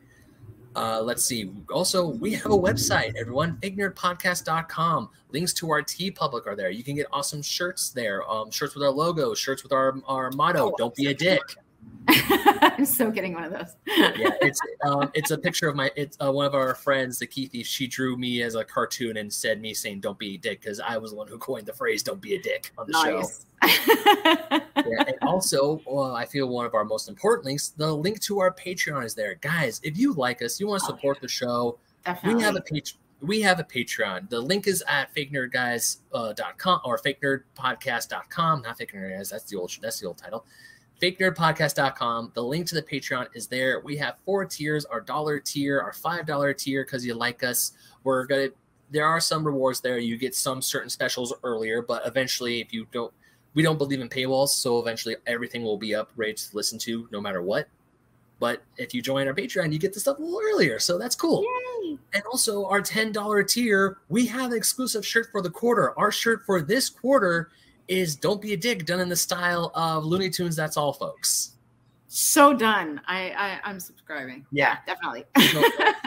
Uh, let's see. Also, we have a website, everyone. IgnnorantPodcast.com. Links to our TeePublic are there. You can get awesome shirts there. Um, shirts with our logo, shirts with our our motto. Oh, Don't be a dick. (laughs) I'm so getting one of those. Yeah, (laughs) it's um, it's a picture of my it's uh, one of our friends, the Keithy. She drew me as a cartoon and said me saying "Don't be a dick" because I was the one who coined the phrase "Don't be a dick" on the show. (laughs) yeah, and also, well, I feel one of our most important links, the link to our Patreon is there. Guys, if you like us, you want to Oh, support the show, Definitely. we have a page. We have a Patreon. The link is at fakenerdguys.com uh, or fakenerdpodcast.com. Not fake nerd guys. That's the old. That's the old title. fakenerdpodcast.com. The link to the Patreon is there. We have four tiers: our dollar tier, our five dollar tier, because you like us. We're gonna. There are some rewards there. You get some certain specials earlier, but eventually, if you don't we don't believe in paywalls, so eventually everything will be up ready to listen to no matter what. But if you join our Patreon, you get the stuff a little earlier, so that's cool. Yay. And also our $10 tier, we have an exclusive shirt for the quarter. Our shirt for this quarter is Don't Be a Dick, done in the style of Looney Tunes, that's all folks. So done. I, I I'm subscribing. Yeah. definitely.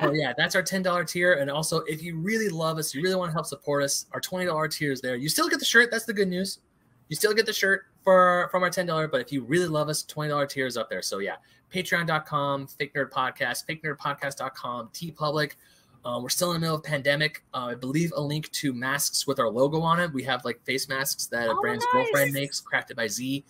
Oh (laughs) yeah, that's our $10 tier. And also if you really love us, you really want to help support us, our $20 tier is there. You still get the shirt, that's the good news. You still get the shirt for from our $10, but if you really love us, $20 tier is up there. So yeah, patreon.com, fake nerd podcast, fake nerdpodcast.com, TeePublic. Uh, we're still in the middle of pandemic. Uh, I believe a link to masks with our logo on it. We have like face masks that Oh, Brand's nice. girlfriend makes, crafted by Z.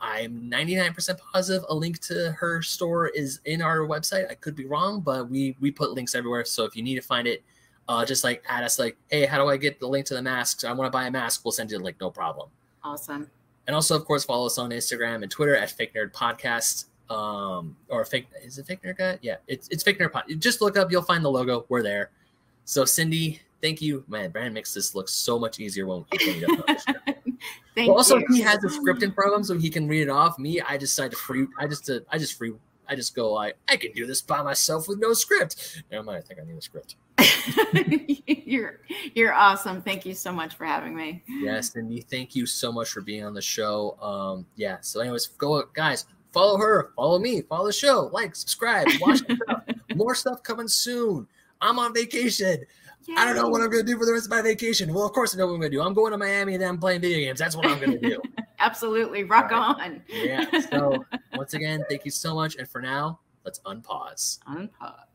I'm 99% positive a link to her store is in our website. I could be wrong, but we we put links everywhere. So if you need to find it, uh, just like add us like, hey, how do I get the link to the masks? I want to buy a mask. We'll send you the link, no problem. awesome. And also, of course, follow us on Instagram and Twitter at Fake Nerd Podcast. Um, or fake is it Fake Nerd Guy? Yeah, it's it's Fake Nerd Pod. Just look up, you'll find the logo. We're there. So Cindy, thank you, man. Brand makes this look so much easier when we clean it up. (laughs) Thank well, also you. he has a script in front of him, so he can read it off. Me, I decide to free. I just uh, I just free. I just go like I can do this by myself with no script. Never mind. I think I need a script. (laughs) you're you're awesome. Thank you so much for having me. Yes, Cindy, thank you so much for being on the show. Um, yeah. So, anyways, go guys, follow her, follow me, follow the show, like, subscribe, watch stuff. (laughs) More stuff coming soon. I'm on vacation. I don't know what I'm gonna do for the rest of my vacation. Well, of course I know what I'm gonna do. I'm going to Miami and then I'm playing video games. That's what I'm gonna do. (laughs) Absolutely. Rock All on. Yeah. So (laughs) once again, thank you so much. And for now, let's unpause. Unpause.